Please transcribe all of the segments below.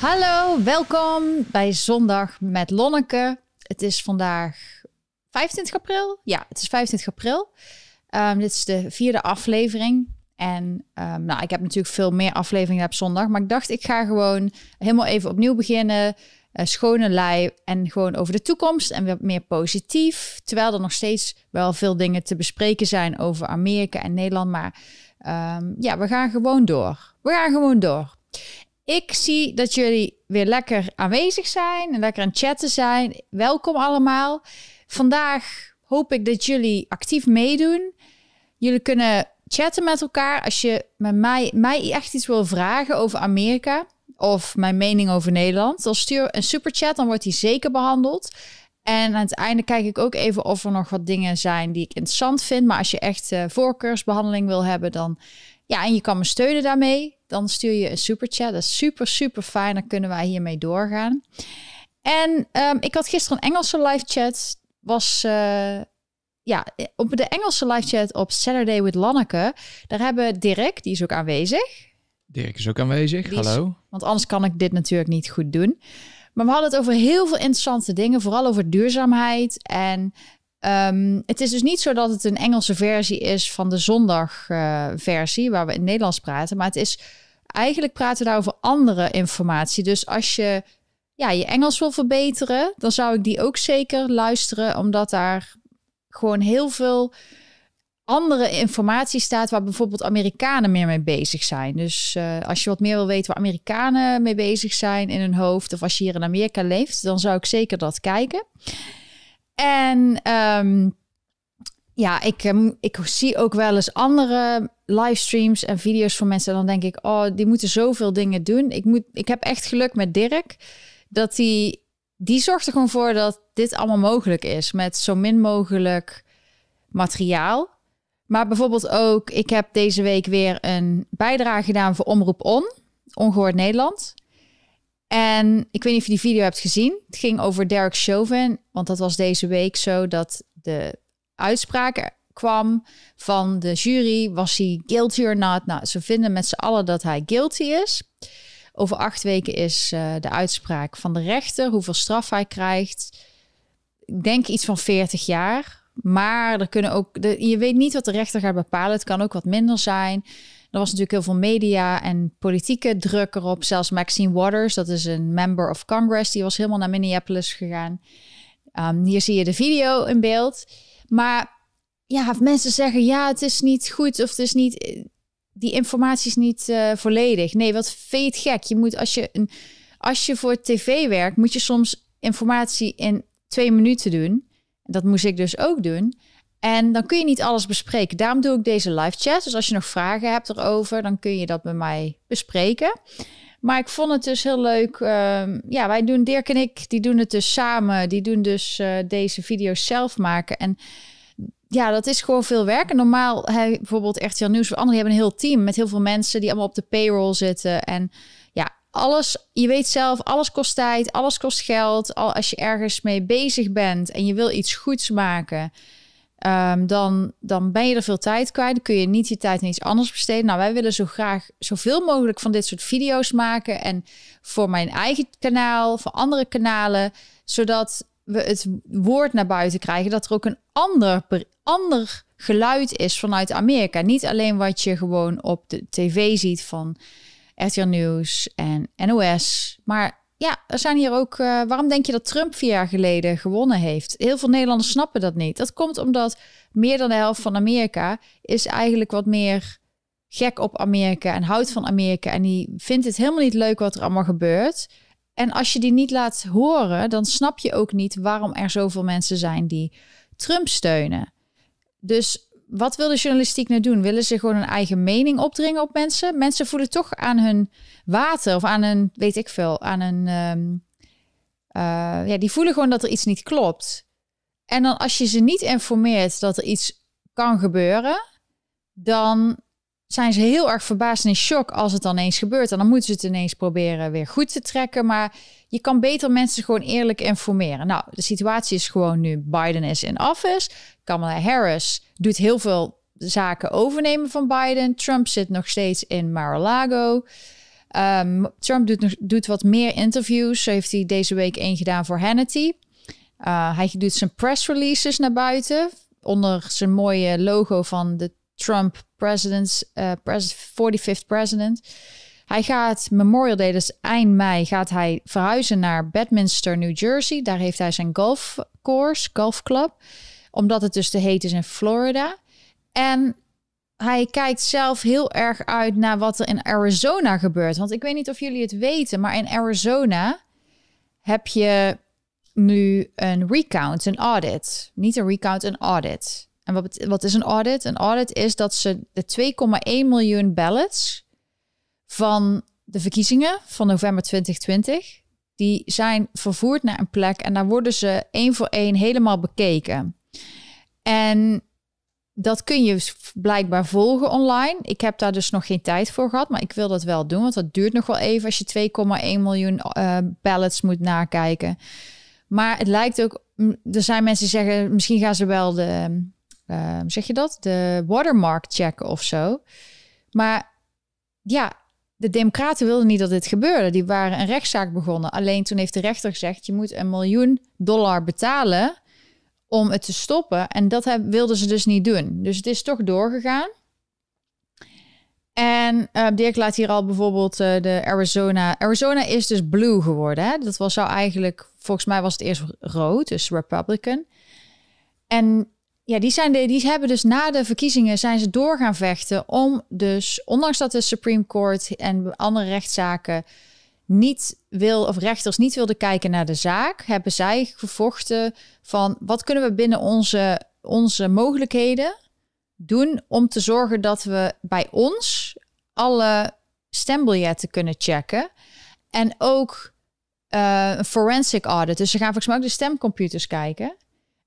Hallo, welkom bij Zondag met Lonneke. Het is vandaag 25 april. Ja, het is 25 april. Um, dit is de vierde aflevering. En um, nou, ik heb natuurlijk veel meer afleveringen op zondag. Maar ik dacht, ik ga gewoon helemaal even opnieuw beginnen. Uh, schone lei en gewoon over de toekomst en weer meer positief. Terwijl er nog steeds wel veel dingen te bespreken zijn over Amerika en Nederland. Maar um, ja, we gaan gewoon door. We gaan gewoon door. Ik zie dat jullie weer lekker aanwezig zijn en lekker aan het chatten zijn. Welkom allemaal. Vandaag hoop ik dat jullie actief meedoen. Jullie kunnen chatten met elkaar als je met mij, mij echt iets wil vragen over Amerika of mijn mening over Nederland. Dan stuur een superchat, dan wordt die zeker behandeld. En aan het einde kijk ik ook even of er nog wat dingen zijn die ik interessant vind. Maar als je echt uh, voorkeursbehandeling wil hebben, dan ja, en je kan me steunen daarmee. Dan stuur je een superchat. Dat is super, super fijn. Dan kunnen wij hiermee doorgaan. En um, ik had gisteren een Engelse live chat. Was uh, ja, op de Engelse live chat op Saturday with Lanneke. Daar hebben Dirk, die is ook aanwezig. Dirk is ook aanwezig. Hallo. want anders kan ik dit natuurlijk niet goed doen. Maar we hadden het over heel veel interessante dingen, vooral over duurzaamheid. En um, het is dus niet zo dat het een Engelse versie is van de zondagversie, uh, waar we in Nederlands praten. Maar het is eigenlijk praten we daar over andere informatie. Dus als je ja, je Engels wil verbeteren, dan zou ik die ook zeker luisteren, omdat daar gewoon heel veel andere informatie staat waar bijvoorbeeld Amerikanen meer mee bezig zijn. Dus uh, als je wat meer wil weten waar Amerikanen mee bezig zijn in hun hoofd, of als je hier in Amerika leeft, dan zou ik zeker dat kijken. En um, ja, ik, um, ik zie ook wel eens andere livestreams en video's van mensen. En dan denk ik, oh, die moeten zoveel dingen doen. Ik, moet, ik heb echt geluk met Dirk, dat hij, die zorgt er gewoon voor dat dit allemaal mogelijk is. Met zo min mogelijk materiaal. Maar bijvoorbeeld ook, ik heb deze week weer een bijdrage gedaan voor Omroep On, Ongehoord Nederland. En ik weet niet of je die video hebt gezien. Het ging over Derek Chauvin, want dat was deze week zo dat de uitspraak kwam van de jury. Was hij guilty or not? Nou, ze vinden met z'n allen dat hij guilty is. Over acht weken is uh, de uitspraak van de rechter, hoeveel straf hij krijgt. Ik denk iets van 40 jaar. Maar er kunnen ook, je weet niet wat de rechter gaat bepalen. Het kan ook wat minder zijn. Er was natuurlijk heel veel media en politieke druk erop. Zelfs Maxine Waters, dat is een member of Congress, die was helemaal naar Minneapolis gegaan. Um, hier zie je de video in beeld. Maar ja, mensen zeggen ja, het is niet goed of het is niet, die informatie is niet uh, volledig. Nee, wat het gek? Je moet als je, een, als je voor tv werkt, moet je soms informatie in twee minuten doen. Dat moest ik dus ook doen. En dan kun je niet alles bespreken. Daarom doe ik deze live chat. Dus als je nog vragen hebt erover, dan kun je dat bij mij bespreken. Maar ik vond het dus heel leuk. Uh, ja, wij doen, Dirk en ik, die doen het dus samen. Die doen dus uh, deze video's zelf maken. En ja, dat is gewoon veel werk. En normaal, hij, bijvoorbeeld RTL Nieuws of anderen hebben een heel team met heel veel mensen die allemaal op de payroll zitten. En ja, alles, je weet zelf, alles kost tijd, alles kost geld. Al als je ergens mee bezig bent en je wil iets goeds maken, um, dan, dan ben je er veel tijd kwijt. Dan kun je niet je tijd aan iets anders besteden. Nou, wij willen zo graag zoveel mogelijk van dit soort video's maken. En voor mijn eigen kanaal, voor andere kanalen, zodat we het woord naar buiten krijgen dat er ook een ander, ander geluid is vanuit Amerika. Niet alleen wat je gewoon op de tv ziet van RTL Nieuws en NOS, maar ja, er zijn hier ook. Uh, waarom denk je dat Trump vier jaar geleden gewonnen heeft? Heel veel Nederlanders snappen dat niet. Dat komt omdat meer dan de helft van Amerika is eigenlijk wat meer gek op Amerika en houdt van Amerika. En die vindt het helemaal niet leuk wat er allemaal gebeurt. En als je die niet laat horen, dan snap je ook niet waarom er zoveel mensen zijn die Trump steunen. Dus wat wil de journalistiek nou doen? Willen ze gewoon een eigen mening opdringen op mensen? Mensen voelen toch aan hun water of aan een, weet ik veel, aan een. Um, uh, ja, die voelen gewoon dat er iets niet klopt. En dan als je ze niet informeert dat er iets kan gebeuren, dan zijn ze heel erg verbaasd en in shock als het dan eens gebeurt. En dan moeten ze het ineens proberen weer goed te trekken. Maar je kan beter mensen gewoon eerlijk informeren. Nou, de situatie is gewoon nu: Biden is in office. Kamala Harris doet heel veel zaken overnemen van Biden. Trump zit nog steeds in Mar-a-Lago. Ehm, Trump doet, doet wat meer interviews. Zo heeft hij deze week één gedaan voor Hannity. Uh, hij doet zijn press releases naar buiten. Onder zijn mooie logo van de Trump presidents, uh, pres 45th president. Hij gaat Memorial Day, dus eind mei, gaat hij verhuizen naar Bedminster, New Jersey. Daar heeft hij zijn golfcourse, golfclub. Omdat het dus te heet is in Florida. En hij kijkt zelf heel erg uit naar wat er in Arizona gebeurt. Want ik weet niet of jullie het weten, maar in Arizona heb je nu een recount, een audit. Niet een recount, een audit. En wat, wat is een audit? Een audit is dat ze de 2,1 miljoen ballots van de verkiezingen van november 2020, die zijn vervoerd naar een plek en daar worden ze één voor één helemaal bekeken. En dat kun je blijkbaar volgen online. Ik heb daar dus nog geen tijd voor gehad, maar ik wil dat wel doen, want dat duurt nog wel even als je 2,1 miljoen uh, ballots moet nakijken. Maar het lijkt ook, er zijn mensen die zeggen, misschien gaan ze wel de, uh, zeg je dat, de watermark checken of zo. Maar ja, de Democraten wilden niet dat dit gebeurde. Die waren een rechtszaak begonnen. Alleen toen heeft de rechter gezegd: je moet een miljoen dollar betalen om het te stoppen. En dat wilden ze dus niet doen. Dus het is toch doorgegaan. En uh, Dirk laat hier al bijvoorbeeld uh, de Arizona. Arizona is dus blue geworden. Hè? Dat was zou eigenlijk, volgens mij was het eerst rood, dus Republican. En ja, die, zijn de, die hebben dus na de verkiezingen zijn ze door gaan vechten om dus, ondanks dat de Supreme Court en andere rechtszaken niet wil, of rechters niet wilden kijken naar de zaak, hebben zij gevochten van wat kunnen we binnen onze, onze mogelijkheden doen om te zorgen dat we bij ons alle stembiljetten kunnen checken. En ook uh, een forensic audit. Dus ze gaan volgens mij ook de stemcomputers kijken.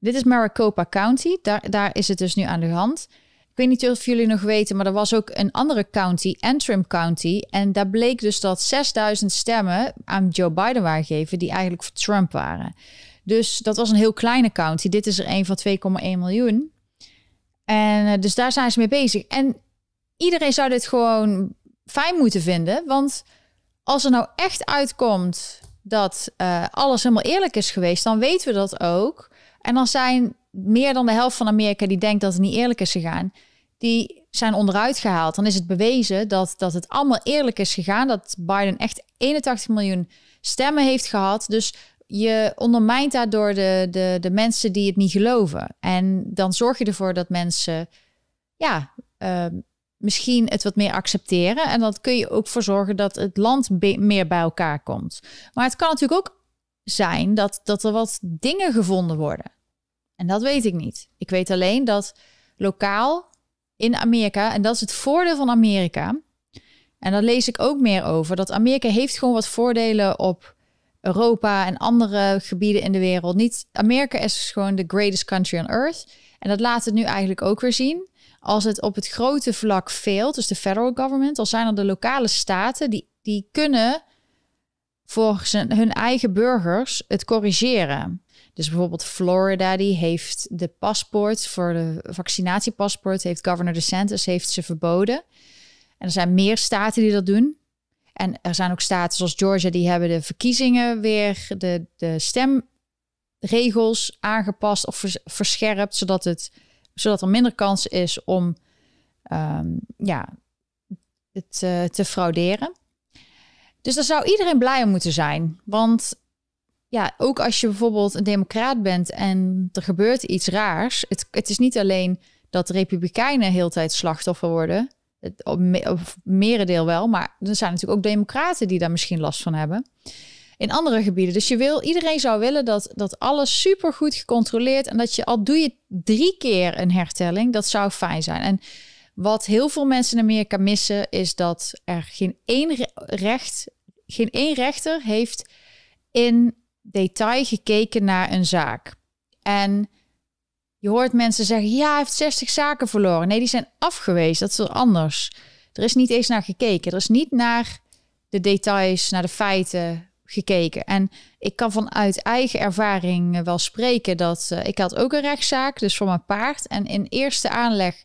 Dit is Maricopa County. Daar, daar is het dus nu aan de hand. Ik weet niet of jullie nog weten, maar er was ook een andere county, Antrim County. En daar bleek dus dat 6000 stemmen aan Joe Biden waren gegeven, die eigenlijk voor Trump waren. Dus dat was een heel kleine county. Dit is er een van 2,1 miljoen. En uh, dus daar zijn ze mee bezig. En iedereen zou dit gewoon fijn moeten vinden. Want als er nou echt uitkomt dat uh, alles helemaal eerlijk is geweest, dan weten we dat ook. En dan zijn meer dan de helft van Amerika die denkt dat het niet eerlijk is gegaan, die zijn onderuit gehaald. Dan is het bewezen dat, dat het allemaal eerlijk is gegaan. Dat Biden echt 81 miljoen stemmen heeft gehad. Dus je ondermijnt daardoor de, de, de mensen die het niet geloven. En dan zorg je ervoor dat mensen ja, uh, misschien het wat meer accepteren. En dan kun je ook voor zorgen dat het land meer bij elkaar komt. Maar het kan natuurlijk ook zijn dat, dat er wat dingen gevonden worden. En dat weet ik niet. Ik weet alleen dat lokaal in Amerika, en dat is het voordeel van Amerika, en daar lees ik ook meer over, dat Amerika heeft gewoon wat voordelen op Europa en andere gebieden in de wereld. Niet, Amerika is gewoon de greatest country on earth. En dat laat het nu eigenlijk ook weer zien. Als het op het grote vlak veelt, dus de federal government, dan zijn er de lokale staten die, die kunnen voor hun eigen burgers het corrigeren. Dus bijvoorbeeld Florida, die heeft de paspoort voor de vaccinatiepaspoort, heeft governor DeSantis heeft ze verboden. En er zijn meer staten die dat doen. En er zijn ook staten zoals Georgia, die hebben de verkiezingen weer, de, de stemregels aangepast of verscherpt, zodat, het, zodat er minder kans is om um, ja, het uh, te frauderen. Dus daar zou iedereen blij om moeten zijn. Want ja, ook als je bijvoorbeeld een democraat bent en er gebeurt iets raars. Het, het is niet alleen dat republikeinen heel tijd slachtoffer worden. Het, of merendeel wel, maar er zijn natuurlijk ook democraten die daar misschien last van hebben. In andere gebieden. Dus je wil, iedereen zou willen dat, dat alles super goed gecontroleerd en dat je al doe je drie keer een hertelling, dat zou fijn zijn. En wat heel veel mensen in Amerika missen, is dat er geen één recht, geen één rechter heeft in detail gekeken naar een zaak. En je hoort mensen zeggen: ja, hij heeft 60 zaken verloren. Nee, die zijn afgewezen. Dat is anders. Er is niet eens naar gekeken. Er is niet naar de details, naar de feiten gekeken. En ik kan vanuit eigen ervaring wel spreken dat uh, ik had ook een rechtszaak, dus voor mijn paard. En in eerste aanleg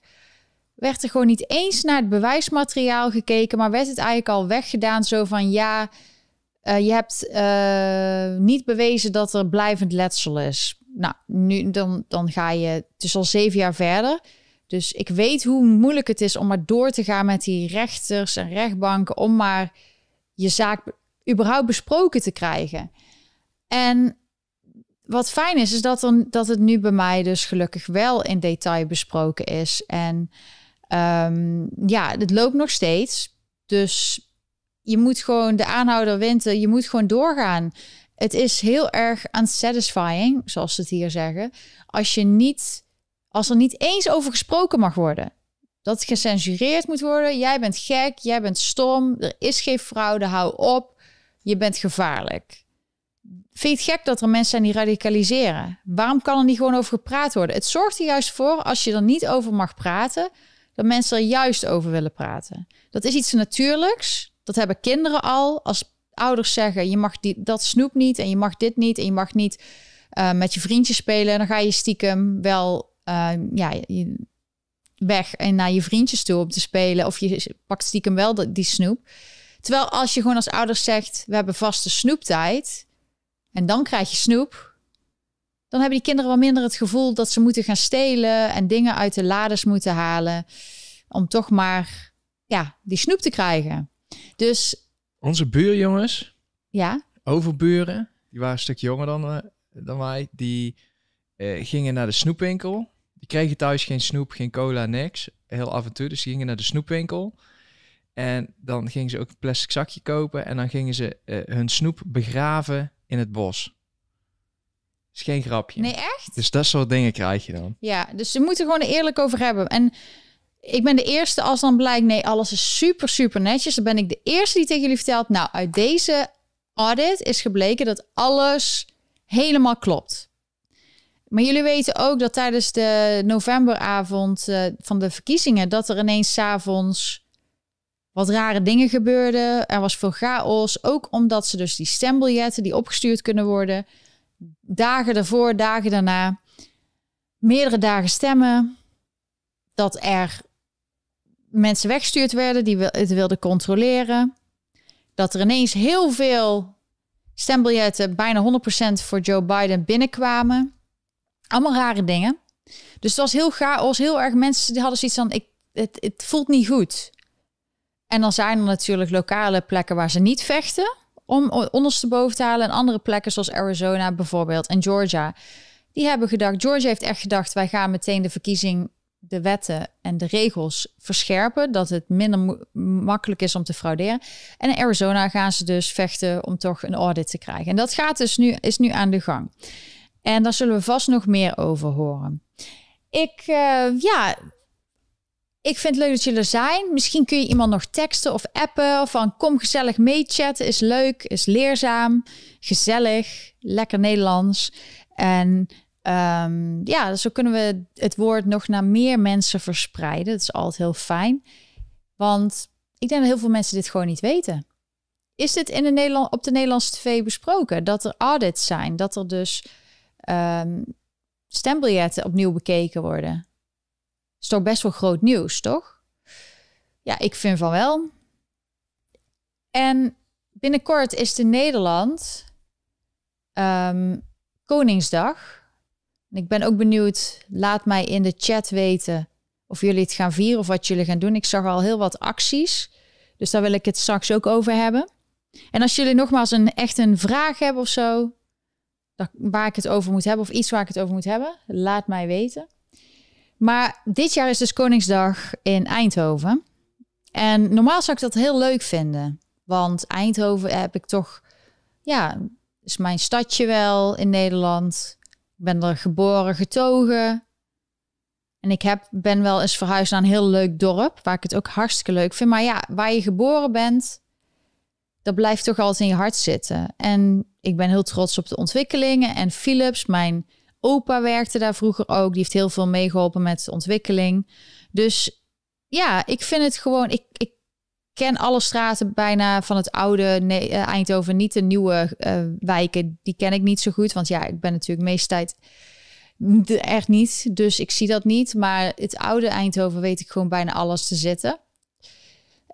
werd er gewoon niet eens naar het bewijsmateriaal gekeken, maar werd het eigenlijk al weggedaan zo van ja, uh, je hebt uh, niet bewezen dat er blijvend letsel is. Nou, nu dan, dan ga je, het is al zeven jaar verder. Dus ik weet hoe moeilijk het is om maar door te gaan met die rechters en rechtbanken om maar je zaak überhaupt besproken te krijgen. En wat fijn is, is dat, er, dat het nu bij mij dus gelukkig wel in detail besproken is. En um, ja, het loopt nog steeds. Dus je moet gewoon de aanhouder winter, je moet gewoon doorgaan. Het is heel erg unsatisfying, zoals ze het hier zeggen, als je niet, als er niet eens over gesproken mag worden. Dat gecensureerd moet worden. Jij bent gek, jij bent stom, er is geen fraude, hou op. Je bent gevaarlijk. Vind je het gek dat er mensen zijn die radicaliseren? Waarom kan er niet gewoon over gepraat worden? Het zorgt er juist voor, als je er niet over mag praten, dat mensen er juist over willen praten. Dat is iets natuurlijks. Dat hebben kinderen al. Als ouders zeggen, je mag die, dat snoep niet en je mag dit niet en je mag niet uh, met je vriendjes spelen, dan ga je stiekem wel uh, ja, weg en naar je vriendjes toe om te spelen. Of je pakt stiekem wel die snoep. Terwijl als je gewoon als ouders zegt, we hebben vaste snoeptijd en dan krijg je snoep, dan hebben die kinderen wel minder het gevoel dat ze moeten gaan stelen en dingen uit de lades moeten halen om toch maar ja, die snoep te krijgen. Dus onze buurjongens, ja, overburen, die waren een stuk jonger dan, uh, dan wij, die uh, gingen naar de snoepwinkel. Die kregen thuis geen snoep, geen cola, niks. Heel af en toe. Dus die gingen naar de snoepwinkel. En dan gingen ze ook een plastic zakje kopen. En dan gingen ze uh, hun snoep begraven in het bos. Is geen grapje. Nee, echt? Dus dat soort dingen krijg je dan. Ja, dus ze moeten gewoon eerlijk over hebben. En ik ben de eerste als dan blijkt, nee, alles is super, super netjes. Dan ben ik de eerste die tegen jullie vertelt, nou, uit deze audit is gebleken dat alles helemaal klopt. Maar jullie weten ook dat tijdens de novemberavond uh, van de verkiezingen, dat er ineens s'avonds wat rare dingen gebeurden. Er was veel chaos, ook omdat ze dus die stembiljetten die opgestuurd kunnen worden, dagen ervoor, dagen daarna, meerdere dagen stemmen, dat er mensen weggestuurd werden die het wilden controleren. Dat er ineens heel veel stembiljetten, bijna 100% voor Joe Biden binnenkwamen. Allemaal rare dingen. Dus het was heel chaos, heel erg mensen die hadden zoiets van, ik, het, het voelt niet goed. En dan zijn er natuurlijk lokale plekken waar ze niet vechten om ondersteboven te halen. En andere plekken zoals Arizona bijvoorbeeld en Georgia. Die hebben gedacht, Georgia heeft echt gedacht, wij gaan meteen de verkiezing de wetten en de regels verscherpen, dat het minder makkelijk is om te frauderen. En in Arizona gaan ze dus vechten om toch een audit te krijgen. En dat gaat dus nu, is nu aan de gang. En daar zullen we vast nog meer over horen. Ik, uh, ja, ik vind het leuk dat jullie er zijn. Misschien kun je iemand nog teksten of appen. Van kom gezellig mee chatten. Is leuk, is leerzaam, gezellig, lekker Nederlands. En Um, ja, zo kunnen we het woord nog naar meer mensen verspreiden. Dat is altijd heel fijn. Want ik denk dat heel veel mensen dit gewoon niet weten. Is dit in de Nederland, op de Nederlandse tv besproken? Dat er audits zijn, dat er dus um, stembiljetten opnieuw bekeken worden. Is toch best wel groot nieuws, toch? Ja, ik vind van wel. En binnenkort is de Nederland um, Koningsdag. Ik ben ook benieuwd, laat mij in de chat weten of jullie het gaan vieren of wat jullie gaan doen. Ik zag al heel wat acties, dus daar wil ik het straks ook over hebben. En als jullie nogmaals een, echt een vraag hebben of zo, waar ik het over moet hebben of iets waar ik het over moet hebben, laat mij weten. Maar dit jaar is dus Koningsdag in Eindhoven. En normaal zou ik dat heel leuk vinden. Want Eindhoven heb ik toch, ja, is mijn stadje wel in Nederland. Ik ben er geboren, getogen. En ik heb, ben wel eens verhuisd naar een heel leuk dorp, waar ik het ook hartstikke leuk vind. Maar ja, waar je geboren bent, dat blijft toch altijd in je hart zitten. En ik ben heel trots op de ontwikkelingen. En Philips, mijn opa werkte daar vroeger ook. Die heeft heel veel meegeholpen met ontwikkeling. Dus ja, ik vind het gewoon. Ik, ik ken alle straten bijna van het oude uh, Eindhoven. Niet de nieuwe uh, wijken, die ken ik niet zo goed. Want ja, ik ben natuurlijk meest tijd De- Echt niet, dus ik zie dat niet. Maar het oude Eindhoven weet ik gewoon bijna alles te zitten.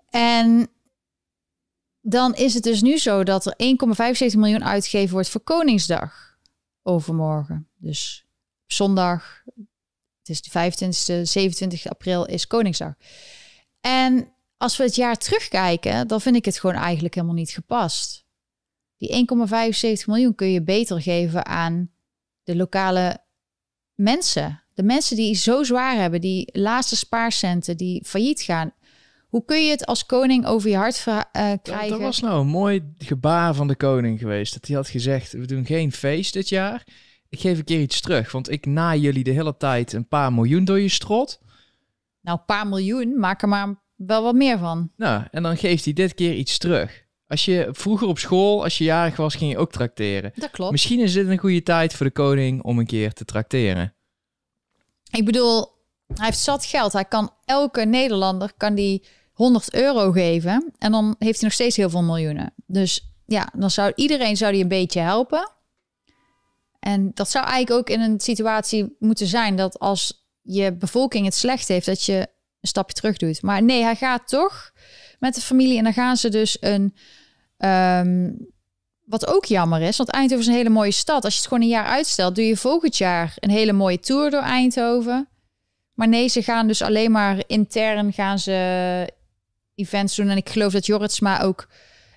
En dan is het dus nu zo dat er 1,75 miljoen uitgegeven wordt voor Koningsdag overmorgen. Dus zondag, het is de 25e, 27 april is Koningsdag. En als we het jaar terugkijken, dan vind ik het gewoon eigenlijk helemaal niet gepast. Die 1,75 miljoen kun je beter geven aan de lokale mensen. De mensen die zo zwaar hebben, die laatste spaarcenten, die failliet gaan. Hoe kun je het als koning over je hart ver- eh, Dat, krijgen? dat was nou een mooi gebaar van de koning geweest. Dat hij had gezegd, we doen geen feest dit jaar. Ik geef een keer iets terug. Want ik na jullie de hele tijd een paar miljoen door je strot. Nou, een paar miljoen, maak er maar wel wat meer van. Nou, en dan geeft hij dit keer iets terug. Als je vroeger op school, als je jarig was, ging je ook trakteren. Dat klopt. Misschien is dit een goede tijd voor de koning om een keer te trakteren. Ik bedoel, hij heeft zat geld. Hij kan elke Nederlander kan die 100 euro geven en dan heeft hij nog steeds heel veel miljoenen. Dus ja, dan zou iedereen zou die een beetje helpen. En dat zou eigenlijk ook in een situatie moeten zijn dat als je bevolking het slecht heeft, dat je een stapje terug doet. Maar nee, hij gaat toch met de familie en dan gaan ze dus een. ehm, wat ook jammer is, want Eindhoven is een hele mooie stad. Als je het gewoon een jaar uitstelt, doe je volgend jaar een hele mooie tour door Eindhoven. Maar nee, ze gaan dus alleen maar intern gaan ze events doen. En ik geloof dat Jorritsma ook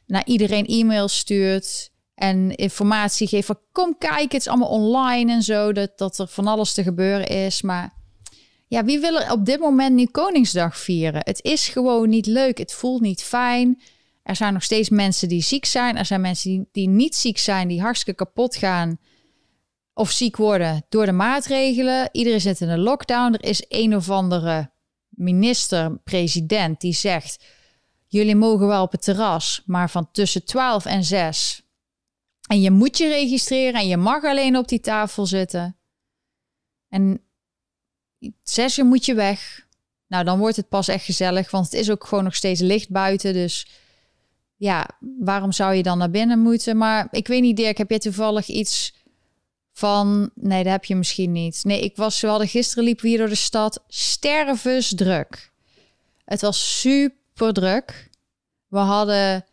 naar iedereen e-mails stuurt en informatie geeft van kom kijken, het is allemaal online en zo, dat, dat er van alles te gebeuren is. Maar ja, wie wil er op dit moment nu Koningsdag vieren? Het is gewoon niet leuk, het voelt niet fijn. Er zijn nog steeds mensen die ziek zijn. Er zijn mensen die, die niet ziek zijn, die hartstikke kapot gaan of ziek worden door de maatregelen. Iedereen zit in een lockdown. Er is een of andere minister, president, die zegt: Jullie mogen wel op het terras, maar van tussen 12 en 6. En je moet je registreren en je mag alleen op die tafel zitten. En zes uur moet je weg. Nou, dan wordt het pas echt gezellig, want het is ook gewoon nog steeds licht buiten. Dus ja, waarom zou je dan naar binnen moeten? Maar ik weet niet, Dirk, heb je toevallig iets van... Nee, dat heb je misschien niet. Nee, ik was, we hadden gisteren liepen we hier door de stad stervensdruk. Het was super druk. We hadden...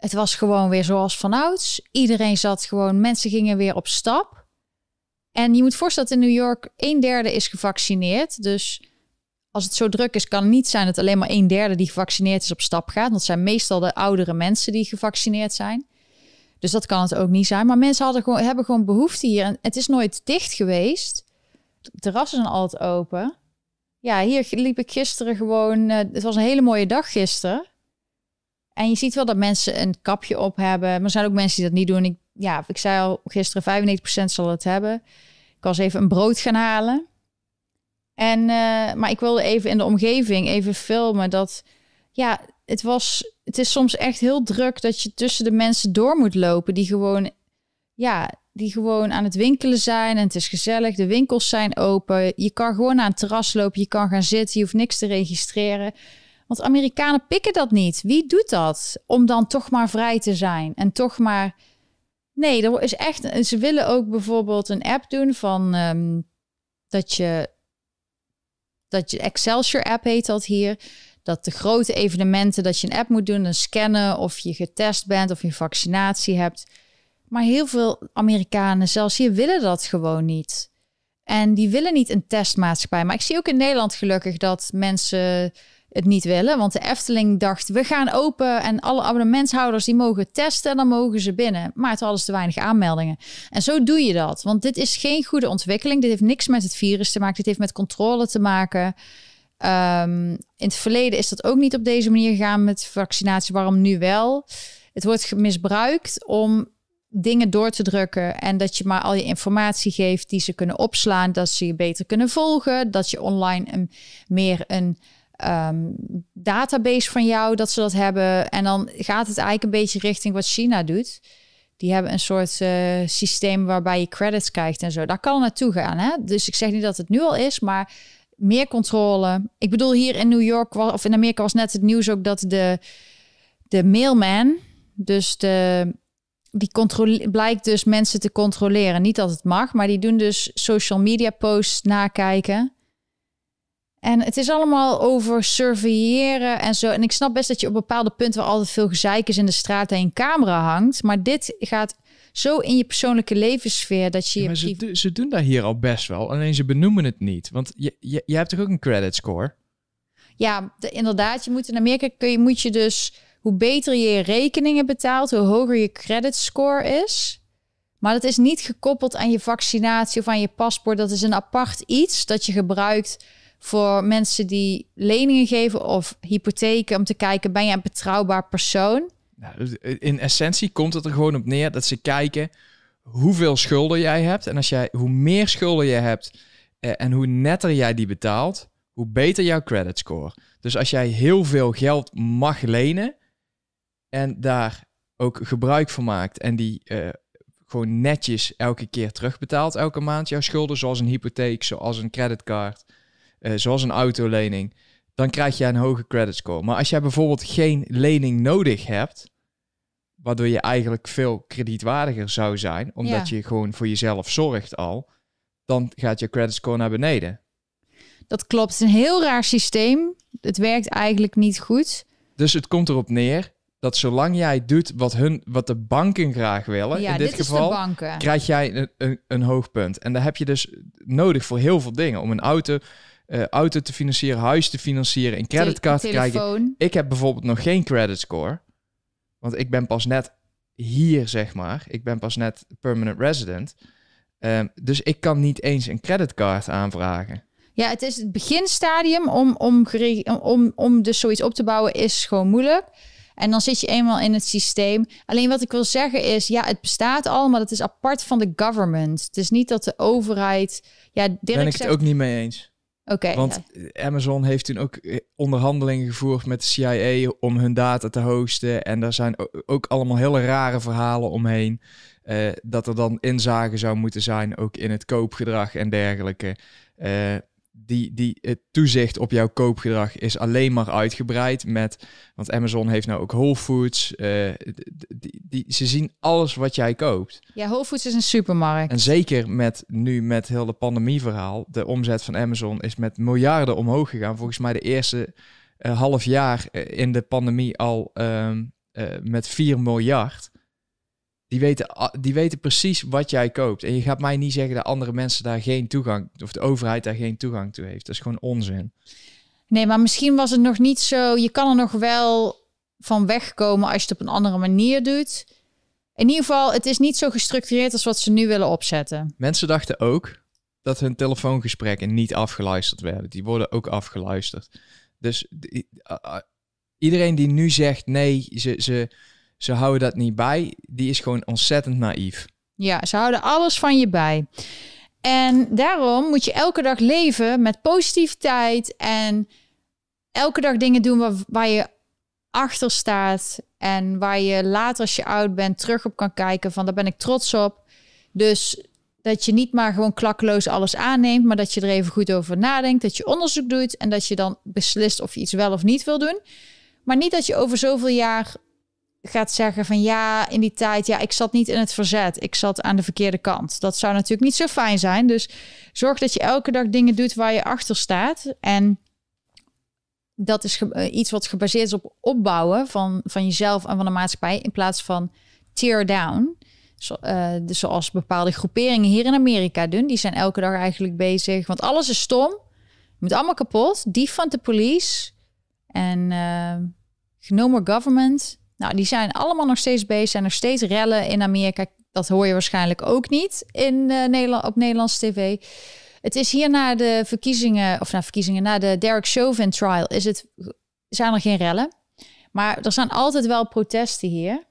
Het was gewoon weer zoals vanouds. Iedereen zat gewoon... Mensen gingen weer op stap. En je moet voorstellen dat in New York een derde is gevaccineerd. Dus als het zo druk is, kan het niet zijn dat alleen maar een derde die gevaccineerd is op stap gaat. Want zijn meestal de oudere mensen die gevaccineerd zijn. Dus dat kan het ook niet zijn. Maar mensen hadden gewoon, hebben gewoon behoefte hier. En het is nooit dicht geweest. De terrassen zijn altijd open. Ja, hier liep ik gisteren gewoon. eh, het was een hele mooie dag gisteren. En je ziet wel dat mensen een kapje op hebben. Maar er zijn ook mensen die dat niet doen. Ik, ja, ik zei al gisteren, 95% zal het hebben. Ik was even een brood gaan halen. En, eh, maar ik wilde even in de omgeving even filmen dat, ja, het was, het is soms echt heel druk dat je tussen de mensen door moet lopen die gewoon, ja, die gewoon aan het winkelen zijn en het is gezellig. De winkels zijn open. Je kan gewoon aan het terras lopen, je kan gaan zitten, je hoeft niks te registreren. Want Amerikanen pikken dat niet. Wie doet dat? Om dan toch maar vrij te zijn en toch maar. Nee, er is echt. Ze willen ook bijvoorbeeld een app doen van ehm, dat je dat je Excelsior app heet dat hier. Dat de grote evenementen dat je een app moet doen, dan scannen of je getest bent of je vaccinatie hebt. Maar heel veel Amerikanen, zelfs hier, willen dat gewoon niet. En die willen niet een testmaatschappij. Maar ik zie ook in Nederland gelukkig dat mensen het niet willen. Want de Efteling dacht, we gaan open en alle abonnementshouders die mogen testen en dan mogen ze binnen. Maar het hadden te weinig aanmeldingen. En zo doe je dat. Want dit is geen goede ontwikkeling. Dit heeft niks met het virus te maken. Dit heeft met controle te maken. Um, in het verleden is dat ook niet op deze manier gegaan met vaccinatie. Waarom nu wel? Het wordt misbruikt om dingen door te drukken en dat je maar al je informatie geeft die ze kunnen opslaan, dat ze je beter kunnen volgen, dat je online een, meer een um, database van jou, dat ze dat hebben. En dan gaat het eigenlijk een beetje richting wat China doet. Die hebben een soort uh, systeem waarbij je credits krijgt en zo. Daar kan naartoe gaan. Hè? Dus ik zeg niet dat het nu al is, maar meer controle. Ik bedoel, hier in New York of in Amerika was net het nieuws ook dat de, de mailman, dus de die controle blijkt dus mensen te controleren. Niet dat het mag, maar die doen dus social media posts nakijken. En het is allemaal over surveilleren en zo. En ik snap best dat je op bepaalde punten waar altijd veel gezeik is in de straat en een camera hangt. Maar dit gaat zo in je persoonlijke levenssfeer dat je. Ja, je maar ze, ze doen daar hier al best wel. Alleen ze benoemen het niet. Want je, je, je hebt toch ook een credit score? Ja, de- inderdaad. Je moet in Amerika kun je, moet je dus hoe beter je je rekeningen betaalt, hoe hoger je credit score is. Maar dat is niet gekoppeld aan je vaccinatie of aan je paspoort. Dat is een apart iets dat je gebruikt voor mensen die leningen geven of hypotheken om te kijken ben je een betrouwbaar persoon. Nou, in essentie komt het er gewoon op neer dat ze kijken hoeveel schulden jij hebt. En als jij, hoe meer schulden je hebt eh, en hoe netter jij die betaalt, hoe beter jouw credit score. Dus als jij heel veel geld mag lenen en daar ook gebruik van maakt en die eh, gewoon netjes elke keer terugbetaalt elke maand jouw schulden, zoals een hypotheek, zoals een creditcard, eh, zoals een autolening, dan krijg je een hoge credit score. Maar als jij bijvoorbeeld geen lening nodig hebt, waardoor je eigenlijk veel kredietwaardiger zou zijn, omdat Ja. je gewoon voor jezelf zorgt al, dan gaat je credit score naar beneden. Dat klopt. Het is een heel raar systeem. Het werkt eigenlijk niet goed. Dus het komt erop neer dat zolang jij doet wat, hun, wat de banken graag willen, ja, in dit, geval, krijg jij een, een, een hoog punt. En daar heb je dus nodig voor heel veel dingen. Om een auto, eh, auto te financieren, huis te financieren, een creditcard te krijgen. Ik heb bijvoorbeeld nog geen credit score. Want ik ben pas net hier, zeg maar. Ik ben pas net permanent resident. Ehm, dus ik kan niet eens een creditcard aanvragen. Ja, het is het beginstadium om, om, om, om, dus zoiets op te bouwen is gewoon moeilijk. En dan zit je eenmaal in het systeem. Alleen wat ik wil zeggen is, ja, het bestaat al, maar het is apart van de government. Het is niet dat de overheid... Ja, Dirk ben ik het zegt... ook niet mee eens. Want ja. Amazon heeft toen ook eh, onderhandelingen gevoerd met de CIA om hun data te hosten. En daar zijn ook allemaal hele rare verhalen omheen. Eh, dat er dan inzage zou moeten zijn, ook in het koopgedrag en dergelijke. Eh, die, die, het toezicht op jouw koopgedrag is alleen maar uitgebreid met... Want Amazon heeft nou ook Whole Foods. eh, die, die, ze zien alles wat jij koopt. ja, Whole Foods is een supermarkt. En zeker met nu met heel de pandemieverhaal. De omzet van Amazon is met miljarden omhoog gegaan. Volgens mij de eerste eh, half jaar eh, in de pandemie al ehm, eh, met 4 miljard. Die weten, die weten precies wat jij koopt. En je gaat mij niet zeggen dat andere mensen daar geen toegang, of de overheid daar geen toegang toe heeft. Dat is gewoon onzin. Nee, maar misschien was het nog niet zo... Je kan er nog wel van wegkomen als je het op een andere manier doet. In ieder geval, het is niet zo gestructureerd als wat ze nu willen opzetten. Mensen dachten ook dat hun telefoongesprekken niet afgeluisterd werden. Die worden ook afgeluisterd. Dus iedereen die nu zegt nee, ze, ze, ze houden dat niet bij, die is gewoon ontzettend naïef. Ja, ze houden alles van je bij. En daarom moet je elke dag leven met positiviteit en elke dag dingen doen waar, waar je achter staat en waar je later als je oud bent terug op kan kijken van daar ben ik trots op. Dus dat je niet maar gewoon klakkeloos alles aanneemt, maar dat je er even goed over nadenkt, dat je onderzoek doet en dat je dan beslist of je iets wel of niet wil doen. Maar niet dat je over zoveel jaar gaat zeggen van ja, in die tijd, ja, ik zat niet in het verzet. Ik zat aan de verkeerde kant. Dat zou natuurlijk niet zo fijn zijn. Dus zorg dat je elke dag dingen doet waar je achter staat. En dat is eh, iets wat gebaseerd is op opbouwen van, van jezelf en van de maatschappij in plaats van tear down. Dus zoals bepaalde groeperingen hier in Amerika doen. Die zijn elke dag eigenlijk bezig. Want alles is stom. Moet allemaal kapot. Defund de police. En eh no more government. Nou, die zijn allemaal nog steeds bezig. Zijn nog steeds rellen in Amerika. Dat hoor je waarschijnlijk ook niet in eh, Nederland op Nederlandse tv. Het is hier na de verkiezingen, of na verkiezingen, na de Derek Chauvin trial, is het, zijn er geen rellen. Maar er zijn altijd wel protesten hier.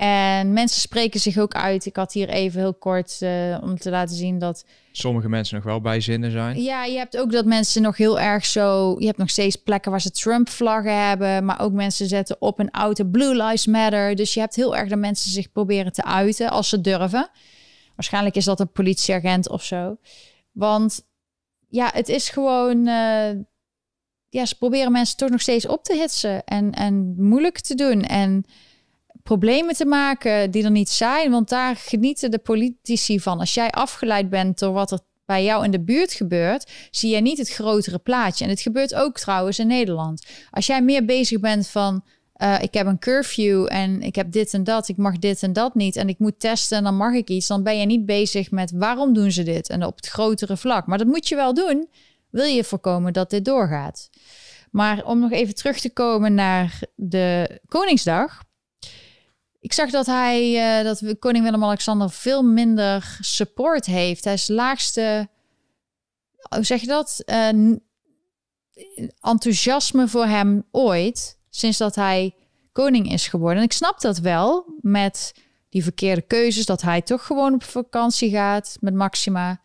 En mensen spreken zich ook uit. Ik had hier even heel kort eh, om te laten zien dat Sommige mensen nog wel bij zinnen zijn. ja, je hebt ook dat mensen nog heel erg zo. Je hebt nog steeds plekken waar ze Trump-vlaggen hebben. Maar ook mensen zetten op een auto Blue Lives Matter. Dus je hebt heel erg dat mensen zich proberen te uiten als ze durven. Waarschijnlijk is dat een politieagent of zo. Want ja, het is gewoon. eh, ja, ze proberen mensen toch nog steeds op te hitsen en, en moeilijk te doen. En problemen te maken die er niet zijn. Want daar genieten de politici van. Als jij afgeleid bent door wat er bij jou in de buurt gebeurt, zie je niet het grotere plaatje. En het gebeurt ook trouwens in Nederland. Als jij meer bezig bent van. Uh, ik heb een curfew en ik heb dit en dat, ik mag dit en dat niet en ik moet testen en dan mag ik iets, dan ben je niet bezig met waarom doen ze dit en op het grotere vlak. Maar dat moet je wel doen, wil je voorkomen dat dit doorgaat. Maar om nog even terug te komen naar de Koningsdag. Ik zag dat hij, uh, dat koning Willem-Alexander veel minder support heeft. Hij is laagste, hoe zeg je dat? Uh, enthousiasme voor hem ooit, sinds dat hij koning is geworden. En ik snap dat wel, met die verkeerde keuzes, dat hij toch gewoon op vakantie gaat met Maxima.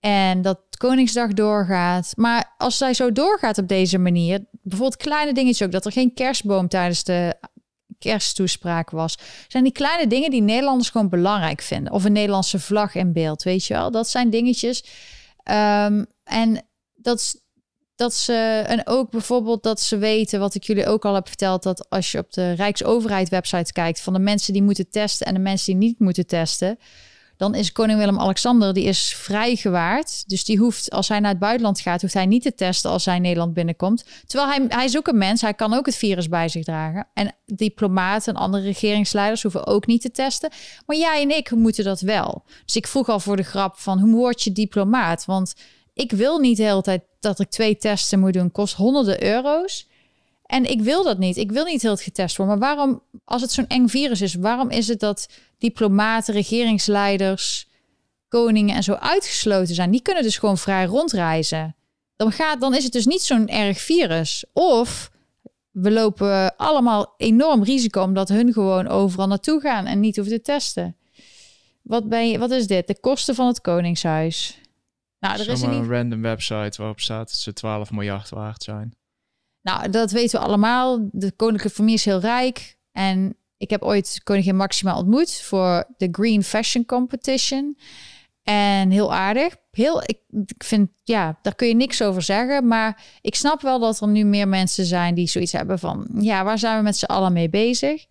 En dat Koningsdag doorgaat. Maar als zij zo doorgaat op deze manier, bijvoorbeeld kleine dingetjes ook, dat er geen kerstboom tijdens de kersttoespraak was. Zijn die kleine dingen die Nederlanders gewoon belangrijk vinden. Of een Nederlandse vlag in beeld, weet je wel. Dat zijn dingetjes. Um, en dat, dat ze, en ook bijvoorbeeld dat ze weten, wat ik jullie ook al heb verteld, dat als je op de Rijksoverheid website kijkt van de mensen die moeten testen en de mensen die niet moeten testen, dan is koning Willem-Alexander, die is vrijgewaard. Dus die hoeft, als hij naar het buitenland gaat, hoeft hij niet te testen als hij Nederland binnenkomt. Terwijl hij, hij is ook een mens, hij kan ook het virus bij zich dragen. En diplomaten en andere regeringsleiders hoeven ook niet te testen. Maar jij en ik moeten dat wel. Dus ik vroeg al voor de grap van, hoe word je diplomaat? Want ik wil niet de hele tijd dat ik twee testen moet doen, kost honderden euro's. En ik wil dat niet. Ik wil niet heel het getest worden. Maar waarom, als het zo'n eng virus is, waarom is het dat diplomaten, regeringsleiders, koningen en zo uitgesloten zijn? Die kunnen dus gewoon vrij rondreizen. Dan, gaat, dan is het dus niet zo'n erg virus. Of we lopen allemaal enorm risico omdat hun gewoon overal naartoe gaan en niet hoeven te testen. Wat, ben je, wat is dit? De kosten van het Koningshuis. Nou, er is een random website waarop staat dat ze 12 miljard waard zijn. Nou, dat weten we allemaal. De koninklijke familie is heel rijk. En ik heb ooit koningin Maxima ontmoet voor de Green Fashion Competition. En heel aardig. Heel, ik, ik vind, ja, daar kun je niks over zeggen. Maar ik snap wel dat er nu meer mensen zijn die zoiets hebben van... ja, waar zijn we met z'n allen mee bezig?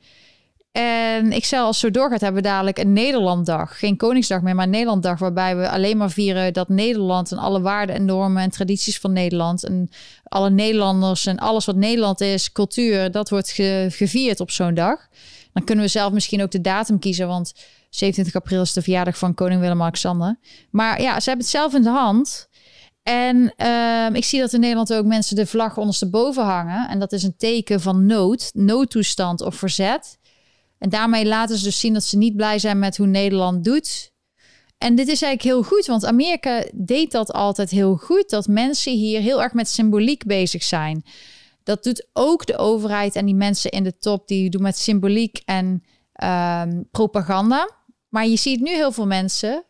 En ik zal als zo doorgaat, hebben we dadelijk een Nederlanddag. Geen Koningsdag meer, maar een Nederlanddag. Waarbij we alleen maar vieren dat Nederland en alle waarden en normen en tradities van Nederland. En alle Nederlanders en alles wat Nederland is, cultuur, dat wordt gevierd op zo'n dag. Dan kunnen we zelf misschien ook de datum kiezen. Want 27 april is de verjaardag van koning Willem-Alexander. Maar ja, ze hebben het zelf in de hand. En uh, ik zie dat in Nederland ook mensen de vlag ondersteboven hangen. En dat is een teken van nood, noodtoestand of verzet. En daarmee laten ze dus zien dat ze niet blij zijn met hoe Nederland doet. En dit is eigenlijk heel goed, want Amerika deed dat altijd heel goed. Dat mensen hier heel erg met symboliek bezig zijn. Dat doet ook de overheid en die mensen in de top, die doen met symboliek en um, propaganda. Maar je ziet nu heel veel mensen,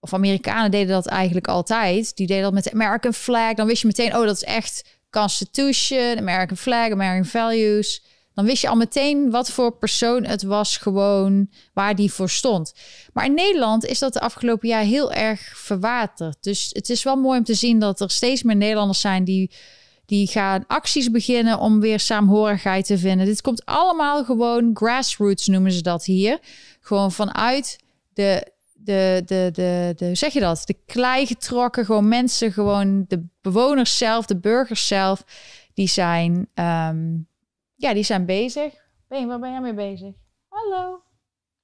of Amerikanen deden dat eigenlijk altijd. Die deden dat met de American flag. Dan wist je meteen, oh, dat is echt Constitution, American flag, American values dan wist je al meteen wat voor persoon het was, gewoon waar die voor stond. Maar in Nederland is dat de afgelopen jaar heel erg verwaterd. Dus het is wel mooi om te zien dat er steeds meer Nederlanders zijn die, die gaan acties beginnen om weer saamhorigheid te vinden. Dit komt allemaal gewoon grassroots, noemen ze dat hier. Gewoon vanuit de de, de, de, de, zeg je dat? De klei getrokken, gewoon mensen, gewoon de bewoners zelf, de burgers zelf, die zijn um, ja, die zijn bezig. Ben, waar ben jij mee bezig? Hallo.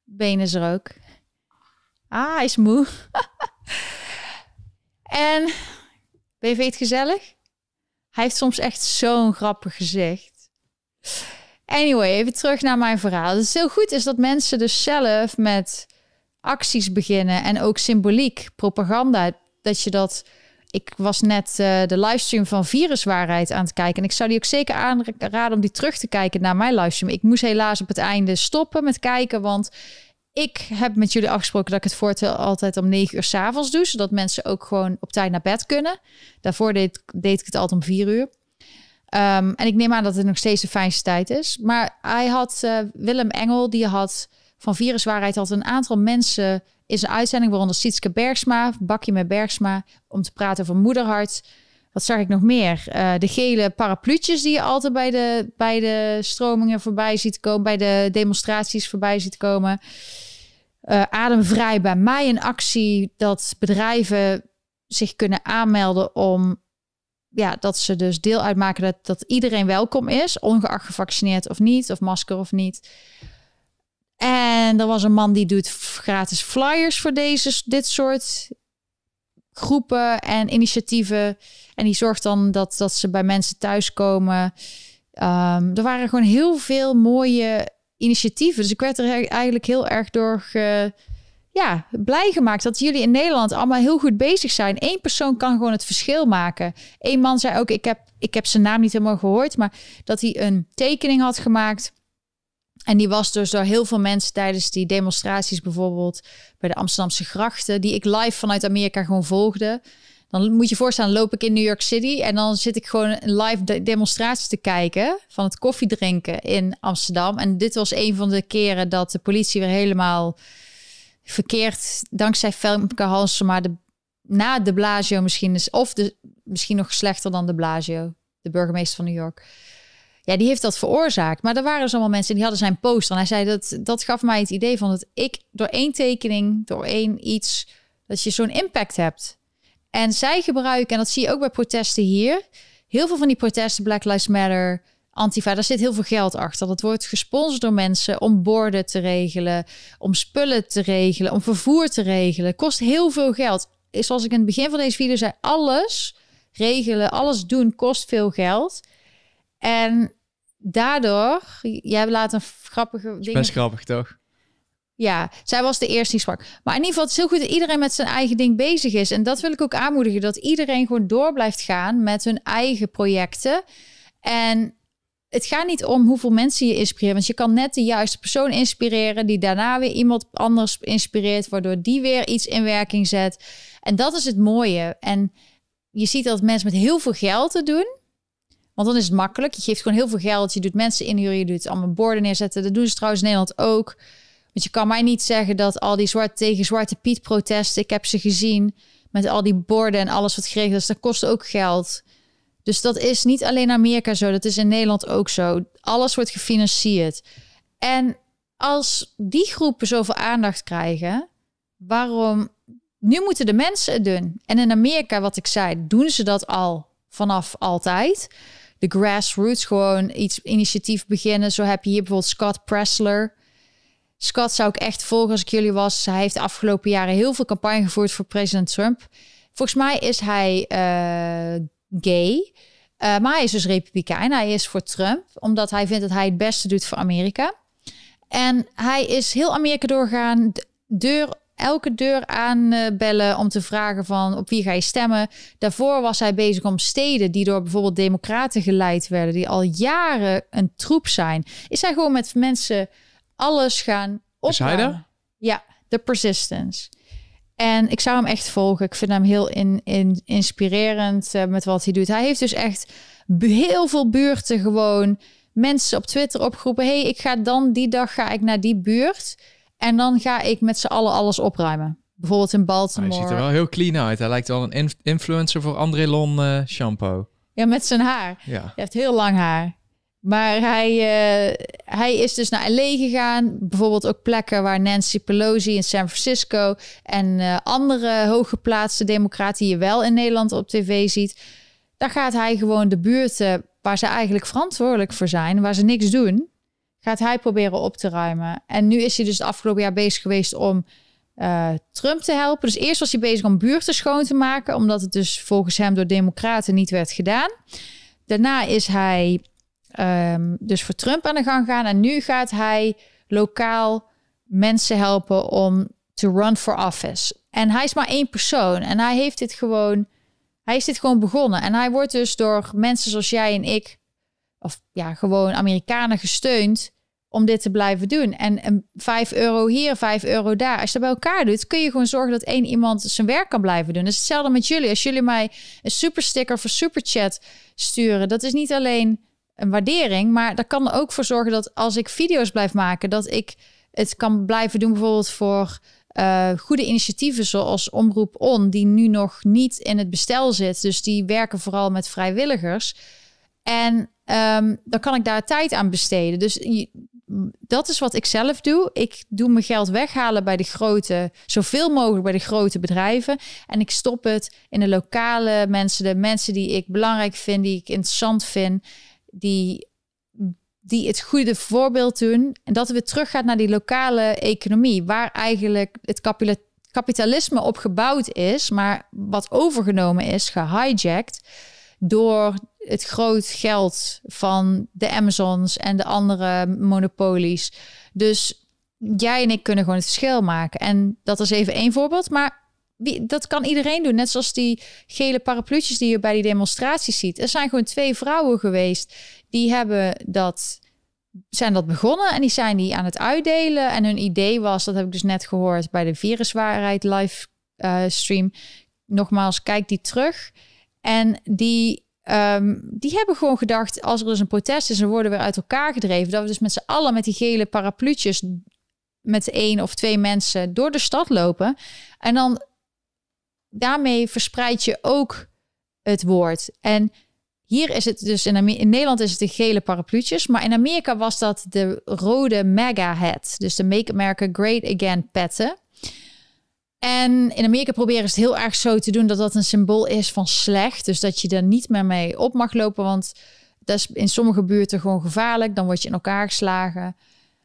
Been is er ook. Ah, hij is moe. en ben je het gezellig? Hij heeft soms echt zo'n grappig gezicht. Anyway, even terug naar mijn verhaal. Is heel goed is dat mensen dus zelf met acties beginnen en ook symboliek, propaganda, dat je dat ik was net uh, de livestream van Viruswaarheid aan het kijken. En ik zou die ook zeker aanraden om die terug te kijken naar mijn livestream. Ik moest helaas op het einde stoppen met kijken, want ik heb met jullie afgesproken dat ik het voortaan altijd om 9 uur s'avonds doe. Zodat mensen ook gewoon op tijd naar bed kunnen. Daarvoor deed, deed ik het altijd om 4 uur. Um, en ik neem aan dat het nog steeds de fijnste tijd is. Maar hij had uh, Willem Engel, die had van Viruswaarheid had een aantal mensen is een uitzending waaronder Sietske Bergsma, Bakje met Bergsma, om te praten over moederhart. wat zag ik nog meer? Uh, de gele parapluutjes die je altijd bij de, bij de stromingen voorbij ziet komen, bij de demonstraties voorbij ziet komen. Uh, ademvrij bij mij een actie dat bedrijven zich kunnen aanmelden om ja, dat ze dus deel uitmaken dat, dat iedereen welkom is, ongeacht gevaccineerd of niet, of masker of niet. En er was een man die doet gratis flyers voor deze, dit soort groepen en initiatieven. En die zorgt dan dat, dat ze bij mensen thuiskomen. Um, er waren gewoon heel veel mooie initiatieven. Dus ik werd er eigenlijk heel erg door ja, blij gemaakt dat jullie in Nederland allemaal heel goed bezig zijn. Eén persoon kan gewoon het verschil maken. Eén man zei ook, ik heb, ik heb zijn naam niet helemaal gehoord, maar dat hij een tekening had gemaakt. En die was dus door heel veel mensen tijdens die demonstraties, bijvoorbeeld bij de Amsterdamse grachten, die ik live vanuit Amerika gewoon volgde. Dan moet je voorstellen, loop ik in New York City en dan zit ik gewoon een live demonstratie te kijken van het koffiedrinken in Amsterdam. En dit was een van de keren dat de politie weer helemaal verkeerd, dankzij Femke Halsema, de, na de Blasio misschien is, of de, misschien nog slechter dan de Blasio, de burgemeester van New York. Ja, die heeft dat veroorzaakt. Maar er waren dus allemaal mensen die hadden zijn poster. En hij zei dat dat gaf mij het idee van dat ik door één tekening, door één iets, dat je zo'n impact hebt. En zij gebruiken, en dat zie je ook bij protesten hier, heel veel van die protesten, Black Lives Matter, Antifa, daar zit heel veel geld achter. Dat wordt gesponsord door mensen om borden te regelen, om spullen te regelen, om vervoer te regelen. Kost heel veel geld. Zoals ik in het begin van deze video zei, alles regelen, alles doen kost veel geld. En daardoor, jij laat een grappige ding. Best grappig toch? Ja, zij was de eerste die sprak. Maar in ieder geval, het is heel goed dat iedereen met zijn eigen ding bezig is. En dat wil ik ook aanmoedigen, dat iedereen gewoon door blijft gaan met hun eigen projecten. En het gaat niet om hoeveel mensen je inspireert. Want je kan net de juiste persoon inspireren, die daarna weer iemand anders inspireert, waardoor die weer iets in werking zet. En dat is het mooie. En je ziet dat mensen met heel veel geld te doen. Want dan is het makkelijk. Je geeft gewoon heel veel geld. Je doet mensen inhuren. Je doet allemaal borden neerzetten. Dat doen ze trouwens in Nederland ook. Want je kan mij niet zeggen dat al die zwart tegen Zwarte Piet protesten. Ik heb ze gezien met al die borden en alles wat geregeld is. Dat kost ook geld. Dus dat is niet alleen Amerika zo, dat is in Nederland ook zo. Alles wordt gefinancierd. En als die groepen zoveel aandacht krijgen, waarom? Nu moeten de mensen het doen. En in Amerika, wat ik zei, doen ze dat al vanaf altijd. De grassroots, gewoon iets initiatief beginnen. Zo heb je hier bijvoorbeeld Scott Pressler. Scott zou ik echt volgen als ik jullie was. Hij heeft de afgelopen jaren heel veel campagne gevoerd voor president Trump. Volgens mij is hij uh, gay. Uh, maar hij is dus republikein. Hij is voor Trump, omdat hij vindt dat hij het beste doet voor Amerika. En hij is heel Amerika doorgaan, deur, elke deur aanbellen om te vragen van op wie ga je stemmen. Daarvoor was hij bezig om steden die door bijvoorbeeld democraten geleid werden, die al jaren een troep zijn. Is hij gewoon met mensen alles gaan op. Is hij? Ja, de persistence. En ik zou hem echt volgen. Ik vind hem heel in, in, inspirerend uh, met wat hij doet. Hij heeft dus echt heel veel buurten gewoon mensen op Twitter opgeroepen. hey, ik ga dan die dag ga ik naar die buurt. En dan ga ik met z'n allen alles opruimen. Bijvoorbeeld in Baltimore. Hij ziet er wel heel clean uit. Hij lijkt wel een influencer voor André Lon uh, shampoo. Ja, met zijn haar. Ja. Hij heeft heel lang haar. Maar hij, uh, hij is dus naar LA gegaan. Bijvoorbeeld ook plekken waar Nancy Pelosi in San Francisco en uh, andere hooggeplaatste democraten die je wel in Nederland op tv ziet. Daar gaat hij gewoon de buurten waar ze eigenlijk verantwoordelijk voor zijn, waar ze niks doen, gaat hij proberen op te ruimen. En nu is hij dus het afgelopen jaar bezig geweest om uh, Trump te helpen. Dus eerst was hij bezig om buurten schoon te maken, omdat het dus volgens hem door democraten niet werd gedaan. Daarna is hij um, dus voor Trump aan de gang gaan. En nu gaat hij lokaal mensen helpen om te run for office. En hij is maar één persoon. En hij heeft dit gewoon. Hij is dit gewoon begonnen. En hij wordt dus door mensen zoals jij en ik, of ja, gewoon Amerikanen gesteund om dit te blijven doen. En, en 5 euro hier, 5 euro daar. Als je dat bij elkaar doet, kun je gewoon zorgen dat één iemand zijn werk kan blijven doen. Dus hetzelfde met jullie. Als jullie mij een super sticker voor super chat sturen, dat is niet alleen een waardering. Maar dat kan er ook voor zorgen dat als ik video's blijf maken, dat ik het kan blijven doen bijvoorbeeld voor uh, goede initiatieven zoals Omroep On, die nu nog niet in het bestel zit. Dus die werken vooral met vrijwilligers. En um, dan kan ik daar tijd aan besteden. Dus dat is wat ik zelf doe. Ik doe mijn geld weghalen bij de grote, zoveel mogelijk bij de grote bedrijven. En ik stop het in de lokale mensen, de mensen die ik belangrijk vind, die ik interessant vind, die, die het goede voorbeeld doen. En dat het weer teruggaat naar die lokale economie, waar eigenlijk het kapitalisme op gebouwd is, maar wat overgenomen is, gehijacked door het groot geld van de Amazons en de andere monopolies. Dus jij en ik kunnen gewoon het verschil maken. En dat is even één voorbeeld. Maar dat kan iedereen doen. Net zoals die gele parapluutjes die je bij die demonstraties ziet. Er zijn gewoon twee vrouwen geweest. Die hebben dat, zijn dat begonnen en die zijn die aan het uitdelen. En hun idee was, dat heb ik dus net gehoord bij de Viruswaarheid live uh, stream. Nogmaals, kijk die terug. En die Ehm, die hebben gewoon gedacht, als er dus een protest is en worden weer uit elkaar gedreven, dat we dus met z'n allen met die gele parapluutjes met één of twee mensen door de stad lopen. En dan daarmee verspreid je ook het woord. En hier is het dus in, Nederland is het de gele parapluutjes, maar in Amerika was dat de rode mega hat, dus de Make America Great Again petten. En in Amerika proberen ze het heel erg zo te doen dat dat een symbool is van slecht. Dus dat je er niet meer mee op mag lopen, want dat is in sommige buurten gewoon gevaarlijk. Dan word je in elkaar geslagen.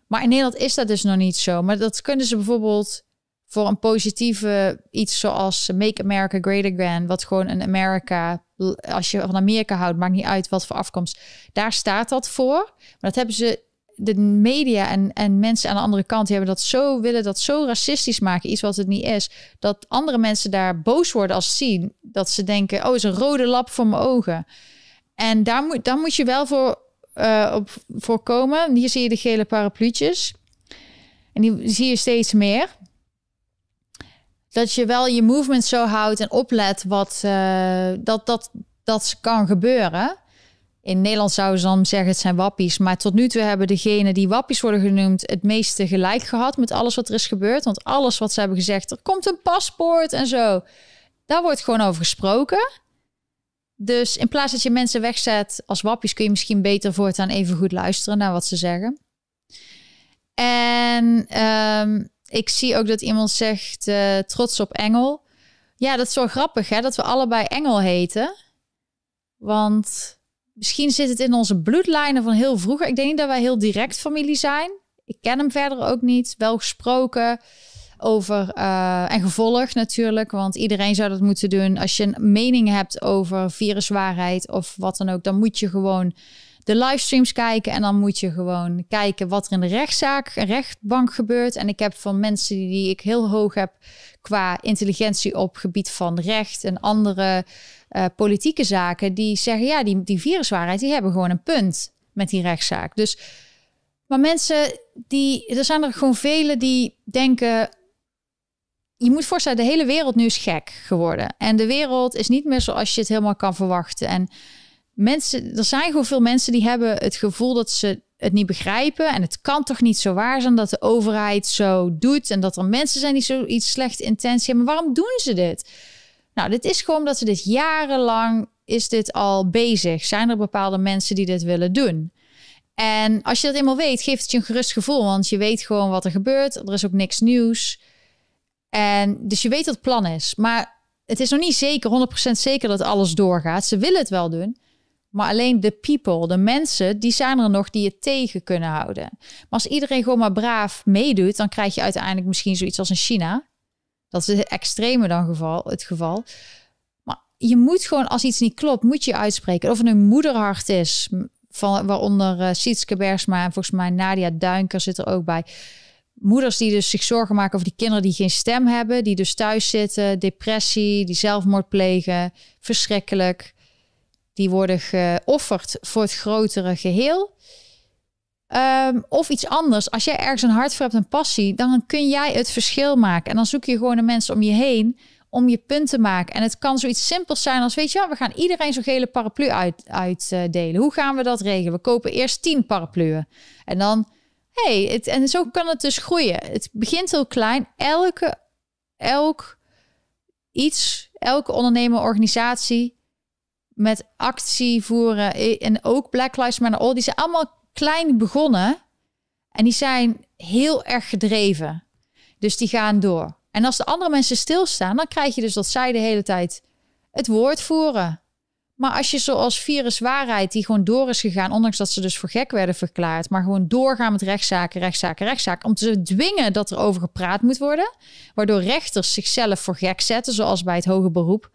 Maar in Nederland is dat dus nog niet zo. Maar dat kunnen ze bijvoorbeeld voor een positieve iets zoals Make America Great Again, wat gewoon een Amerika, als je van Amerika houdt, maakt niet uit wat voor afkomst, daar staat dat voor. Maar dat hebben ze de media en, en mensen aan de andere kant die hebben dat zo willen dat zo racistisch maken, iets wat het niet is, dat andere mensen daar boos worden als ze zien dat ze denken, oh, is een rode lap voor mijn ogen. En daar moet, moet je wel voor, uh, op voorkomen. Hier zie je de gele parapluutjes. En die zie je steeds meer. Dat je wel je movement zo houdt en oplet wat uh, dat, dat, dat kan gebeuren. In Nederland zouden ze dan zeggen het zijn wappies. Maar tot nu toe hebben degenen die wappies worden genoemd het meeste gelijk gehad met alles wat er is gebeurd. Want alles wat ze hebben gezegd, er komt een paspoort en zo. Daar wordt gewoon over gesproken. Dus in plaats dat je mensen wegzet als wappies, kun je misschien beter voortaan even goed luisteren naar wat ze zeggen. En ehm, ik zie ook dat iemand zegt uh, trots op Engel. Ja, dat is wel grappig hè, dat we allebei Engel heten. Want Misschien zit het in onze bloedlijnen van heel vroeger. Ik denk dat wij heel direct familie zijn. Ik ken hem verder ook niet. Wel gesproken over uh, en gevolgd natuurlijk, want iedereen zou dat moeten doen. Als je een mening hebt over viruswaarheid of wat dan ook, dan moet je gewoon de livestreams kijken en dan moet je gewoon kijken wat er in de rechtszaak, rechtbank gebeurt. En ik heb van mensen die ik heel hoog heb qua intelligentie op gebied van recht en andere uh, politieke zaken die zeggen, ja, die, die viruswaarheid, die hebben gewoon een punt met die rechtszaak. Dus, maar mensen die, er zijn er gewoon velen die denken, je moet voorstellen, de hele wereld nu is gek geworden. En de wereld is niet meer zoals je het helemaal kan verwachten. En mensen, er zijn gewoon veel mensen die hebben het gevoel dat ze het niet begrijpen. En het kan toch niet zo waar zijn dat de overheid zo doet. En dat er mensen zijn die zoiets slechte intentie hebben. Maar waarom doen ze dit? Nou, dit is gewoon dat ze dit jarenlang is dit al bezig. Zijn er bepaalde mensen die dit willen doen? En als je dat eenmaal weet, geeft het je een gerust gevoel, want je weet gewoon wat er gebeurt. Er is ook niks nieuws. En dus je weet wat het plan is. Maar het is nog niet zeker, 100% zeker dat alles doorgaat. Ze willen het wel doen. Maar alleen de people, de mensen, die zijn er nog die het tegen kunnen houden. Maar als iedereen gewoon maar braaf meedoet, dan krijg je uiteindelijk misschien zoiets als in China. Dat is het extreme dan geval, het geval. Maar je moet gewoon, als iets niet klopt, moet je uitspreken. Of het een moederhart is, van, waaronder uh, Sietske Bergsma en volgens mij Nadia Duinker zit er ook bij. Moeders die dus zich zorgen maken over die kinderen die geen stem hebben, die dus thuis zitten, depressie, die zelfmoord plegen, verschrikkelijk. Die worden geofferd voor het grotere geheel. Ehm, of iets anders. Als jij ergens een hart voor hebt, een passie, dan kun jij het verschil maken. En dan zoek je gewoon de mensen om je heen om je punt te maken. En het kan zoiets simpels zijn als, weet je wel, we gaan iedereen zo'n gele paraplu uitdelen. Uit, uh, Hoe gaan we dat regelen? We kopen eerst tien parapluën. En dan hey, het, en zo kan het dus groeien. Het begint heel klein. Elke, elk iets, elke ondernemer, organisatie met actie voeren en ook Black Lives Matter, all, die zijn allemaal klein begonnen en die zijn heel erg gedreven. Dus die gaan door. En als de andere mensen stilstaan, dan krijg je dus dat zij de hele tijd het woord voeren. Maar als je zoals virus waarheid, die gewoon door is gegaan, ondanks dat ze dus voor gek werden verklaard, maar gewoon doorgaan met rechtszaken, rechtszaken, rechtszaken, om te dwingen dat er over gepraat moet worden, waardoor rechters zichzelf voor gek zetten, zoals bij het hoge beroep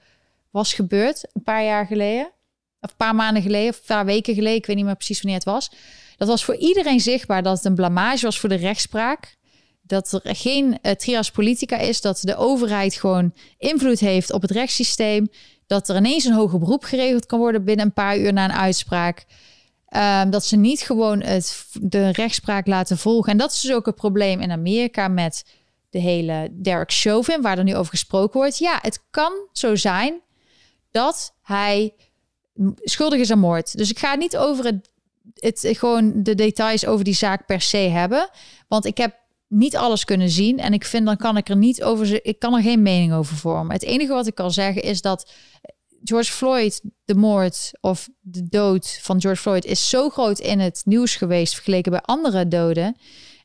was gebeurd een paar jaar geleden, of een paar maanden geleden, of een paar weken geleden, ik weet niet meer precies wanneer het was. Dat was voor iedereen zichtbaar dat het een blamage was voor de rechtspraak. Dat er geen uh, trias politica is, dat de overheid gewoon invloed heeft op het rechtssysteem dat er ineens een hoger beroep geregeld kan worden binnen een paar uur na een uitspraak. Um, dat ze niet gewoon het, de rechtspraak laten volgen. En dat is dus ook het probleem in Amerika met de hele Derek Chauvin, waar er nu over gesproken wordt. Ja, het kan zo zijn dat hij schuldig is aan moord. Dus ik ga niet over het, het gewoon de details over die zaak per se hebben, want ik heb niet alles kunnen zien en ik vind dan kan ik er niet over ik kan er geen mening over vormen. Het enige wat ik kan zeggen is dat George Floyd, de moord of de dood van George Floyd, is zo groot in het nieuws geweest vergeleken bij andere doden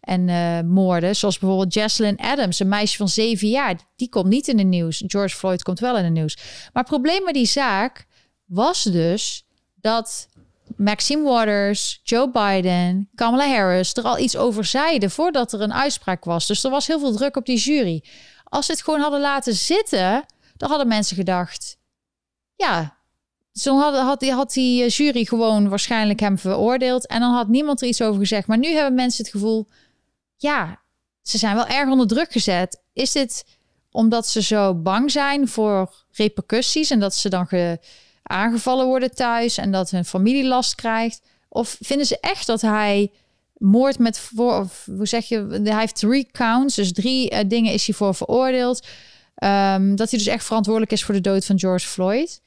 en uh, moorden. Zoals bijvoorbeeld Jesselyn Adams, een meisje van zeven jaar. Die komt niet in het nieuws. George Floyd komt wel in het nieuws. Maar het probleem met die zaak was dus dat Maxime Waters, Joe Biden, Kamala Harris er al iets over zeiden voordat er een uitspraak was. Dus er was heel veel druk op die jury. Als ze het gewoon hadden laten zitten, dan hadden mensen gedacht: ja, zo had, had, had die eh, jury gewoon waarschijnlijk hem veroordeeld. En dan had niemand er iets over gezegd. Maar nu hebben mensen het gevoel: ja, ze zijn wel erg onder druk gezet. Is dit omdat ze zo bang zijn voor repercussies en dat ze dan ge, aangevallen worden thuis en dat hun familie last krijgt? Of vinden ze echt dat hij moord met voor, of hoe zeg je, hij heeft three counts, dus drie uh, dingen is hij voor veroordeeld. Um, dat hij dus echt verantwoordelijk is voor de dood van George Floyd.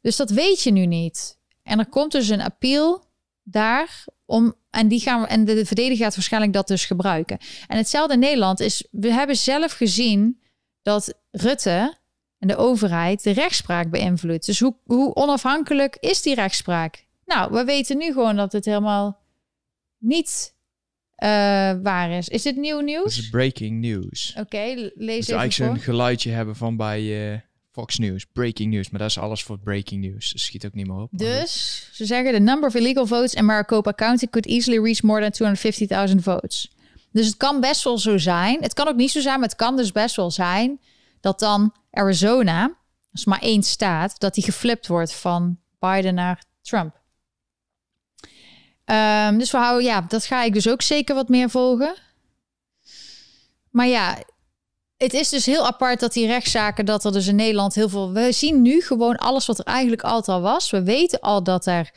Dus dat weet je nu niet. En er komt dus een appeal daar om en die gaan we en de, de verdediger gaat waarschijnlijk dat dus gebruiken. En hetzelfde in Nederland is we hebben zelf gezien dat Rutte en de overheid de rechtspraak beïnvloedt. Dus hoe, hoe onafhankelijk is die rechtspraak? Nou, we weten nu gewoon dat het helemaal niet uh, waar is. Is dit nieuw nieuws? Het is breaking news. Oké, okay, lees dus even eigenlijk zo'n geluidje hebben van bij uh, Fox News. Breaking news, maar dat is alles voor breaking news. Dus schiet ook niet meer op. Dus ze zeggen: the number of illegal votes in Maricopa County could easily reach more than 250.000 votes. Dus het kan best wel zo zijn. Het kan ook niet zo zijn, maar het kan dus best wel zijn dat dan Arizona, dat is maar één staat, dat die geflipt wordt van Biden naar Trump. Um, dus we houden, ja, dat ga ik dus ook zeker wat meer volgen. Maar ja, het is dus heel apart dat die rechtszaken, dat er dus in Nederland heel veel. We zien nu gewoon alles wat er eigenlijk altijd al was. We weten al dat er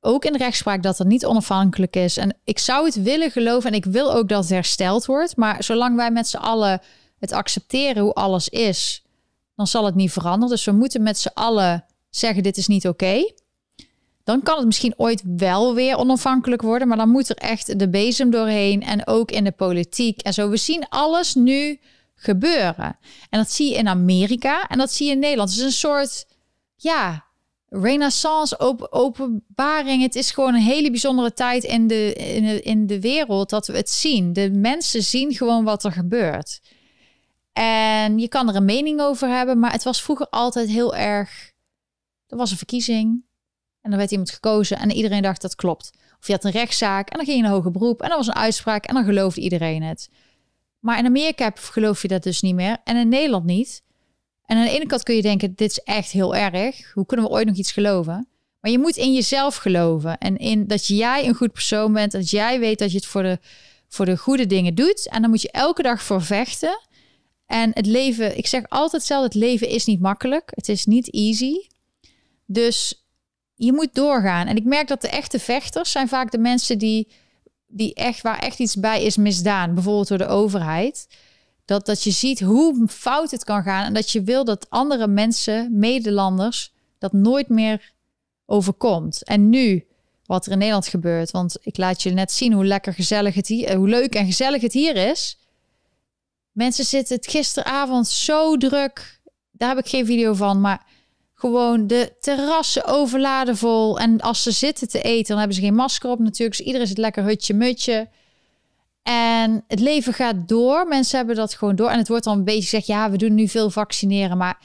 ook in rechtspraak dat er niet onafhankelijk is. En ik zou het willen geloven en ik wil ook dat het hersteld wordt. Maar zolang wij met z'n allen het accepteren hoe alles is, dan zal het niet veranderen. Dus we moeten met z'n allen zeggen: dit is niet oké. Dan kan het misschien ooit wel weer onafhankelijk worden, maar dan moet er echt de bezem doorheen en ook in de politiek en zo. We zien alles nu gebeuren. En dat zie je in Amerika en dat zie je in Nederland. Het is een soort, ja, renaissance, openbaring. Het is gewoon een hele bijzondere tijd in de, in de, in de wereld dat we het zien. De mensen zien gewoon wat er gebeurt. En je kan er een mening over hebben, maar het was vroeger altijd heel erg. Er was een verkiezing en dan werd iemand gekozen en iedereen dacht dat klopt. Of je had een rechtszaak en dan ging je een hoger beroep en dan was een uitspraak en dan geloofde iedereen het. Maar in Amerika geloof je dat dus niet meer en in Nederland niet. En aan de ene kant kun je denken, dit is echt heel erg. Hoe kunnen we ooit nog iets geloven? Maar je moet in jezelf geloven en in dat jij een goed persoon bent. Dat jij weet dat je het voor de, voor de goede dingen doet. En dan moet je elke dag voor vechten. En het leven, ik zeg altijd zelf, het leven is niet makkelijk. Het is niet easy. Dus je moet doorgaan. En ik merk dat de echte vechters zijn vaak de mensen die, die echt, waar echt iets bij is misdaan. Bijvoorbeeld door de overheid. Dat, dat je ziet hoe fout het kan gaan. En dat je wil dat andere mensen, medelanders, dat nooit meer overkomt. En nu wat er in Nederland gebeurt. Want ik laat je net zien hoe lekker gezellig het hier, hoe leuk en gezellig het hier is. Mensen zitten het gisteravond zo druk. Daar heb ik geen video van, maar gewoon de terrassen overladen vol. En als ze zitten te eten, dan hebben ze geen masker op natuurlijk. Dus iedereen zit lekker hutje mutje. En het leven gaat door. Mensen hebben dat gewoon door. En het wordt dan een beetje gezegd: ja, we doen nu veel vaccineren. Maar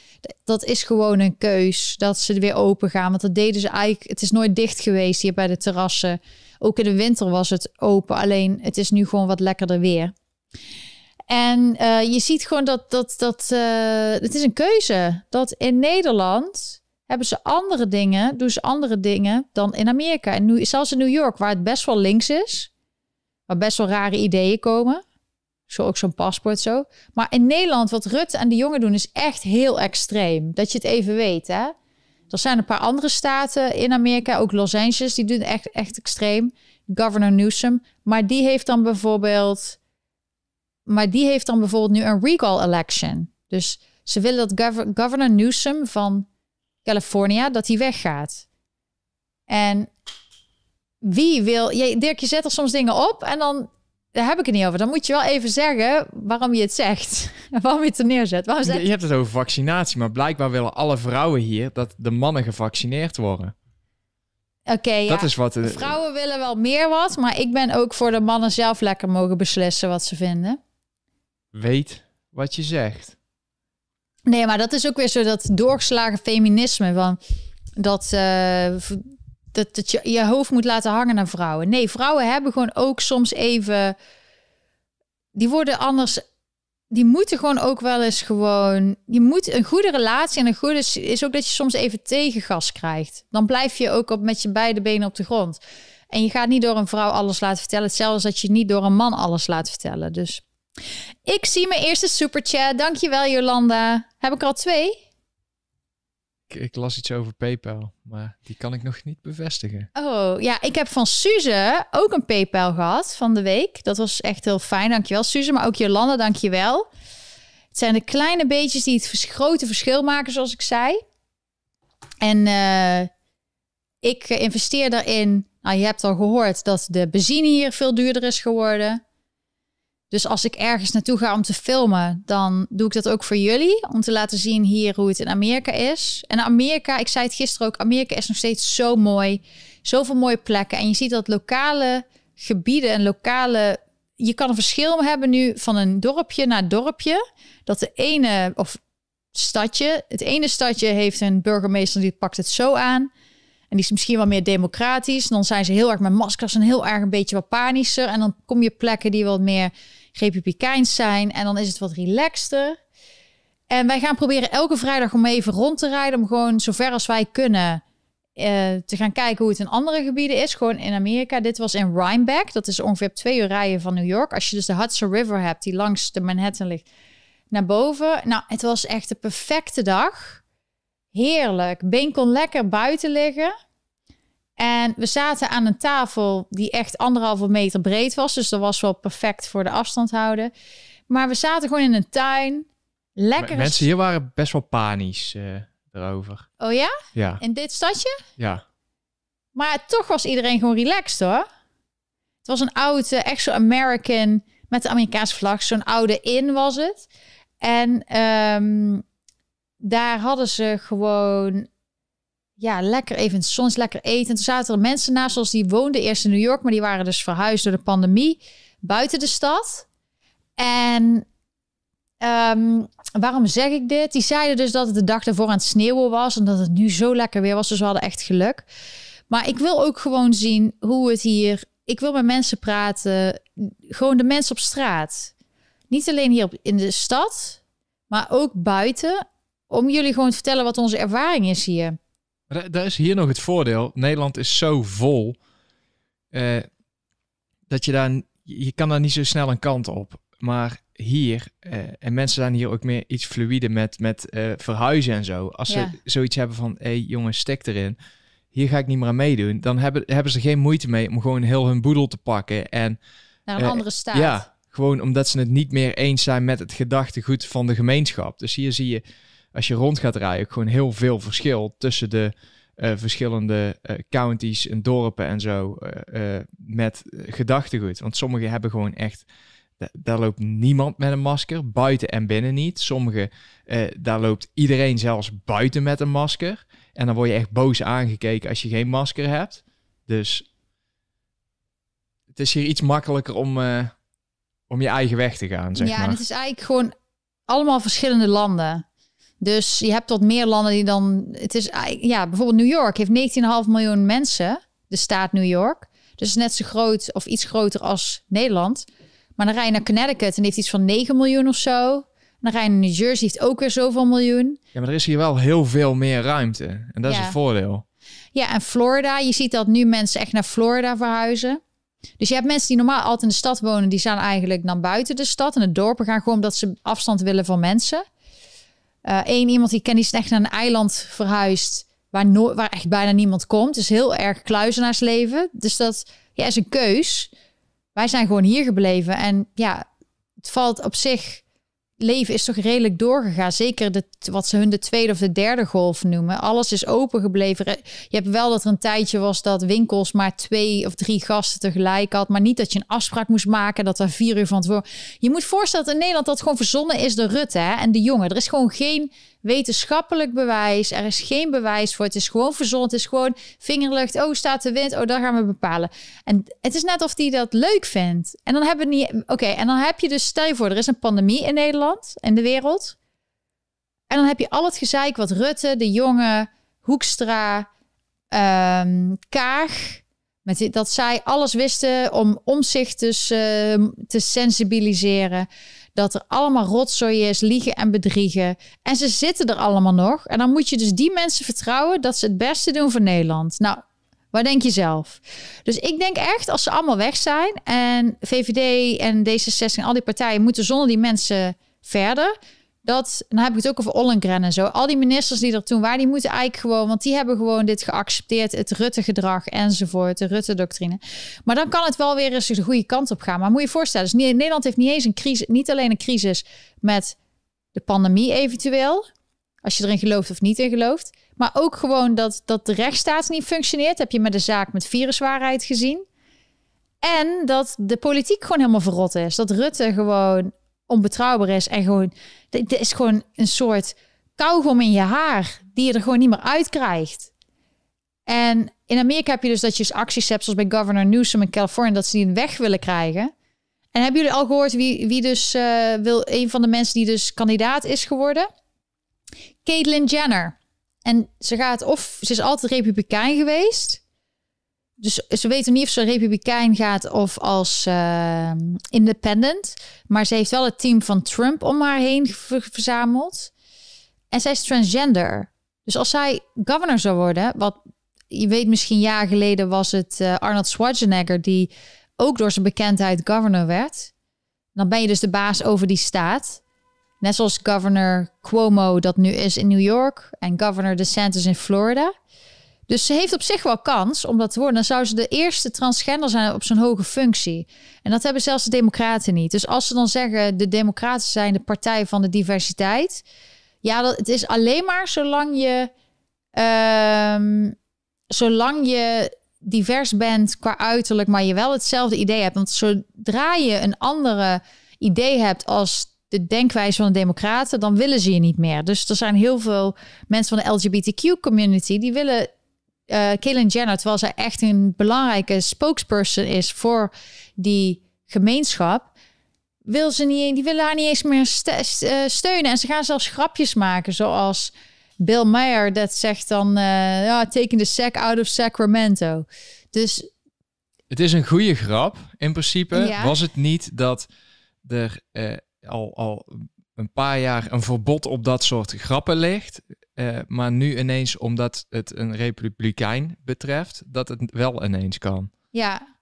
dat is gewoon een keus dat ze er weer open gaan. Want dat deden ze eigenlijk. Het is nooit dicht geweest hier bij de terrassen. Ook in de winter was het open. Alleen het is nu gewoon wat lekkerder weer. En uh, je ziet gewoon dat, dat, dat uh, het is een keuze. Dat in Nederland hebben ze andere dingen, doen ze andere dingen dan in Amerika. En nu, zelfs in New York, waar het best wel links is, waar best wel rare ideeën komen. Zo ook zo'n paspoort zo. Maar in Nederland, wat Rutte en de jongen doen, is echt heel extreem. Dat je het even weet, hè. Er zijn een paar andere staten in Amerika, ook Los Angeles, die doen echt, echt extreem. Governor Newsom. Maar die heeft dan bijvoorbeeld maar die heeft dan bijvoorbeeld nu een recall election. Dus ze willen dat governor Newsom van California, dat hij weggaat. En wie wil... Je, Dirk, je zet er soms dingen op en dan... Daar heb ik het niet over. Dan moet je wel even zeggen waarom je het zegt. waarom je het er neerzet. Waarom je hebt het over vaccinatie, maar blijkbaar willen alle vrouwen hier dat de mannen gevaccineerd worden. Oké, dat is wat. De... Vrouwen willen wel meer wat, maar ik ben ook voor de mannen zelf lekker mogen beslissen wat ze vinden weet wat je zegt. Nee, maar dat is ook weer zo dat doorgeslagen feminisme van dat, uh, dat, dat je je hoofd moet laten hangen naar vrouwen. Nee, vrouwen hebben gewoon ook soms even. Die worden anders. Die moeten gewoon ook wel eens gewoon. Je moet een goede relatie en een goede is ook dat je soms even tegengas krijgt. Dan blijf je ook op met je beide benen op de grond. En je gaat niet door een vrouw alles laten vertellen. Hetzelfde als dat je niet door een man alles laat vertellen. Dus ik zie mijn eerste superchat. Dankjewel, Jolanda. Heb ik er al twee? Ik, ik, las iets over PayPal, maar die kan ik nog niet bevestigen. Oh ja, ik heb van Suze ook een PayPal gehad van de week. Dat was echt heel fijn. Dankjewel, Suze. Maar ook Jolanda, dankjewel. Het zijn de kleine beetjes die het grote verschil maken, zoals ik zei. En uh, ik investeer daarin. Nou, je hebt al gehoord dat de benzine hier veel duurder is geworden. Dus als ik ergens naartoe ga om te filmen, dan doe ik dat ook voor jullie. Om te laten zien hier hoe het in Amerika is. En Amerika, ik zei het gisteren ook, Amerika is nog steeds zo mooi. Zoveel mooie plekken. En je ziet dat lokale gebieden en lokale. Je kan een verschil hebben nu van een dorpje naar dorpje. Dat de ene of stadje, het ene stadje heeft een burgemeester die pakt het zo aan. En die is misschien wel meer democratisch. Dan zijn ze heel erg met maskers en heel erg een beetje wat panischer. En dan kom je plekken die wat meer republikeins zijn. En dan is het wat relaxter. En wij gaan proberen elke vrijdag om even rond te rijden. Om gewoon zover als wij kunnen uh, te gaan kijken hoe het in andere gebieden is. Gewoon in Amerika. Dit was in Rhinebeck. Dat is ongeveer twee uur rijden van New York. Als je dus de Hudson River hebt, die langs de Manhattan ligt, naar boven. Nou, het was echt de perfecte dag. Heerlijk. Been kon lekker buiten liggen. En we zaten aan een tafel die echt anderhalve meter breed was. Dus dat was wel perfect voor de afstand houden. Maar we zaten gewoon in een tuin. Lekker. Mensen hier waren best wel panisch uh, erover. Oh ja? Ja. In dit stadje? Ja. Maar toch was iedereen gewoon relaxed hoor. Het was een oude, echt zo American, met de Amerikaanse vlag. Zo'n oude in was het. En um, daar hadden ze gewoon ja, lekker even zon, lekker eten. En toen zaten er mensen naast, zoals die woonden eerst in New York, maar die waren dus verhuisd door de pandemie buiten de stad. En ehm, waarom zeg ik dit? Die zeiden dus dat het de dag ervoor aan het sneeuwen was en dat het nu zo lekker weer was. Dus we hadden echt geluk. Maar ik wil ook gewoon zien hoe het hier. Ik wil met mensen praten, gewoon de mensen op straat. Niet alleen hier in de stad, maar ook buiten. Om jullie gewoon te vertellen wat onze ervaring is hier. Maar daar is hier nog het voordeel. Nederland is zo vol uh, dat je daar, je kan daar niet zo snel een kant op. Maar hier, uh, en mensen zijn hier ook meer iets fluïde met, met uh, verhuizen en zo. Als ze zoiets hebben van, hé hey, jongens, stek erin. Hier ga ik niet meer aan meedoen. Dan hebben, hebben ze geen moeite mee om gewoon heel hun boedel te pakken. En, Naar een andere staat. Ja, gewoon omdat ze het niet meer eens zijn met het gedachtegoed van de gemeenschap. Dus hier zie je als je rond gaat rijden, gewoon heel veel verschil tussen de eh, verschillende eh, counties en dorpen en zo eh, met gedachtegoed. Want sommigen hebben gewoon echt, da- daar loopt niemand met een masker, buiten en binnen niet. Sommige, eh, daar loopt iedereen zelfs buiten met een masker. En dan word je echt boos aangekeken als je geen masker hebt. Dus het is hier iets makkelijker om, om je eigen weg te gaan, zeg ja, en maar. het is eigenlijk gewoon allemaal verschillende landen. Dus je hebt tot meer landen die dan... Het is, eigenlijk- ja, bijvoorbeeld New York heeft 19,5 miljoen mensen. De staat New York. Dus net zo groot of iets groter als Nederland. Maar dan rij je naar Connecticut en heeft iets van 9 miljoen of zo. Dan rij je naar New Jersey, heeft ook weer zoveel miljoen. Ja, maar er is hier wel heel veel meer ruimte. En dat is Ja. het voordeel. Ja, en Florida. Je ziet dat nu mensen echt naar Florida verhuizen. Dus je hebt mensen die normaal altijd in de stad wonen, die staan eigenlijk naar buiten de stad. En de dorpen gaan gewoon omdat ze afstand willen van mensen. Eén iemand die ik die is echt naar een eiland verhuisd. Waar, waar echt bijna niemand komt. Dus heel erg kluizenaarsleven. Dus dat ja, is een keus. Wij zijn gewoon hier gebleven. En ja, het valt op zich. Leven is toch redelijk doorgegaan. Zeker de, wat ze hun de tweede of de derde golf noemen. Alles is open gebleven. Je hebt wel dat er een tijdje was dat winkels maar twee of drie gasten tegelijk had. Maar niet dat je een afspraak moest maken. Dat er vier uur van tevoren. Je moet voorstellen dat in Nederland dat gewoon verzonnen is door Rutte hè, en de jongen. Er is gewoon geen wetenschappelijk bewijs. Er is geen bewijs voor. Het is gewoon verzonnen. Het is gewoon vingerlucht. Oh, staat de wind. Oh, daar gaan we bepalen. En het is net of die dat leuk vindt. En dan hebben we niet. Oké, en dan heb je dus. Stel je voor, er is een pandemie in Nederland, in de wereld. En dan heb je al het gezeik wat Rutte, de jongen, Hoekstra, ehm, Kaag. Met dat zij alles wisten om, om zich dus eh, te sensibiliseren. Dat er allemaal rotzooi is, liegen en bedriegen. En ze zitten er allemaal nog. En dan moet je dus die mensen vertrouwen dat ze het beste doen voor Nederland. Nou, wat denk je zelf? Dus ik denk echt, als ze allemaal weg zijn en VVD en D66 en al die partijen moeten zonder die mensen verder. Dat, dan heb ik het ook over Ollengren en zo. Al die ministers die er toen waren, die moeten eigenlijk gewoon, want die hebben gewoon dit geaccepteerd, het Rutte-gedrag enzovoort, de Rutte-doctrine. Maar dan kan het wel weer eens de goede kant op gaan. Maar moet je je voorstellen, dus Nederland heeft niet eens een crisis, niet alleen een crisis met de pandemie eventueel, als je erin gelooft of niet in gelooft, maar ook gewoon dat, dat de rechtsstaat niet functioneert. Heb je met de zaak met viruswaarheid gezien. En dat de politiek gewoon helemaal verrot is. Dat Rutte gewoon onbetrouwbaar is en gewoon... Dit is gewoon een soort kauwgom in je haar die je er gewoon niet meer uit krijgt. En in Amerika heb je dus dat je acties hebt zoals bij Governor Newsom in Californië dat ze die weg willen krijgen. En hebben jullie al gehoord wie, wie dus eh, wil een van de mensen die dus kandidaat is geworden? Caitlyn Jenner. En ze gaat of ze is altijd republikein geweest. Dus ze weten niet of ze republikein gaat of als uh, independent. Maar ze heeft wel het team van Trump om haar heen ver verzameld. En zij is transgender. Dus als zij governor zou worden, wat je weet misschien jaar geleden was het uh, Arnold Schwarzenegger die ook door zijn bekendheid governor werd. Dan ben je dus de baas over die staat. Net zoals governor Cuomo dat nu is in New York en governor DeSantis in Florida. Dus ze heeft op zich wel kans om dat te worden. Dan zou ze de eerste transgender zijn op zo'n hoge functie. En dat hebben zelfs de democraten niet. Dus als ze dan zeggen de democraten zijn de partij van de diversiteit. Ja, dat, het is alleen maar zolang je... Um, zolang je divers bent qua uiterlijk, maar je wel hetzelfde idee hebt. Want zodra je een andere idee hebt als de denkwijze van de democraten, dan willen ze je niet meer. Dus er zijn heel veel mensen van de LGBTQ-community die willen uh, Caitlyn Jenner, terwijl zij echt een belangrijke spokesperson is voor die gemeenschap, wil ze niet, die willen haar niet eens meer uh, steunen. En ze gaan zelfs grapjes maken, zoals Bill Maher dat zegt dan, uh, ja, taking the sack out of Sacramento. Dus het is een goede grap. In principe ja. was het niet dat er uh, al, al een paar jaar een verbod op dat soort grappen ligt. Uh, maar nu ineens, omdat het een republikein betreft, dat het wel ineens kan. Ja,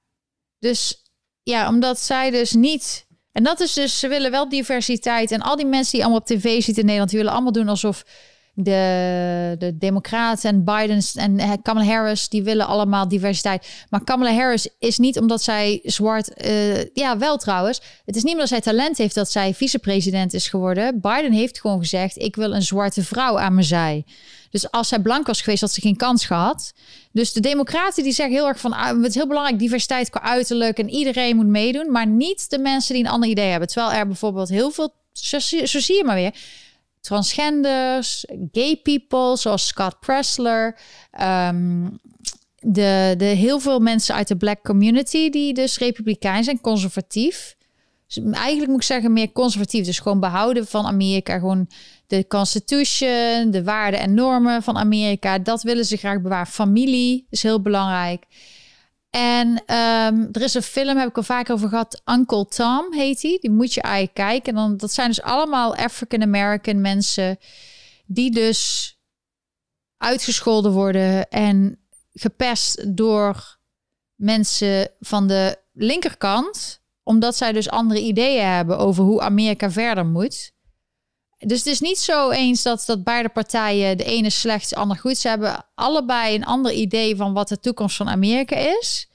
dus ja, omdat zij dus niet. En dat is dus, ze willen wel diversiteit. En al die mensen die allemaal op tv zitten in Nederland, die willen allemaal doen alsof de, de Democraten en Biden en eh, Kamala Harris, die willen allemaal diversiteit. Maar Kamala Harris is niet omdat zij zwart, uh, ja, wel trouwens. Het is niet omdat zij talent heeft dat zij vicepresident is geworden. Biden heeft gewoon gezegd: ik wil een zwarte vrouw aan mijn zij. Dus als zij blank was geweest, had ze geen kans gehad. Dus de Democraten die zeggen heel erg van: ah, het is heel belangrijk diversiteit qua uiterlijk en iedereen moet meedoen, maar niet de mensen die een ander idee hebben. Terwijl er bijvoorbeeld heel veel, zo, zo zie je maar weer transgenders, gay people, zoals Scott Pressler. Um, de, de heel veel mensen uit de black community die dus republikein zijn, conservatief. Dus eigenlijk moet ik zeggen meer conservatief. Dus gewoon behouden van Amerika. Gewoon de constitution, de waarden en normen van Amerika. Dat willen ze graag bewaren. Familie is heel belangrijk. En ehm, er is een film, heb ik al vaak over gehad. Uncle Tom heet die. Die moet je eigenlijk kijken. En dan, dat zijn dus allemaal African American mensen. Die dus uitgescholden worden en gepest door mensen van de linkerkant. Omdat zij dus andere ideeën hebben over hoe Amerika verder moet. Dus het is niet zo eens dat, dat beide partijen de ene slecht, de ander goed. Ze hebben allebei een ander idee van wat de toekomst van Amerika is.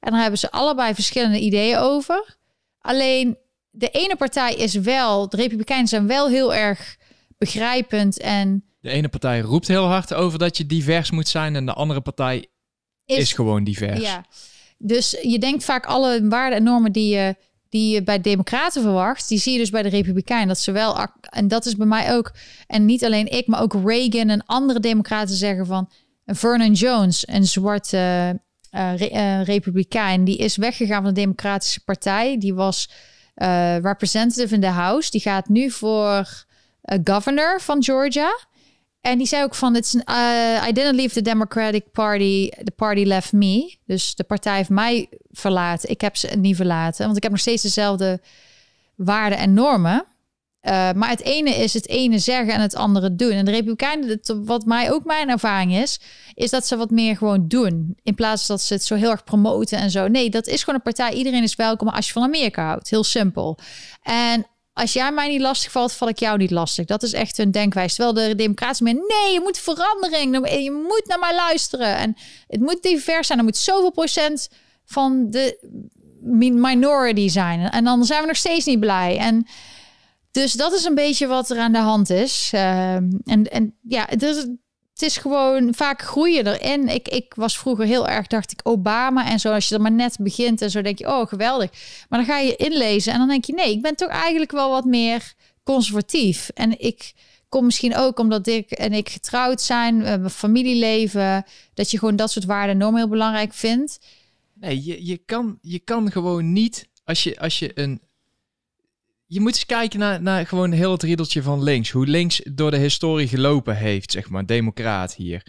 En daar hebben ze allebei verschillende ideeën over. Alleen de ene partij is wel, de Republikeinen zijn wel heel erg begrijpend en. De ene partij roept heel hard over dat je divers moet zijn en de andere partij is, is gewoon divers. Ja. Dus je denkt vaak alle waarden en normen die je die je bij democraten verwacht, die zie je dus bij de republikeinen. Dat ze wel, en dat is bij mij ook, en niet alleen ik, maar ook Reagan en andere democraten zeggen van, Vernon Jones, een zwarte uh, republikein, die is weggegaan van de Democratische Partij. Die was representative in de House. Die gaat nu voor governor van Georgia. En die zei ook van, it's, uh, I didn't leave the Democratic Party, the party left me. Dus de partij heeft mij verlaten. Ik heb ze niet verlaten, want ik heb nog steeds dezelfde waarden en normen. Uh, maar het ene is het ene zeggen en het andere doen. En de Republikeinen, wat mij ook mijn ervaring is, is dat ze wat meer gewoon doen. In plaats dat ze het zo heel erg promoten en zo. Nee, dat is gewoon een partij. Iedereen is welkom als je van Amerika houdt. Heel simpel. En als jij mij niet lastig valt, val ik jou niet lastig. Dat is echt een denkwijze. Terwijl de democratie meer, nee, je moet verandering. Je moet naar mij luisteren. En het moet divers zijn. Er moet zoveel procent van de minority zijn. En dan zijn we nog steeds niet blij. En dus dat is een beetje wat er aan de hand is. Ehm, en, en ja, is, het is gewoon vaak groeien erin. Ik, ik was vroeger heel erg, dacht ik, Obama en zo. Als je er maar net begint en zo, denk je, oh, geweldig. Maar dan ga je inlezen en dan denk je, nee, ik ben toch eigenlijk wel wat meer conservatief. En ik kom misschien ook omdat ik en ik getrouwd zijn, mijn familieleven, dat je gewoon dat soort waarden enorm heel belangrijk vindt. Nee, je, je, kan, je kan gewoon niet, als je, als je een je moet eens kijken naar, naar gewoon heel het riedeltje van links. Hoe links door de historie gelopen heeft, zeg maar, democraat hier.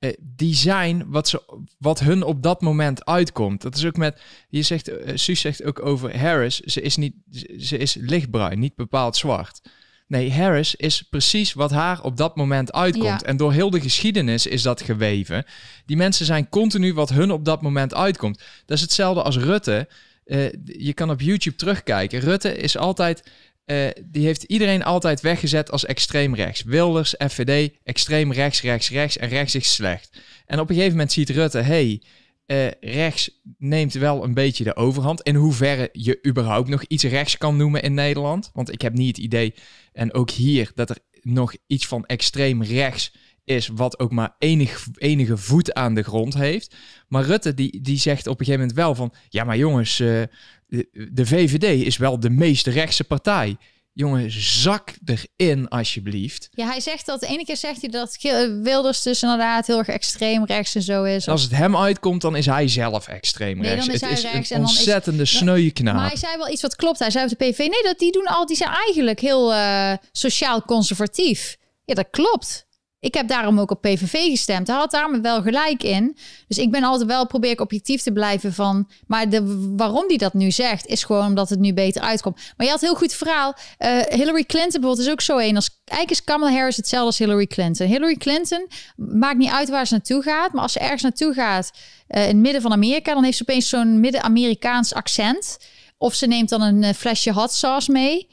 Uh, die zijn wat, ze, wat hun op dat moment uitkomt. Dat is ook met, je zegt, uh, Suus zegt ook over Harris, ze is, niet, ze is lichtbruin, niet bepaald zwart. Nee, Harris is precies wat haar op dat moment uitkomt. En door heel de geschiedenis is dat geweven. Die mensen zijn continu wat hun op dat moment uitkomt. Dat is hetzelfde als Rutte. Uh, je kan op YouTube terugkijken. Rutte is altijd, uh, die heeft iedereen altijd weggezet als extreem rechts. Wilders, FVD, extreem rechts, rechts, rechts en rechts is slecht. En op een gegeven moment ziet Rutte, hey, uh, rechts neemt wel een beetje de overhand. In hoeverre je überhaupt nog iets rechts kan noemen in Nederland. Want ik heb niet het idee, en ook hier, dat er nog iets van extreem rechts is wat ook maar enig, enige voet aan de grond heeft. Maar Rutte die, die zegt op een gegeven moment wel van... ja, maar jongens, uh, de, VVD is wel de meest rechtse partij. Jongens, zak erin alsjeblieft. Ja, hij zegt dat. De ene keer zegt hij dat Wilders dus inderdaad heel erg extreem rechts en zo is. Als het hem uitkomt, dan is hij zelf extreem nee, rechts. Dan is het hij is rechts een en ontzettende is, sneuwe knaap. Maar hij zei wel iets wat klopt. Hij zei op de PV, nee, dat die doen al, die zijn eigenlijk heel uh, sociaal conservatief. Ja, dat klopt. Ik heb daarom ook op PVV gestemd. Hij had daar wel gelijk in. Dus ik ben altijd wel probeer ik objectief te blijven van. Maar de, waarom die dat nu zegt, is gewoon omdat het nu beter uitkomt. Maar je had heel goed verhaal. Uh, Hillary Clinton bijvoorbeeld is ook zo een. Als, eigenlijk is Kamala Harris hetzelfde als Hillary Clinton. Hillary Clinton maakt niet uit waar ze naartoe gaat. Maar als ze ergens naartoe gaat uh, in het midden van Amerika, dan heeft ze opeens zo'n midden-Amerikaans accent. Of ze neemt dan een uh, flesje hot sauce mee.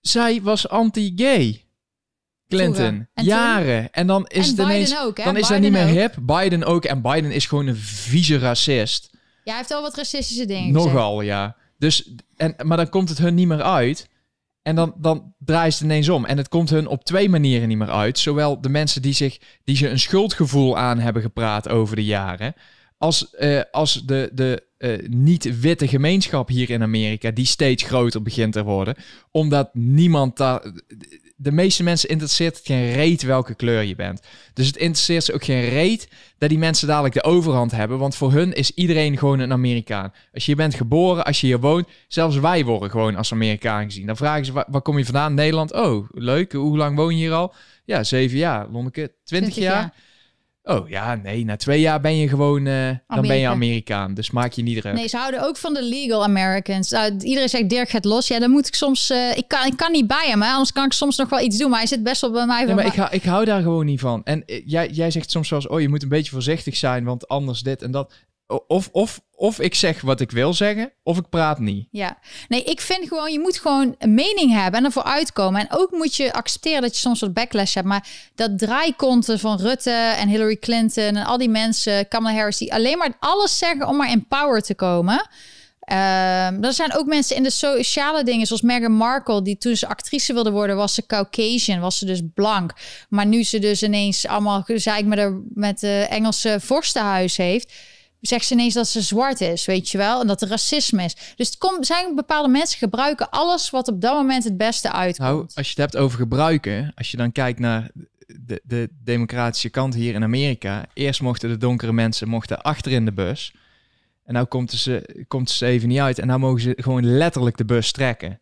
Zij was anti-gay. Clinton. En Jaren. En dan is en het Biden ineens... ook, hè? Dan is dat Biden niet meer hip. Biden ook. En Biden is gewoon een vieze racist. Ja, hij heeft al wat racistische dingen gezegd. Nogal, ja. Dus, en, maar dan komt het hun niet meer uit. En dan, dan draaien ze het ineens om. En het komt hun op twee manieren niet meer uit. Zowel de mensen die, zich, die ze een schuldgevoel aan hebben gepraat over de jaren. Als, eh, als de, de eh, niet-witte gemeenschap hier in Amerika, die steeds groter begint te worden. Omdat niemand daar. De meeste mensen interesseert het geen reet welke kleur je bent. Dus het interesseert ze ook geen reet dat die mensen dadelijk de overhand hebben. Want voor hun is iedereen gewoon een Amerikaan. Als je hier bent geboren, als je hier woont, zelfs wij worden gewoon als Amerikaan gezien. Dan vragen ze, waar, waar kom je vandaan? Nederland. Oh, leuk. Hoe lang woon je hier al? Ja, zeven jaar. Lonneke, twintig 20 jaar? Oh ja, nee, na twee jaar ben je gewoon, eh, dan ben je Amerika. Amerikaan. Dus maak je niet druk. Nee, ze houden ook van de legal Americans. Nou, iedereen zegt Dirk gaat los. Ja, dan moet ik soms... eh, ik, kan, ik kan niet bij hem, hè? anders kan ik soms nog wel iets doen. Maar hij zit best wel bij mij. Nee, maar ik, hou, ik hou daar gewoon niet van. En eh, jij, jij zegt soms zoals, oh, je moet een beetje voorzichtig zijn, want anders dit en dat. Of, of, of ik zeg wat ik wil zeggen, of ik praat niet. Ja, nee, ik vind gewoon, je moet gewoon een mening hebben en ervoor uitkomen. En ook moet je accepteren dat je soms wat backlash hebt. Maar dat draaikonten van Rutte en Hillary Clinton en al die mensen, Kamala Harris, die alleen maar alles zeggen om maar in power te komen. Ehm er zijn ook mensen in de sociale dingen, zoals Meghan Markle, die toen ze actrice wilde worden, was ze Caucasian, was ze dus blank. Maar nu ze dus ineens allemaal gezeik met de, met de Engelse vorstenhuis heeft, zegt ze ineens dat ze zwart is, weet je wel? En dat er racisme is. Dus het zijn bepaalde mensen gebruiken alles wat op dat moment het beste uitkomt. Nou, als je het hebt over gebruiken, als je dan kijkt naar de, de democratische kant hier in Amerika. Eerst mochten de donkere mensen mochten achter in de bus. En nou ze, komt ze even niet uit. En nou mogen ze gewoon letterlijk de bus trekken.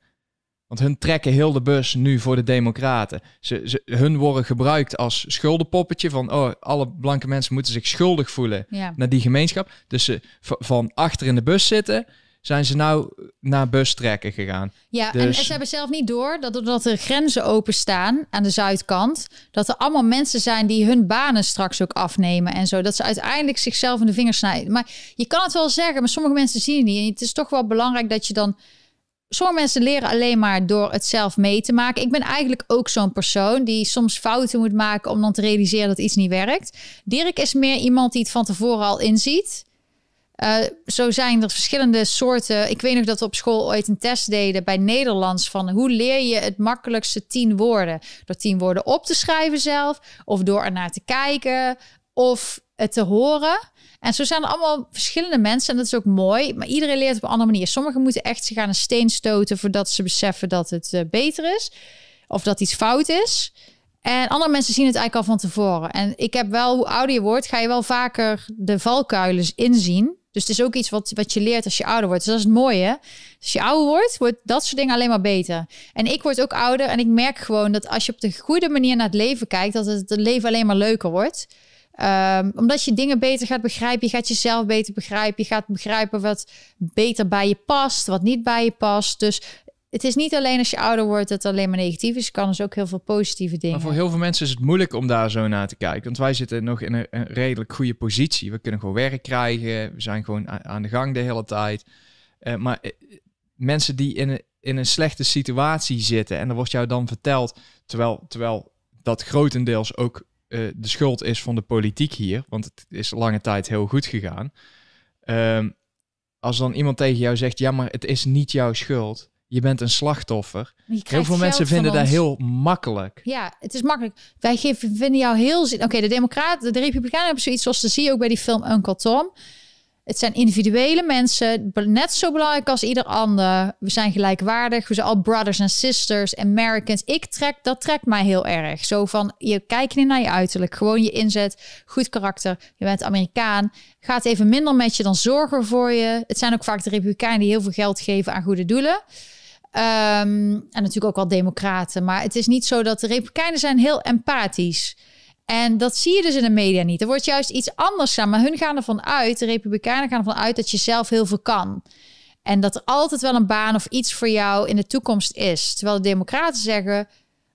Want hun trekken heel de bus nu voor de democraten. Ze, ze, hun worden gebruikt als schuldenpoppetje van... oh, alle blanke mensen moeten zich schuldig voelen ja. naar die gemeenschap. Dus ze van achter in de bus zitten... zijn ze nou naar bus trekken gegaan. Ja, en, Dus- en ze hebben zelf niet door dat doordat er grenzen openstaan aan de zuidkant, dat er allemaal mensen zijn die hun banen straks ook afnemen en zo. Dat ze uiteindelijk zichzelf in de vingers snijden. Maar je kan het wel zeggen, maar sommige mensen zien het niet. En het is toch wel belangrijk dat je dan. Sommige mensen leren alleen maar door het zelf mee te maken. Ik ben eigenlijk ook zo'n persoon die soms fouten moet maken om dan te realiseren dat iets niet werkt. Dirk is meer iemand die het van tevoren al inziet. Eh, zo zijn er verschillende soorten. Ik weet nog dat we op school ooit een test deden bij Nederlands van hoe leer je het makkelijkste tien woorden? Door tien woorden op te schrijven zelf, of door ernaar te kijken, of het te horen. En zo zijn er allemaal verschillende mensen en dat is ook mooi. Maar iedereen leert op een andere manier. Sommigen moeten echt zich aan een steen stoten voordat ze beseffen dat het eh, beter is, of dat iets fout is. En andere mensen zien het eigenlijk al van tevoren. En ik heb wel, hoe ouder je wordt, ga je wel vaker de valkuilen inzien. Dus het is ook iets wat, wat je leert als je ouder wordt. Dus dat is het mooie. Als je ouder wordt, wordt dat soort dingen alleen maar beter. En ik word ook ouder en ik merk gewoon dat als je op de goede manier naar het leven kijkt, dat het, het leven alleen maar leuker wordt. Ehm, omdat je dingen beter gaat begrijpen. Je gaat jezelf beter begrijpen. Je gaat begrijpen wat beter bij je past, wat niet bij je past. Dus het is niet alleen als je ouder wordt dat het alleen maar negatief is. Je kan dus ook heel veel positieve dingen. Maar voor heel veel mensen is het moeilijk om daar zo naar te kijken. Want wij zitten nog in een, een redelijk goede positie. We kunnen gewoon werk krijgen. We zijn gewoon aan de gang de hele tijd. Eh, maar eh, mensen die in een, in een slechte situatie zitten... en er wordt jou dan verteld... terwijl, terwijl dat grotendeels ook eh, de schuld is van de politiek hier... want het is lange tijd heel goed gegaan. Ehm, als dan iemand tegen jou zegt... ja, maar het is niet jouw schuld... Je bent een slachtoffer. Heel veel mensen vinden dat ons. heel makkelijk. Ja, het is makkelijk. Wij geven, vinden jou heel zin. Oké, de Democraten, de Republikeinen hebben zoiets zoals te zie je ook bij die film Uncle Tom. Het zijn individuele mensen, net zo belangrijk als ieder ander. We zijn gelijkwaardig, we zijn al brothers en sisters, Americans. Ik trek, dat trekt mij heel erg. Zo van, je kijkt niet naar je uiterlijk, gewoon je inzet, goed karakter. Je bent Amerikaan, gaat even minder met je dan zorgen voor je. Het zijn ook vaak de Republikeinen die heel veel geld geven aan goede doelen. Ehm, en natuurlijk ook wel democraten. Maar het is niet zo dat de republikeinen zijn heel empathisch. En dat zie je dus in de media niet. Er wordt juist iets anders gedaan. Maar hun gaan ervan uit, de republikeinen gaan ervan uit... dat je zelf heel veel kan. En dat er altijd wel een baan of iets voor jou in de toekomst is. Terwijl de democraten zeggen...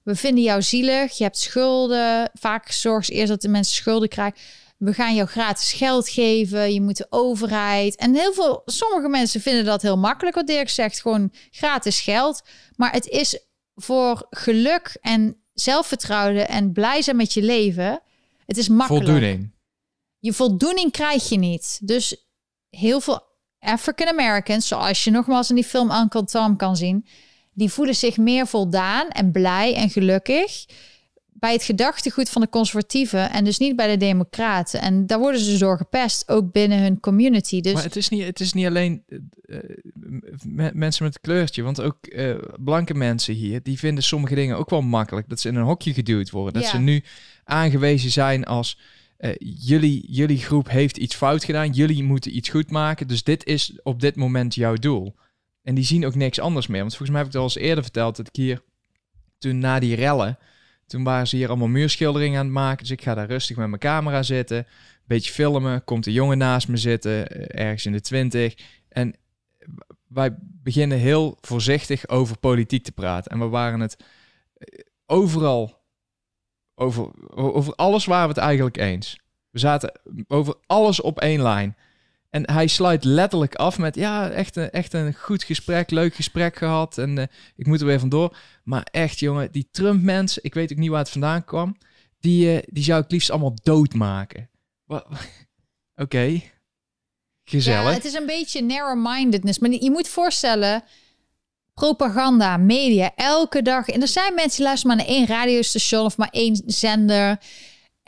we vinden jou zielig, je hebt schulden. Vaak zorgen ze eerst dat de mensen schulden krijgen. We gaan jou gratis geld geven. Je moet de overheid. En heel veel, sommige mensen vinden dat heel makkelijk. Wat Dirk zegt, gewoon gratis geld. Maar het is voor geluk en zelfvertrouwen en blij zijn met je leven. Het is makkelijk. Voldoening. Je voldoening krijg je niet. Dus heel veel African Americans, zoals je nogmaals in die film Uncle Tom kan zien, die voelen zich meer voldaan en blij en gelukkig bij het gedachtegoed van de conservatieven en dus niet bij de democraten. En daar worden ze door gepest, ook binnen hun community. Dus Maar het is niet, het is niet alleen eh, eh, me- mensen met een kleurtje, want ook eh, blanke mensen hier, die vinden sommige dingen ook wel makkelijk. Dat ze in een hokje geduwd worden. Dat Ja. ze nu aangewezen zijn als jullie, jullie groep heeft iets fout gedaan, jullie moeten iets goed maken, dus dit is op dit moment jouw doel. En die zien ook niks anders meer. Want volgens mij heb ik het al eens eerder verteld dat ik hier toen na die rellen, toen waren ze hier allemaal muurschilderingen aan het maken. Dus ik ga daar rustig met mijn camera zitten, beetje filmen. Komt een jongen naast me zitten, eh, ergens in de twintig. En wij beginnen heel voorzichtig over politiek te praten. En we waren het eh, overal, over, over alles waren we het eigenlijk eens. We zaten over alles op één lijn. En hij sluit letterlijk af met, ja, echt een, echt een goed gesprek, leuk gesprek gehad. En eh, ik moet er weer vandoor. Maar echt, jongen, die Trump-mensen, ik weet ook niet waar het vandaan kwam. Die, eh, die zou ik liefst allemaal doodmaken. Oké. Gezellig. Ja, het is een beetje narrow-mindedness. Maar je moet voorstellen, propaganda, media, elke dag. En er zijn mensen die luisteren maar naar één radiostation of maar één zender.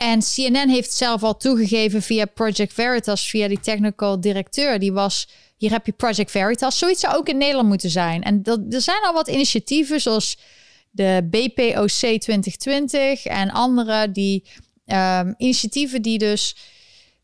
En CNN heeft zelf al toegegeven via Project Veritas, via die technical directeur. Die was, hier heb je Project Veritas. Zoiets zou ook in Nederland moeten zijn. En dat, er zijn al wat initiatieven zoals de BPOC 2020 en andere die ehm, initiatieven die dus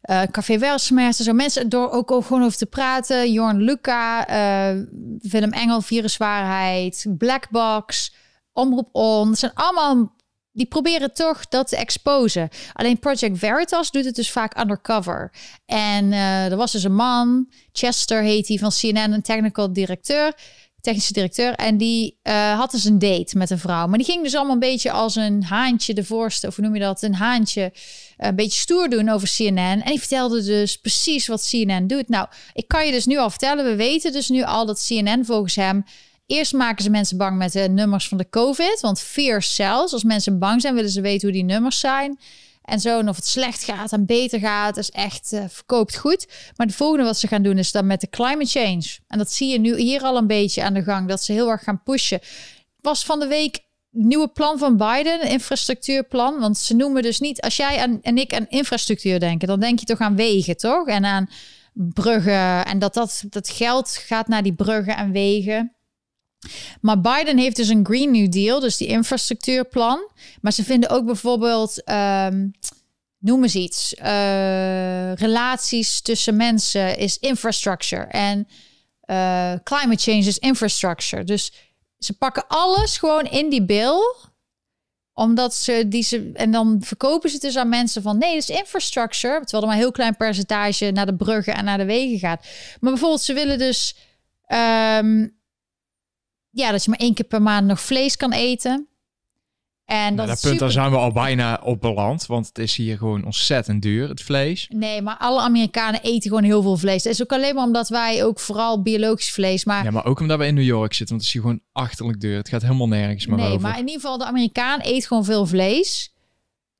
eh, Café Welsmers, zo mensen door ook gewoon over te praten. Jorn Luca, eh, Willem Engel, Viruswaarheid, Blackbox, Omroep On. Het zijn allemaal, die proberen toch dat te exposen. Alleen Project Veritas doet het dus vaak undercover. En eh, er was dus een man, Chester heet hij, van CNN, een technical directeur technische directeur. En die eh, had dus een date met een vrouw. Maar die ging dus allemaal een beetje als een haantje de voorste, of hoe noem je dat? Een haantje, eh, een beetje stoer doen over CNN. En die vertelde dus precies wat CNN doet. Nou, ik kan je dus nu al vertellen, we weten dus nu al dat CNN volgens hem... Eerst maken ze mensen bang met de nummers van de COVID. Want fear sells. Als mensen bang zijn, willen ze weten hoe die nummers zijn. En zo, en of het slecht gaat en beter gaat, is echt eh, verkoopt goed. Maar de volgende wat ze gaan doen is dan met de climate change. En dat zie je nu hier al een beetje aan de gang, dat ze heel erg gaan pushen. Was van de week nieuwe plan van Biden, infrastructuurplan. Want ze noemen dus niet, als jij aan, en ik aan infrastructuur denken, dan denk je toch aan wegen, toch? En aan bruggen. En dat dat, dat geld gaat naar die bruggen en wegen. Maar Biden heeft dus een Green New Deal, dus die infrastructuurplan. Maar ze vinden ook bijvoorbeeld, ehm, noem eens iets, eh, relaties tussen mensen is infrastructure. En eh, climate change is infrastructure. Dus ze pakken alles gewoon in die bill omdat ze die ze en dan verkopen ze het dus aan mensen van nee, het is infrastructure, terwijl er maar een heel klein percentage naar de bruggen en naar de wegen gaat. Maar bijvoorbeeld ze willen dus ehm, ja, dat je maar één keer per maand nog vlees kan eten. En dat Nou, dat punt, daar zijn we al bijna op beland. Want het is hier gewoon ontzettend duur, het vlees. Nee, maar alle Amerikanen eten gewoon heel veel vlees. Dat is ook alleen maar omdat wij ook vooral biologisch vlees, maar Ja, maar ook omdat we in New York zitten. Want het is hier gewoon achterlijk duur. Het gaat helemaal nergens meer nee, over. maar in ieder geval de Amerikaan eet gewoon veel vlees.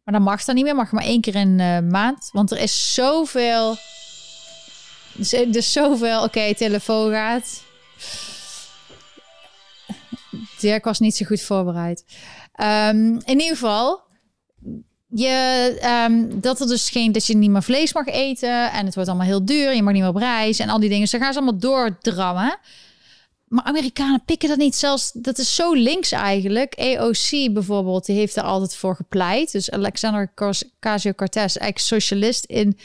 Maar dat mag dan niet meer, mag maar één keer in de maand, want er is zoveel. Dus, dus zoveel. Oké, telefoon gaat. Dirk was niet zo goed voorbereid. Ehm, in ieder geval, je, ehm, dat er dus geen, dat je niet meer vlees mag eten en het wordt allemaal heel duur. Je mag niet meer op reis en al die dingen. Dan gaan ze allemaal doordrammen. Maar Amerikanen pikken dat niet. Zelfs dat is zo links eigenlijk. AOC bijvoorbeeld, die heeft er altijd voor gepleit. Dus Alexander Ocasio-Cortez, eigenlijk socialist in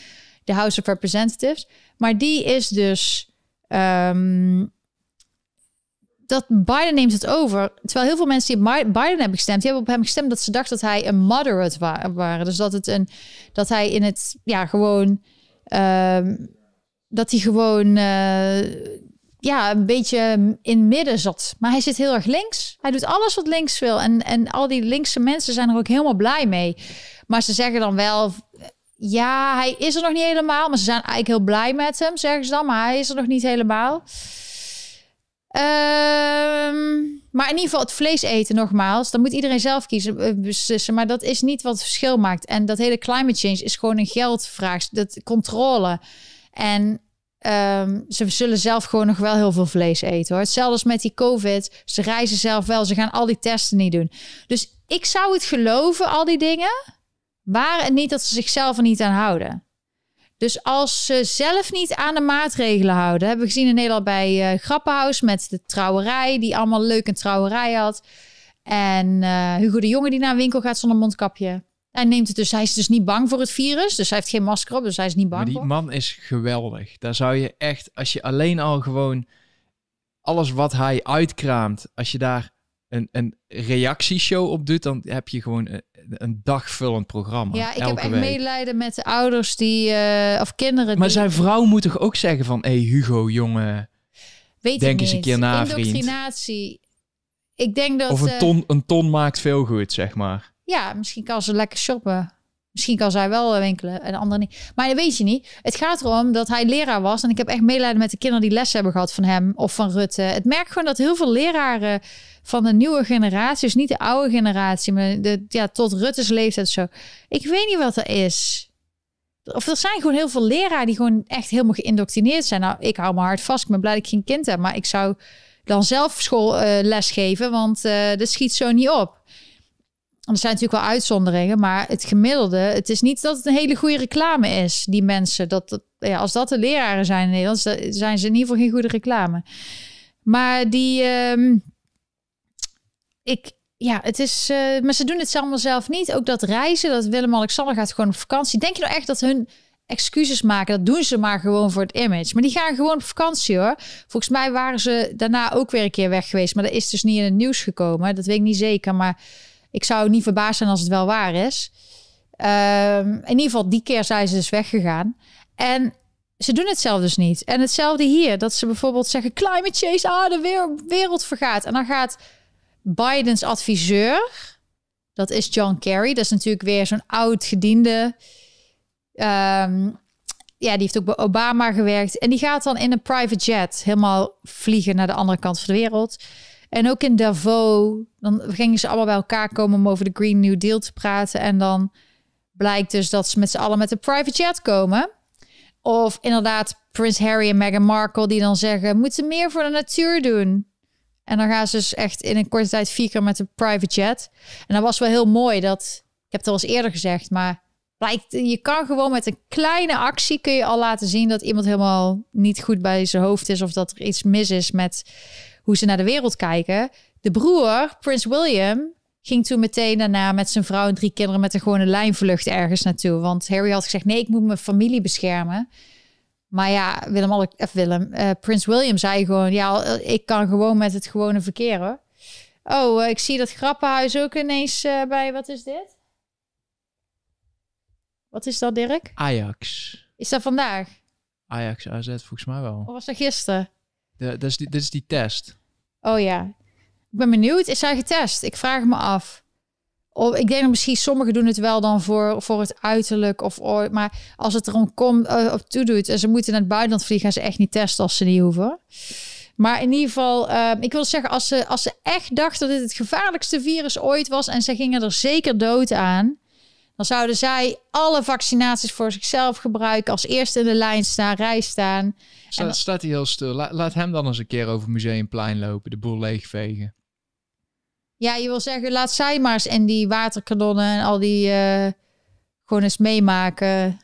de House of Representatives. Maar die is dus ehm, dat Biden neemt het over. Terwijl heel veel mensen die Biden hebben gestemd, die hebben op hem gestemd dat ze dachten dat hij een moderate wa- waren. Dus dat het een dat hij in het ja gewoon ehm, dat hij gewoon eh, ja een beetje in midden zat. Maar hij zit heel erg links. Hij doet alles wat links wil en en al die linkse mensen zijn er ook helemaal blij mee. Maar ze zeggen dan wel ja, hij is er nog niet helemaal. Maar ze zijn eigenlijk heel blij met hem, zeggen ze dan. Maar hij is er nog niet helemaal. Ehm, maar in ieder geval het vlees eten, nogmaals. Dan moet iedereen zelf kiezen, eh, beslissen. Maar dat is niet wat het verschil maakt. En dat hele climate change is gewoon een geldvraag. Dat controle. En ehm, ze zullen zelf gewoon nog wel heel veel vlees eten hoor. Hetzelfde als met die COVID. Ze reizen zelf wel. Ze gaan al die testen niet doen. Dus ik zou het geloven, al die dingen. Waren het niet dat ze zichzelf er niet aan houden. Dus als ze zelf niet aan de maatregelen houden, hebben we gezien in Nederland bij uh, Grappenhuis met de trouwerij, die allemaal leuk een trouwerij had. En uh, Hugo de Jonge die naar een winkel gaat zonder mondkapje. Hij neemt het dus, hij is dus niet bang voor het virus. Dus hij heeft geen masker op, dus hij is niet bang. Maar die man is geweldig. Daar zou je echt, als je alleen al gewoon alles wat hij uitkraamt, als je daar een, een reactieshow op doet, dan heb je gewoon een, dagvullend programma. Ja, ik heb echt medelijden met de ouders die, uh, of kinderen. Maar zijn vrouw moet toch ook zeggen van, hé hey, Hugo, jongen, Weet denk eens een keer na, Indoctrinatie. Ik denk dat... Of een ton, een ton maakt veel goed, zeg maar. Ja, misschien kan ze lekker shoppen. Misschien kan zij wel winkelen en de andere niet. Maar dat weet je niet. Het gaat erom dat hij leraar was. En ik heb echt medelijden met de kinderen die les hebben gehad van hem of van Rutte. Het merk gewoon dat heel veel leraren van de nieuwe generatie, dus niet de oude generatie, maar de, ja, tot Rutte's leeftijd zo. Ik weet niet wat er is. Of er zijn gewoon heel veel leraren die gewoon echt helemaal geïndoctrineerd zijn. Nou, ik hou me hard vast. Ik ben blij dat ik geen kind heb. Maar ik zou dan zelf school uh, les geven, want uh, dat schiet zo niet op. Er zijn natuurlijk wel uitzonderingen, maar het gemiddelde, het is niet dat het een hele goede reclame is, die mensen. Dat, ja, als dat de leraren zijn in Nederland, zijn ze in ieder geval geen goede reclame. Maar die, um, ik, ja, het is, uh, maar ze doen het allemaal zelf niet. Ook dat reizen, dat Willem-Alexander gaat gewoon op vakantie. Denk je nou echt dat hun excuses maken? Dat doen ze maar gewoon voor het image. Maar die gaan gewoon op vakantie hoor. Volgens mij waren ze daarna ook weer een keer weg geweest. Maar dat is dus niet in het nieuws gekomen. Dat weet ik niet zeker. Maar ik zou niet verbaasd zijn als het wel waar is. Um, in ieder geval, die keer zijn ze dus weggegaan. En ze doen het zelf dus niet. En hetzelfde hier. Dat ze bijvoorbeeld zeggen, climate change, ah, de wereld vergaat. En dan gaat Bidens adviseur, dat is John Kerry. Dat is natuurlijk weer zo'n oud gediende. Um, ja, die heeft ook bij Obama gewerkt. En die gaat dan in een private jet helemaal vliegen naar de andere kant van de wereld. En ook in Davos, dan gingen ze allemaal bij elkaar komen om over de Green New Deal te praten. En dan blijkt dus dat ze met z'n allen met een private jet komen. Of inderdaad Prins Harry en Meghan Markle die dan zeggen... moeten meer voor de natuur doen. En dan gaan ze dus echt in een korte tijd vier keer met een private jet. En dat was wel heel mooi. Dat, ik heb het al eens eerder gezegd, maar blijkt, je kan gewoon met een kleine actie kun je al laten zien dat iemand helemaal niet goed bij zijn hoofd is of dat er iets mis is met hoe ze naar de wereld kijken. De broer, Prins William, ging toen meteen daarna met zijn vrouw en drie kinderen met een gewone lijnvlucht ergens naartoe. Want Harry had gezegd: nee, ik moet mijn familie beschermen. Maar ja, Willem, of eh, Willem uh, Prins William zei gewoon, ja, ik kan gewoon met het gewone verkeer hoor. Oh, uh, ik zie dat Grappenhuis ook ineens uh, bij, wat is dit? Wat is dat, Dirk? Ajax. Is dat vandaag? Ajax AZ, volgens mij wel. Of was dat gisteren? De, dat is die, dit is die test. Oh ja. Ik ben benieuwd. Is hij getest? Ik vraag me af. Of ik denk dat misschien sommigen doen het wel dan voor, voor het uiterlijk. Of, maar als het erom komt, uh, op toe doet en ze moeten naar het buitenland vliegen, gaan ze echt niet testen als ze niet hoeven. Maar in ieder geval, uh, ik wil zeggen, als ze, als ze echt dachten dat dit het gevaarlijkste virus ooit was en ze gingen er zeker dood aan, dan zouden zij alle vaccinaties voor zichzelf gebruiken, als eerste in de lijn staan, rij staan. Staat, dan... staat hij heel stil. Laat, laat hem dan eens een keer over Museumplein lopen, de boel leegvegen. Ja, je wil zeggen, laat zij maar eens in die waterkanonnen en al die uh, gewoon eens meemaken.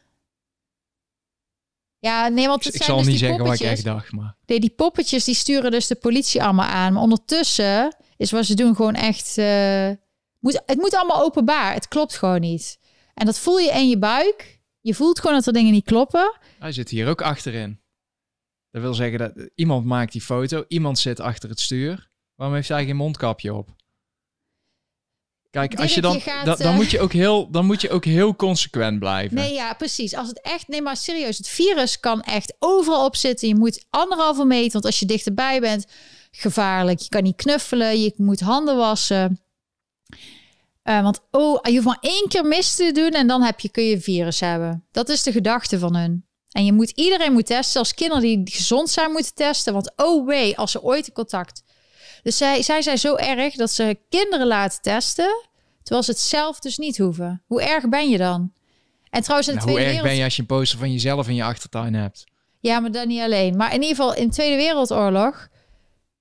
Ja, nee, want het ik, zijn ik zal dus niet die zeggen wat ik echt dacht, maar... Nee, die poppetjes die sturen dus de politie allemaal aan. Maar ondertussen is wat ze doen gewoon echt... Uh, moet, het moet allemaal openbaar. Het klopt gewoon niet. En dat voel je in je buik. Je voelt gewoon dat er dingen niet kloppen. Hij zit hier ook achterin. Dat wil zeggen dat iemand maakt die foto. Iemand zit achter het stuur. Waarom heeft hij geen mondkapje op? Kijk, als je dan, gaat, dan, dan, moet je ook heel, dan moet je ook heel consequent blijven. Nee, ja, precies. Als het echt, nee, maar serieus, het virus kan echt overal op zitten. Je moet anderhalve meter, want als je dichterbij bent, gevaarlijk. Je kan niet knuffelen, je moet handen wassen. Uh, want oh, je hoeft maar één keer mis te doen en dan heb je, kun je virus hebben. Dat is de gedachte van hun. En je moet iedereen moet testen, zelfs kinderen die gezond zijn moeten testen. Want oh wee, als ze ooit in contact. Dus zij, zij zijn zo erg dat ze kinderen laten testen, terwijl ze het zelf dus niet hoeven. Hoe erg ben je dan? En trouwens, in de Nou, hoe Tweede erg Wereld... ben je als je een poster van jezelf in je achtertuin hebt? Ja, maar dan niet alleen. Maar in ieder geval, in de Tweede Wereldoorlog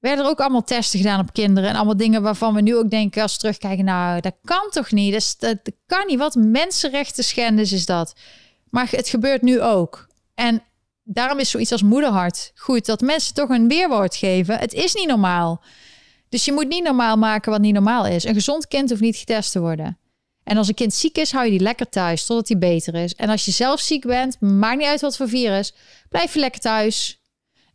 werden er ook allemaal testen gedaan op kinderen. En allemaal dingen waarvan we nu ook denken als we terugkijken. Nou, dat kan toch niet? Dat, is- dat, kan niet. Wat mensenrechten schendis is dat. Maar het gebeurt nu ook. En daarom is zoiets als moederhart goed. Dat mensen toch een weerwoord geven. Het is niet normaal. Dus je moet niet normaal maken wat niet normaal is. Een gezond kind hoeft niet getest te worden. En als een kind ziek is, hou je die lekker thuis totdat hij beter is. En als je zelf ziek bent, maakt niet uit wat voor virus, blijf je lekker thuis.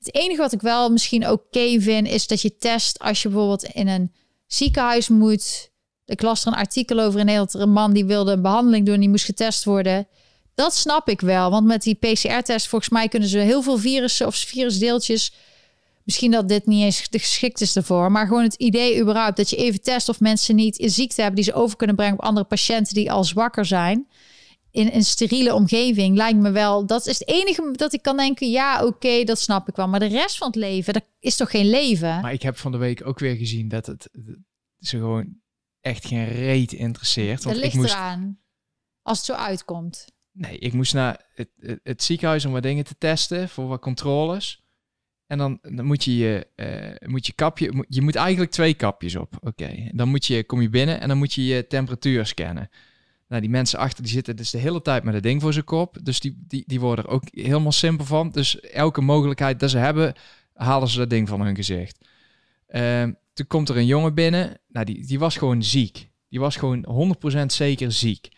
Het enige wat ik wel misschien oké vind, is dat je test als je bijvoorbeeld in een ziekenhuis moet. Ik las er een artikel over in Nederland. Een man die wilde een behandeling doen, die moest getest worden. Dat snap ik wel, want met die PCR-test, volgens mij kunnen ze heel veel virussen of virusdeeltjes. Misschien dat dit niet eens de geschikt is ervoor, maar gewoon het idee überhaupt dat je even test of mensen niet een ziekte hebben die ze over kunnen brengen op andere patiënten die al zwakker zijn in een steriele omgeving lijkt me wel. Dat is het enige dat ik kan denken. Ja, oké, dat snap ik wel. Maar de rest van het leven, dat is toch geen leven? Maar ik heb van de week ook weer gezien dat het dat ze gewoon echt geen reet interesseert. dat Want ligt ik moest, eraan. Als het zo uitkomt. nee, ik moest naar het, het, het ziekenhuis om wat dingen te testen voor wat controles. En dan, dan moet je je, eh, moet je kapje, je moet eigenlijk twee kapjes op. Oké, dan moet je, kom je binnen en dan moet je je temperatuur scannen. Nou, die mensen achter die zitten dus de hele tijd met het ding voor zijn kop. Dus die, die, die worden er ook helemaal simpel van. Dus elke mogelijkheid dat ze hebben, halen ze dat ding van hun gezicht. Ehm, toen komt er een jongen binnen. Nou, die, die was gewoon ziek. Die was gewoon 100% zeker ziek.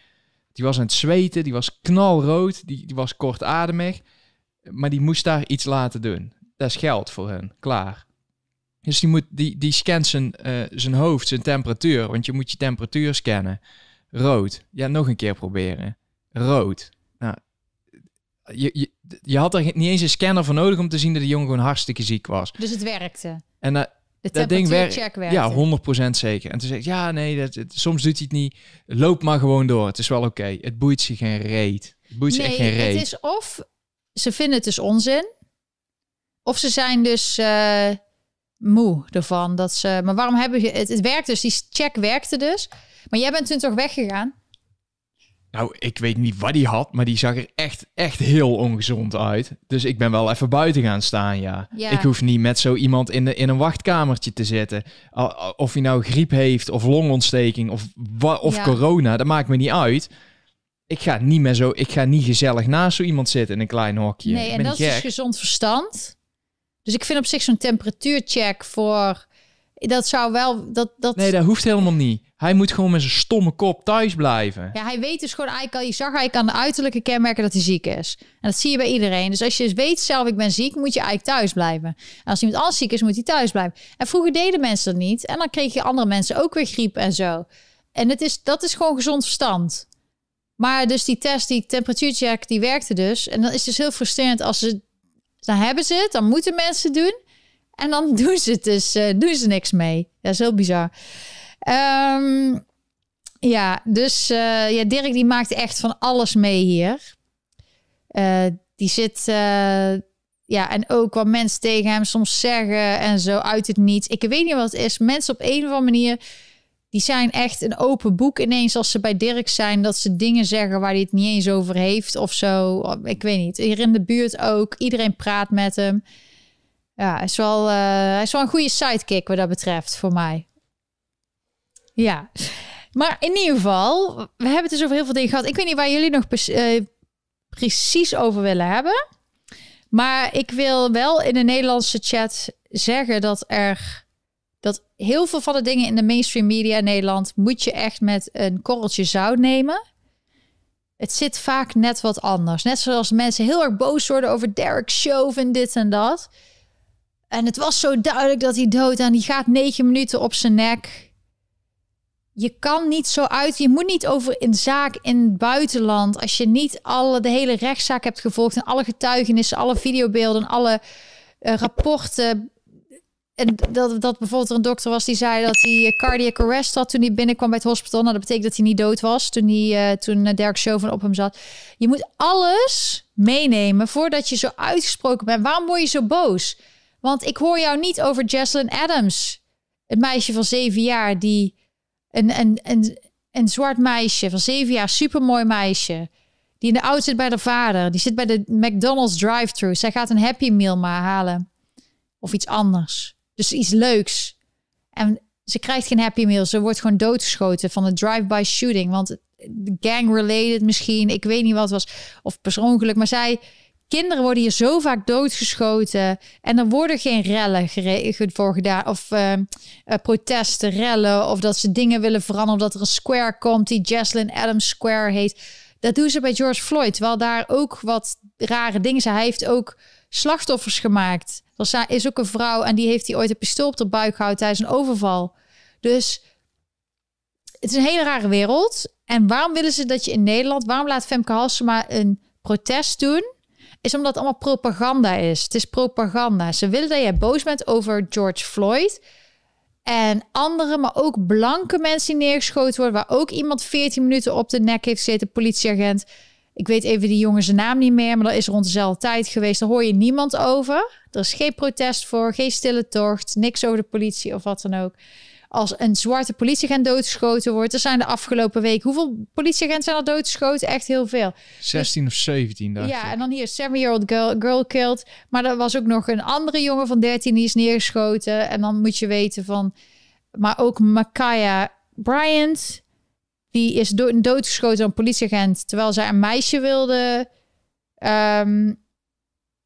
Die was aan het zweten, die was knalrood, die, die was kortademig. Maar die moest daar iets laten doen. Dat is geld voor hen, klaar. Dus die, moet, die, die scant zijn, eh, zijn hoofd, zijn temperatuur. Want je moet je temperatuur scannen. Rood. Ja, nog een keer proberen. Rood. Nou, je, je, je had er niet eens een scanner voor nodig om te zien dat de jongen gewoon hartstikke ziek was. Dus het werkte. En eh, De dat ding werkt. werkte. Ja, 100% zeker. En toen zei ik, ja, nee, dat, het- soms doet hij het niet. Loop maar gewoon door. Het is wel oké. Het boeit zich geen reet. Het boeit zich Nee, geen reet. het is of ze vinden het dus onzin. Of ze zijn dus eh, moe ervan. Dat ze, maar waarom hebben je... Het, het werkt dus, die check werkte dus. Maar jij bent toen toch weggegaan? Nou, ik weet niet wat hij had, maar die zag er echt, echt heel ongezond uit. Dus ik ben wel even buiten gaan staan, ja. Ja. Ik hoef niet met zo iemand in, de, in een wachtkamertje te zitten. Of hij nou griep heeft, of longontsteking, of, of Ja. corona, dat maakt me niet uit. Ik ga niet meer zo, ik ga niet gezellig naast zo iemand zitten in een klein hokje. Nee, en dat is gezond verstand. Dus ik vind op zich zo'n temperatuurcheck voor... Dat zou wel... Dat, dat, Nee, dat hoeft helemaal niet. Hij moet gewoon met zijn stomme kop thuis blijven. Ja, hij weet dus gewoon eigenlijk al... Je zag eigenlijk aan de uiterlijke kenmerken dat hij ziek is. En dat zie je bij iedereen. Dus als je weet zelf, ik ben ziek, moet je eigenlijk thuis blijven. En als iemand anders ziek is, moet hij thuis blijven. En vroeger deden mensen dat niet. En dan kreeg je andere mensen ook weer griep en zo. En het is, dat is gewoon gezond verstand. Maar dus die test, die temperatuurcheck, die werkte dus. En dan is het dus heel frustrerend als ze... Dan hebben ze het, dan moeten mensen doen. En dan doen ze het dus, eh, doen ze niks mee. Dat is heel bizar. Ehm, ja, dus eh, ja, Dirk die maakt echt van alles mee hier. Eh, die zit, eh, ja, en ook wat mensen tegen hem soms zeggen en zo uit het niets. Ik weet niet wat het is. Mensen op een of andere manier, die zijn echt een open boek ineens als ze bij Dirk zijn. Dat ze dingen zeggen waar hij het niet eens over heeft of zo. Ik weet niet. Hier in de buurt ook. Iedereen praat met hem. Ja, is wel, hij is wel een goede sidekick wat dat betreft voor mij. Ja. Maar in ieder geval, we hebben het dus over heel veel dingen gehad. Ik weet niet waar jullie nog eh, precies over willen hebben. Maar ik wil wel in de Nederlandse chat zeggen dat er... dat heel veel van de dingen in de mainstream media in Nederland... moet je echt met een korreltje zout nemen. Het zit vaak net wat anders. Net zoals mensen heel erg boos worden over Derek Chauvin dit en dat. En het was zo duidelijk dat hij dood en die gaat negen minuten op zijn nek je kan niet zo uit. Je moet niet over een zaak in het buitenland. Als je niet alle, de hele rechtszaak hebt gevolgd. En alle getuigenissen, alle videobeelden, alle eh, rapporten. en dat, dat bijvoorbeeld er een dokter was die zei dat hij cardiac arrest had toen hij binnenkwam bij het hospital. Nou, dat betekent dat hij niet dood was toen, hij, uh, toen Dirk Chauvin op hem zat. Je moet alles meenemen voordat je zo uitgesproken bent. Waarom word je zo boos? Want ik hoor jou niet over Jesselyn Adams. Het meisje van zeven jaar die... Een, een, een, een zwart meisje van zeven jaar, supermooi meisje. Die in de auto zit bij de vader. Die zit bij de McDonald's drive-thru. Zij gaat een Happy Meal maar halen. Of iets anders. Dus iets leuks. En ze krijgt geen Happy Meal. Ze wordt gewoon doodgeschoten van een drive-by shooting. Want gang-related misschien. Ik weet niet wat het was. Of persoonlijk. Maar zij Kinderen worden hier zo vaak doodgeschoten. En er worden geen rellen voor gedaan. Of uh, protesten, rellen. Of dat ze dingen willen veranderen. Of dat er een square komt die Jesslyn Adams Square heet. Dat doen ze bij George Floyd. Terwijl daar ook wat rare dingen zijn. Hij heeft ook slachtoffers gemaakt. Er is ook een vrouw en die heeft hij ooit een pistool op de buik gehouden tijdens een overval. Dus het is een hele rare wereld. En waarom willen ze dat je in Nederland... Waarom laat Femke Halsema een protest doen is omdat het allemaal propaganda is. Het is propaganda. Ze willen dat jij boos bent over George Floyd. En andere, maar ook blanke mensen die neergeschoten worden. Waar ook iemand 14 minuten op de nek heeft gezeten, politieagent. Ik weet even die jongen zijn naam niet meer, maar dat is rond dezelfde tijd geweest. Daar hoor je niemand over. Er is geen protest voor, geen stille tocht, niks over de politie of wat dan ook als een zwarte politieagent doodgeschoten wordt. Er zijn de afgelopen week... Hoeveel politieagenten zijn er doodgeschoten? Echt heel veel. 16 of 17, Ja, en dan hier seven-year-old girl, girl killed. Maar er was ook nog een andere jongen van 13 die is neergeschoten. En dan moet je weten van... Maar ook Makaya Bryant... Die is do doodgeschoten door een politieagent... terwijl zij een meisje wilde... Um,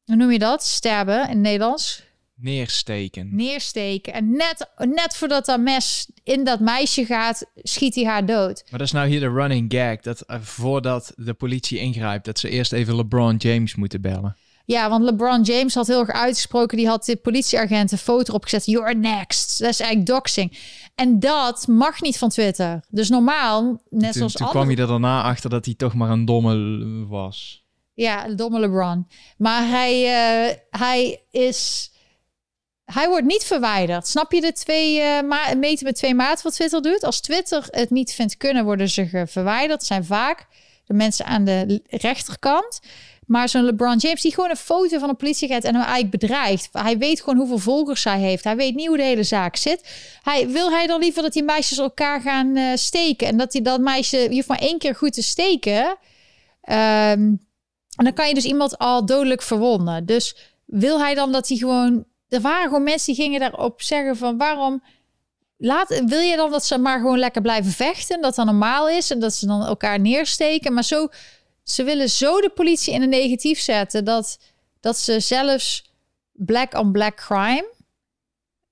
hoe noem je dat? Sterben in Nederlands. Neersteken. Neersteken. En net, net voordat dat mes in dat meisje gaat, schiet hij haar dood. Maar dat is nou hier de running gag. Dat uh, voordat de politie ingrijpt, dat ze eerst even LeBron James moeten bellen. Ja, want LeBron James had heel erg uitgesproken. Die had de politieagent een foto opgezet. You're next. Dat is eigenlijk doxing. En dat mag niet van Twitter. Dus normaal, net toen, zoals Toen kwam je er daarna achter dat hij toch maar een domme was. Ja, een domme LeBron. Maar hij, uh, hij is hij wordt niet verwijderd. Snap je de twee uh, meten met twee maten wat Twitter doet? Als Twitter het niet vindt kunnen, worden ze verwijderd. Zijn vaak de mensen aan de rechterkant. Maar zo'n LeBron James, die gewoon een foto van een politieagent en hem eigenlijk bedreigt. Hij weet gewoon hoeveel volgers hij heeft. Hij weet niet hoe de hele zaak zit. Hij, wil hij dan liever dat die meisjes elkaar gaan uh, steken? En dat hij dat meisje, je hoeft maar één keer goed te steken. Um, en dan kan je dus iemand al dodelijk verwonden. Dus wil hij dan dat hij gewoon er waren gewoon mensen die gingen daarop zeggen van waarom laat, wil je dan dat ze maar gewoon lekker blijven vechten, dat dat normaal is en dat ze dan elkaar neersteken, maar zo ze willen zo de politie in een negatief zetten dat dat ze zelfs black on black crime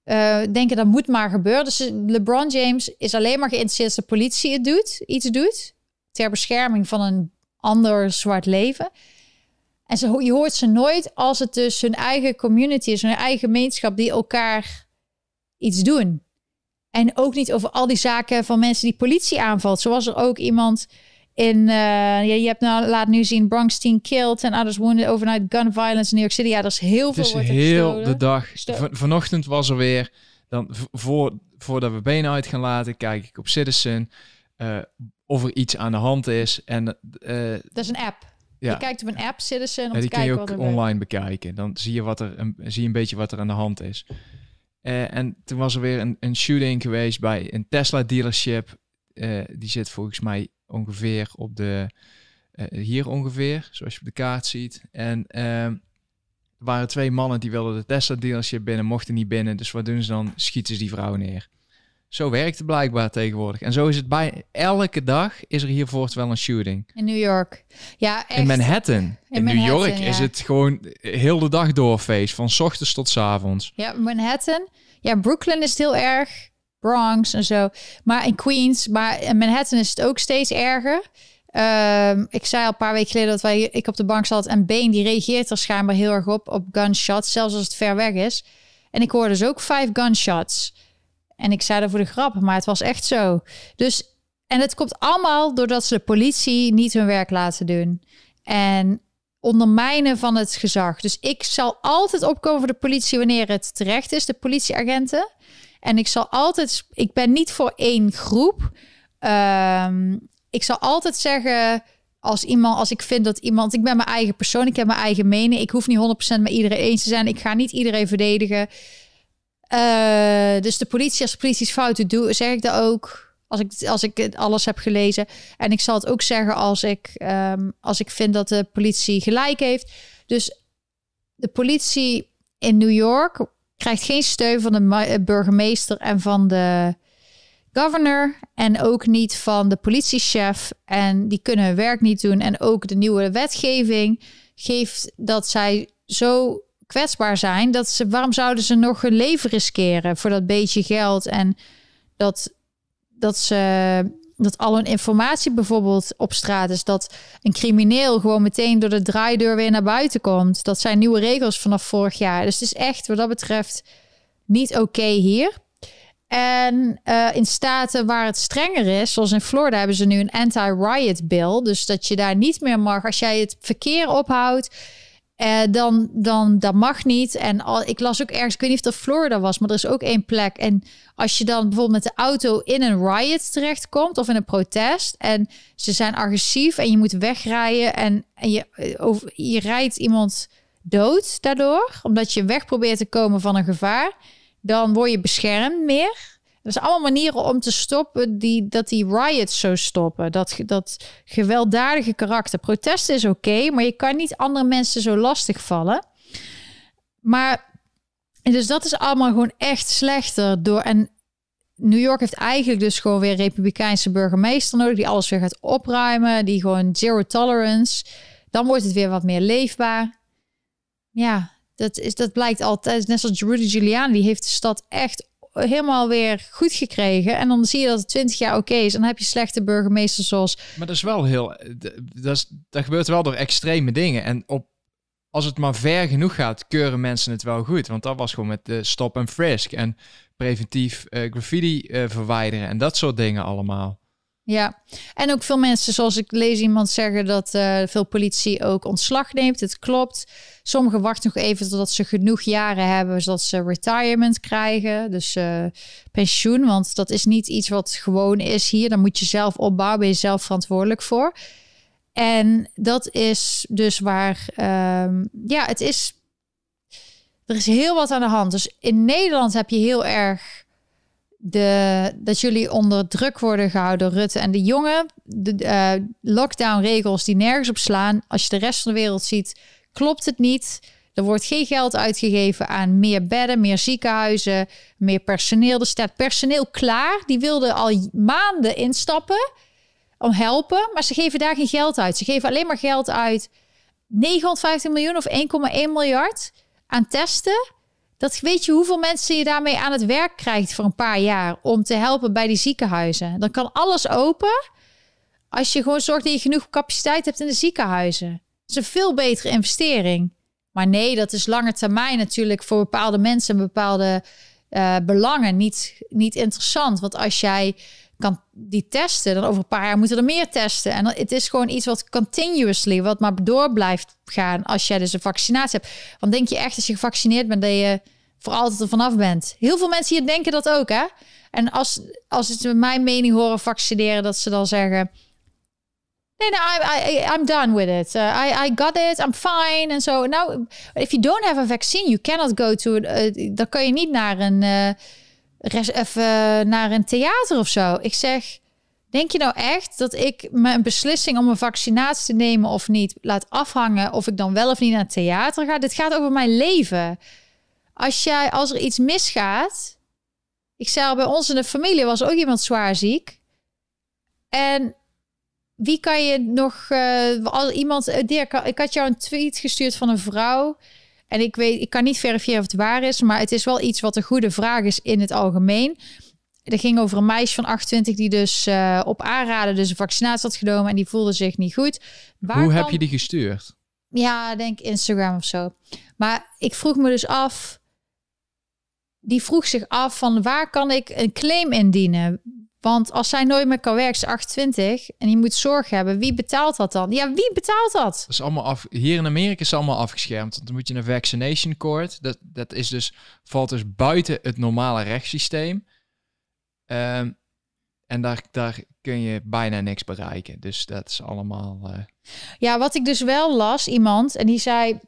uh, denken dat moet maar gebeuren. Dus LeBron James is alleen maar geïnteresseerd als de politie het doet, iets doet ter bescherming van een ander zwart leven. En ze, je hoort ze nooit als het dus hun eigen community is, hun eigen gemeenschap die elkaar iets doen. En ook niet over al die zaken van mensen die politie aanvalt. Zoals er ook iemand in, uh, ja, je hebt nou laat nu zien Bronx Teen Killed en others wounded overnight gun violence in New York City. Ja, dat is heel veel. Het is heel de dag. Van, vanochtend was er weer, dan voor, voordat we benen uit gaan laten, kijk ik op Citizen uh, of er iets aan de hand is. En, uh, dat is een app. Ja. Je kijkt op een app, Citizen, om ja, die kun je ook online bekijken. Dan zie je, wat er, een, zie je een beetje wat er aan de hand is. Uh, en toen was er weer een, een shooting geweest bij een Tesla dealership. Uh, die zit volgens mij ongeveer op de... Uh, hier ongeveer, zoals je op de kaart ziet. En ehm, er waren twee mannen die wilden de Tesla dealership binnen, mochten niet binnen. Dus wat doen ze dan? Schieten ze die vrouw neer. Zo werkt het blijkbaar tegenwoordig. En zo is het bij elke dag is er hiervoor wel een shooting. In New York. Ja, echt. In Manhattan. In, New York is het gewoon heel de dag door feest. Van s ochtends tot s avonds. Ja, Manhattan. Ja, Brooklyn is het heel erg. Bronx en zo. Maar in Queens. Maar in Manhattan is het ook steeds erger. Um, ik zei al een paar weken geleden dat wij, ik op de bank zat en Been die reageert er schijnbaar heel erg op op gunshots, zelfs als het ver weg is. En ik hoorde dus ook vijf gunshots. En ik zei dat voor de grap, maar het was echt zo. Dus, en het komt allemaal doordat ze de politie niet hun werk laten doen. En ondermijnen van het gezag. Dus ik zal altijd opkomen voor de politie wanneer het terecht is, de politieagenten. En ik zal altijd, ik ben niet voor één groep. Ehm, ik zal altijd zeggen, als iemand, als ik vind dat iemand, ik ben mijn eigen persoon, ik heb mijn eigen mening. Ik hoef niet 100% met iedereen eens te zijn. Ik ga niet iedereen verdedigen. Uh, dus de politie, als de politie fouten doet, zeg ik dat ook. Als ik, als ik alles heb gelezen. En ik zal het ook zeggen als ik, um, als ik vind dat de politie gelijk heeft. Dus de politie in New York krijgt geen steun van de burgemeester en van de governor. En ook niet van de politiechef. En die kunnen hun werk niet doen. En ook de nieuwe wetgeving geeft dat zij zo kwetsbaar zijn. Dat ze, waarom zouden ze nog hun leven riskeren voor dat beetje geld? En dat dat ze dat al hun informatie bijvoorbeeld op straat is. Dat een crimineel gewoon meteen door de draaideur weer naar buiten komt. Dat zijn nieuwe regels vanaf vorig jaar. Dus het is echt wat dat betreft niet oké hier. En uh, in staten waar het strenger is, zoals in Florida, hebben ze nu een anti-riot bill. Dus dat je daar niet meer mag, als jij het verkeer ophoudt, uh, dan, dan dat mag niet. En al, ik las ook ergens, ik weet niet of dat Florida was, maar er is ook één plek. En als je dan bijvoorbeeld met de auto in een riot terechtkomt of in een protest en ze zijn agressief en je moet wegrijden en, en je, eh, over, je rijdt iemand dood daardoor, omdat je weg probeert te komen van een gevaar, dan word je beschermd meer. Er zijn allemaal manieren om te stoppen die, dat die riots zo stoppen. Dat, dat gewelddadige karakter. Protest is oké, maar je kan niet andere mensen zo lastig vallen. Maar dus dat is allemaal gewoon echt slechter door. En New York heeft eigenlijk dus gewoon weer republikeinse burgemeester nodig die alles weer gaat opruimen, die gewoon zero tolerance. Dan wordt het weer wat meer leefbaar. Ja, dat, is, dat blijkt altijd. Net zoals Rudy Giuliani, die heeft de stad echt helemaal weer goed gekregen. En dan zie je dat het 20 jaar oké is. En dan heb je slechte burgemeesters zoals. Maar dat is wel heel. Dat, is, dat gebeurt wel door extreme dingen. En op, als het maar ver genoeg gaat, keuren mensen het wel goed. Want dat was gewoon met de stop en frisk. En preventief uh, graffiti uh, verwijderen. En dat soort dingen allemaal. Ja, en ook veel mensen, zoals ik lees iemand zeggen dat uh, veel politie ook ontslag neemt. Het klopt. Sommigen wachten nog even totdat ze genoeg jaren hebben, zodat ze retirement krijgen. Dus uh, pensioen, want dat is niet iets wat gewoon is hier. Dan moet je zelf opbouwen, ben je zelf verantwoordelijk voor. En dat is dus waar, um, ja, het is, er is heel wat aan de hand. Dus in Nederland heb je heel erg de, dat jullie onder druk worden gehouden, Rutte en de jongen. De uh, lockdown-regels die nergens op slaan. Als je de rest van de wereld ziet, klopt het niet. Er wordt geen geld uitgegeven aan meer bedden, meer ziekenhuizen, meer personeel. Er staat personeel klaar. Die wilden al maanden instappen om helpen, maar ze geven daar geen geld uit. Ze geven alleen maar geld uit 950 miljoen of 1,1 miljard aan testen. Dat weet je hoeveel mensen je daarmee aan het werk krijgt voor een paar jaar om te helpen bij die ziekenhuizen. Dan kan alles open als je gewoon zorgt dat je genoeg capaciteit hebt in de ziekenhuizen. Dat is een veel betere investering. Maar nee, dat is lange termijn natuurlijk voor bepaalde mensen en bepaalde uh, belangen niet, niet interessant. Want als jij kan die testen, dan over een paar jaar moeten er meer testen. En het is gewoon iets wat continuously, wat maar door blijft gaan als jij dus een vaccinatie hebt. Want denk je echt als je gevaccineerd bent dat je voor altijd er vanaf bent? Heel veel mensen hier denken dat ook, hè? En als, als ze mijn mening horen vaccineren, dat ze dan zeggen... Nee, no, I, I, I'm done with it. Uh, I, I got it. I'm fine. En zo. Nou, if you don't have a vaccine, you cannot go to... Uh, dan kan je niet naar een... Uh, even naar een theater of zo. Ik zeg, denk je nou echt dat ik mijn beslissing om een vaccinatie te nemen of niet laat afhangen of ik dan wel of niet naar theater ga? Dit gaat over mijn leven. Als jij, als er iets misgaat, ik zei al bij ons in de familie was ook iemand zwaar ziek. En wie kan je nog, uh, iemand, uh, Dirk, ik had jou een tweet gestuurd van een vrouw en ik weet, ik kan niet verifiëren of het waar is, maar het is wel iets wat een goede vraag is in het algemeen. Er ging over een meisje van 28 die dus uh, op aanraden dus een vaccinatie had genomen en die voelde zich niet goed. Waar Hoe heb je die gestuurd? Ja, denk Instagram of zo. Maar ik vroeg me dus af, die vroeg zich af van waar kan ik een claim indienen? Want als zij nooit meer kan werken, is 28 en je moet zorg hebben, wie betaalt dat dan? Ja, wie betaalt dat? Dat is allemaal af. Hier in Amerika is het allemaal afgeschermd. Want dan moet je een vaccination court. Dat, dat is dus, valt dus buiten het normale rechtssysteem. Ehm, en daar, daar kun je bijna niks bereiken. Dus dat is allemaal. eh, Ja, wat ik dus wel las, iemand, en die zei...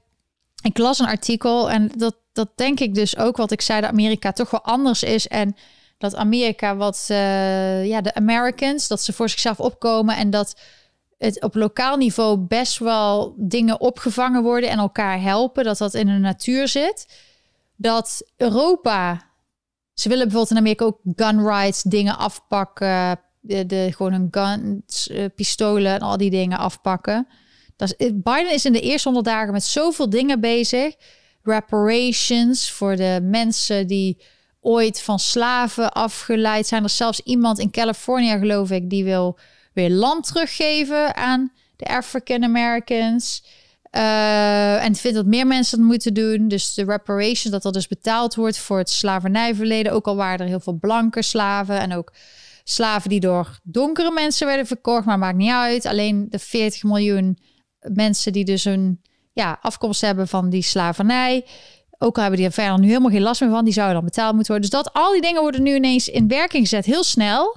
Ik las een artikel en dat, dat denk ik dus ook, wat ik zei, dat Amerika toch wel anders is. En dat Amerika wat, eh, ja, de Americans, dat ze voor zichzelf opkomen en dat het op lokaal niveau best wel dingen opgevangen worden en elkaar helpen, dat dat in hun natuur zit. Dat Europa, ze willen bijvoorbeeld in Amerika ook gun rights dingen afpakken, de, de gewoon hun guns, eh, pistolen en al die dingen afpakken. Dat is, Biden is in de eerste honderd dagen met zoveel dingen bezig. Reparations voor de mensen die ooit van slaven afgeleid zijn. Er zelfs iemand in Californië, geloof ik, die wil weer land teruggeven aan de African Americans. Uh, en vindt dat meer mensen dat moeten doen. Dus de reparations, dat er dus betaald wordt voor het slavernijverleden. Ook al waren er heel veel blanke slaven en ook slaven die door donkere mensen werden verkocht. Maar maakt niet uit. Alleen de 40 miljoen mensen die dus een ja, afkomst hebben van die slavernij. Ook al hebben die verder nu helemaal geen last meer van. Die zouden dan betaald moeten worden. Dus dat al die dingen worden nu ineens in werking gezet. Heel snel.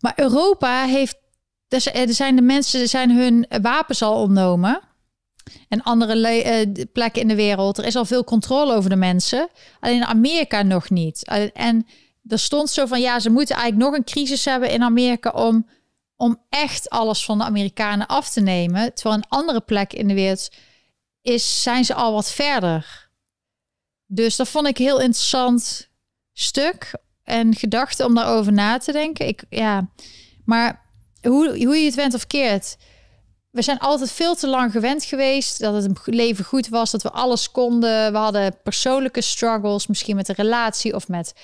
Maar Europa heeft... Er zijn de mensen zijn hun wapens al ontnomen. En andere uh, plekken in de wereld. Er is al veel controle over de mensen. Alleen Amerika nog niet. En er stond zo van... Ja, ze moeten eigenlijk nog een crisis hebben in Amerika... om, om echt alles van de Amerikanen af te nemen. Terwijl een andere plek in de wereld... Is, zijn ze al wat verder. Dus dat vond ik een heel interessant stuk en gedachte om daarover na te denken. Ik, ja, maar hoe, hoe je het went of keert. We zijn altijd veel te lang gewend geweest dat het leven goed was, dat we alles konden. We hadden persoonlijke struggles, misschien met een relatie of met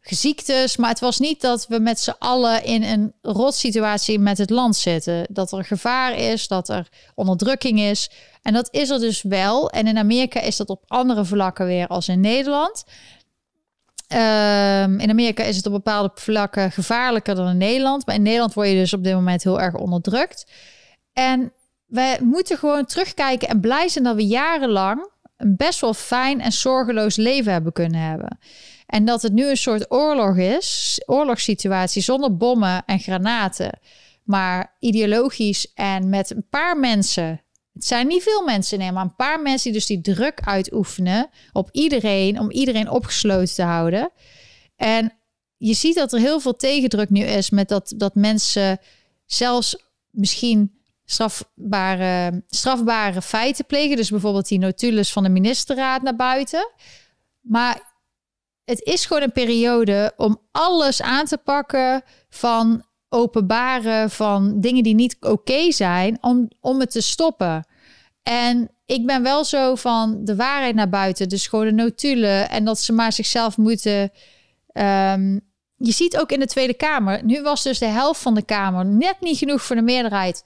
ziektes. Maar het was niet dat we met z'n allen in een rotsituatie met het land zitten. Dat er gevaar is, dat er onderdrukking is. En dat is er dus wel. En in Amerika is dat op andere vlakken weer als in Nederland. Um, in Amerika is het op bepaalde vlakken gevaarlijker dan in Nederland. Maar in Nederland word je dus op dit moment heel erg onderdrukt. En wij moeten gewoon terugkijken en blij zijn dat we jarenlang een best wel fijn en zorgeloos leven hebben kunnen hebben. En dat het nu een soort oorlog is, oorlogssituatie zonder bommen en granaten, maar ideologisch en met een paar mensen. Het zijn niet veel mensen, nee, maar een paar mensen die dus die druk uitoefenen op iedereen, om iedereen opgesloten te houden. En je ziet dat er heel veel tegendruk nu is met dat, dat mensen zelfs misschien strafbare, strafbare feiten plegen. Dus bijvoorbeeld die notules van de ministerraad naar buiten. Maar het is gewoon een periode om alles aan te pakken van openbaren van dingen die niet oké zijn, om, om het te stoppen. En ik ben wel zo van de waarheid naar buiten, dus gewoon de notulen en dat ze maar zichzelf moeten. Um, je ziet ook in de Tweede Kamer, nu was dus de helft van de Kamer net niet genoeg voor de meerderheid,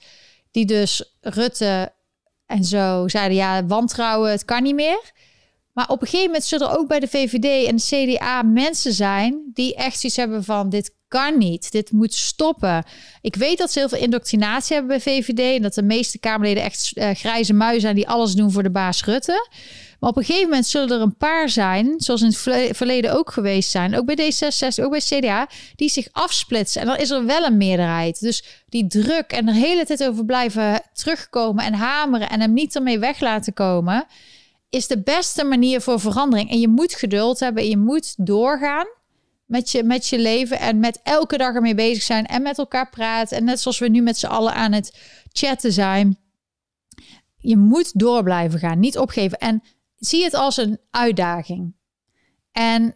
die dus Rutte en zo zeiden ja, wantrouwen, het kan niet meer. Maar op een gegeven moment zullen er ook bij de VVD en de CDA mensen zijn die echt zoiets hebben van dit kan niet, dit moet stoppen. Ik weet dat ze heel veel indoctrinatie hebben bij VVD en dat de meeste Kamerleden echt uh, grijze muizen zijn die alles doen voor de baas Rutte. Maar op een gegeven moment zullen er een paar zijn, zoals in het verleden ook geweest zijn, ook bij D66, ook bij CDA, die zich afsplitsen. En dan is er wel een meerderheid. Dus die druk en er de hele tijd over blijven terugkomen en hameren en hem niet ermee weg laten komen is de beste manier voor verandering. En je moet geduld hebben en je moet doorgaan met je, met je leven en met elke dag ermee bezig zijn en met elkaar praten. En net zoals we nu met z'n allen aan het chatten zijn. Je moet door blijven gaan, niet opgeven. En zie het als een uitdaging. En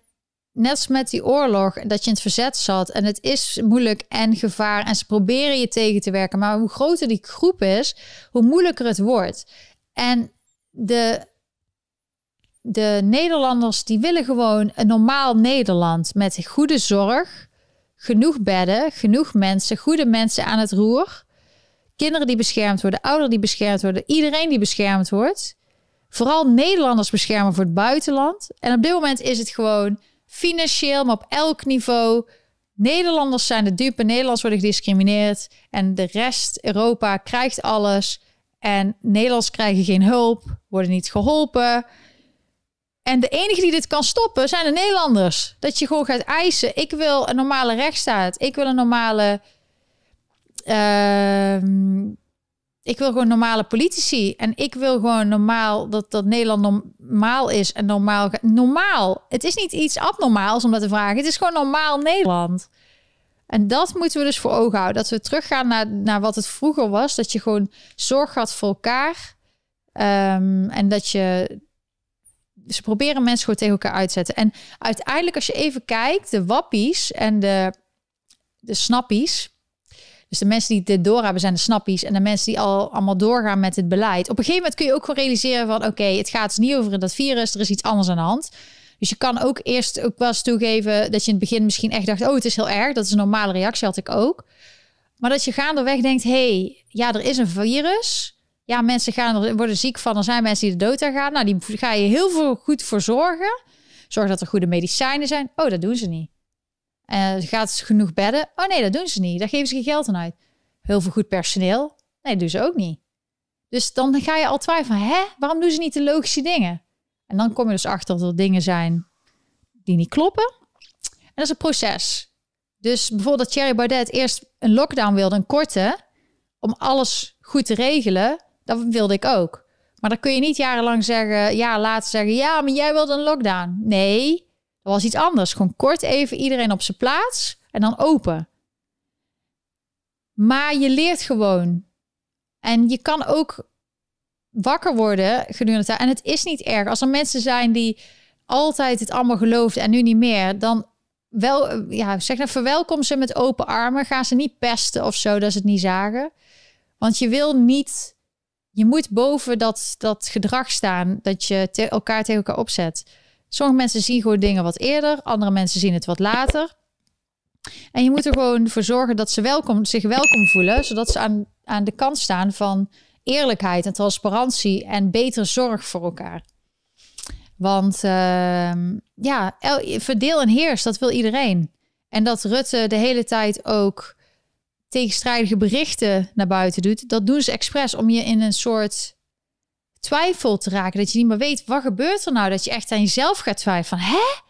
net als met die oorlog, dat je in het verzet zat en het is moeilijk en gevaar en ze proberen je tegen te werken. Maar hoe groter die groep is, hoe moeilijker het wordt. En de de Nederlanders die willen gewoon een normaal Nederland met goede zorg, genoeg bedden, genoeg mensen, goede mensen aan het roer, kinderen die beschermd worden, ouderen die beschermd worden, iedereen die beschermd wordt. Vooral Nederlanders beschermen voor het buitenland. En op dit moment is het gewoon financieel, maar op elk niveau Nederlanders zijn de dupe, Nederlanders worden gediscrimineerd en de rest Europa krijgt alles en Nederlanders krijgen geen hulp, worden niet geholpen. En de enige die dit kan stoppen zijn de Nederlanders. Dat je gewoon gaat eisen. Ik wil een normale rechtsstaat. Ik wil een normale. ehm, ik wil gewoon normale politici. En ik wil gewoon normaal dat, dat Nederland normaal is. En normaal. Normaal. Het is niet iets abnormaals om dat te vragen. Het is gewoon normaal Nederland. En dat moeten we dus voor ogen houden. Dat we teruggaan naar, naar wat het vroeger was. Dat je gewoon zorg had voor elkaar. Ehm, en dat je ze proberen mensen gewoon tegen elkaar uit te zetten. En uiteindelijk, als je even kijkt, de wappies en de, de snappies. Dus de mensen die dit doorhebben zijn de snappies. En de mensen die al allemaal doorgaan met het beleid. Op een gegeven moment kun je ook gewoon realiseren van... oké, het gaat niet over dat virus, er is iets anders aan de hand. Dus je kan ook eerst ook wel eens toegeven... dat je in het begin misschien echt dacht... oh, het is heel erg, dat is een normale reactie, had ik ook. Maar dat je gaandeweg denkt... hé, hey, ja, er is een virus... Ja, mensen gaan er, worden ziek van. Er zijn mensen die de dood aan gaan. Nou, die ga je heel veel goed voor zorgen. Zorg dat er goede medicijnen zijn. Oh, dat doen ze niet. En gaat ze genoeg bedden? Oh nee, dat doen ze niet. Daar geven ze geen geld aan uit. Heel veel goed personeel? Nee, dat doen ze ook niet. Dus dan ga je al twijfelen. Hè, waarom doen ze niet de logische dingen? En dan kom je dus achter dat er dingen zijn die niet kloppen. En dat is een proces. Dus bijvoorbeeld dat Thierry Baudet eerst een lockdown wilde, een korte, om alles goed te regelen. Dat wilde ik ook. Maar dan kun je niet jarenlang zeggen, ja, later zeggen, ja, maar jij wilde een lockdown. Nee, dat was iets anders. Gewoon kort even iedereen op zijn plaats en dan open. Maar je leert gewoon. En je kan ook wakker worden gedurende de tijd. En het is niet erg. Als er mensen zijn die altijd het allemaal geloofden en nu niet meer, dan wel, ja, zeg dan verwelkom ze met open armen. Ga ze niet pesten of zo, dat ze het niet zagen. Want je wil niet, je moet boven dat, dat gedrag staan dat je elkaar tegen elkaar opzet. Sommige mensen zien gewoon dingen wat eerder, andere mensen zien het wat later. En je moet er gewoon voor zorgen dat ze welkom, zich welkom voelen, zodat ze aan, aan de kant staan van eerlijkheid en transparantie en betere zorg voor elkaar. Want uh, ja, el, verdeel en heers, dat wil iedereen. En dat Rutte de hele tijd ook tegenstrijdige berichten naar buiten doet, dat doen ze expres om je in een soort twijfel te raken. Dat je niet meer weet, wat gebeurt er nou? Dat je echt aan jezelf gaat twijfelen. Van, hè?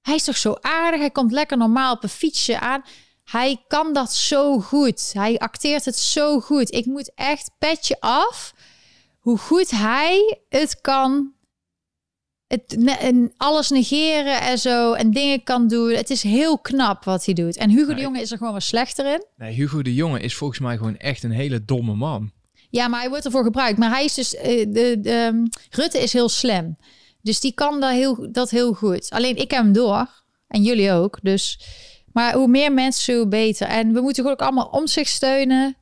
Hij is toch zo aardig? Hij komt lekker normaal op een fietsje aan. Hij kan dat zo goed. Hij acteert het zo goed. Ik moet echt petje af hoe goed hij het kan. Het, en alles negeren en zo. En dingen kan doen. Het is heel knap wat hij doet. En Hugo nee. de Jonge is er gewoon wat slechter in. Nee, Hugo de Jonge is volgens mij gewoon echt een hele domme man. Ja, maar hij wordt ervoor gebruikt. Maar hij is dus. Uh, de, de um, Rutte is heel slim. Dus die kan dat heel, dat heel goed. Alleen ik heb hem door. En jullie ook. Dus. Maar hoe meer mensen, hoe beter. En we moeten gewoon ook allemaal om zich steunen.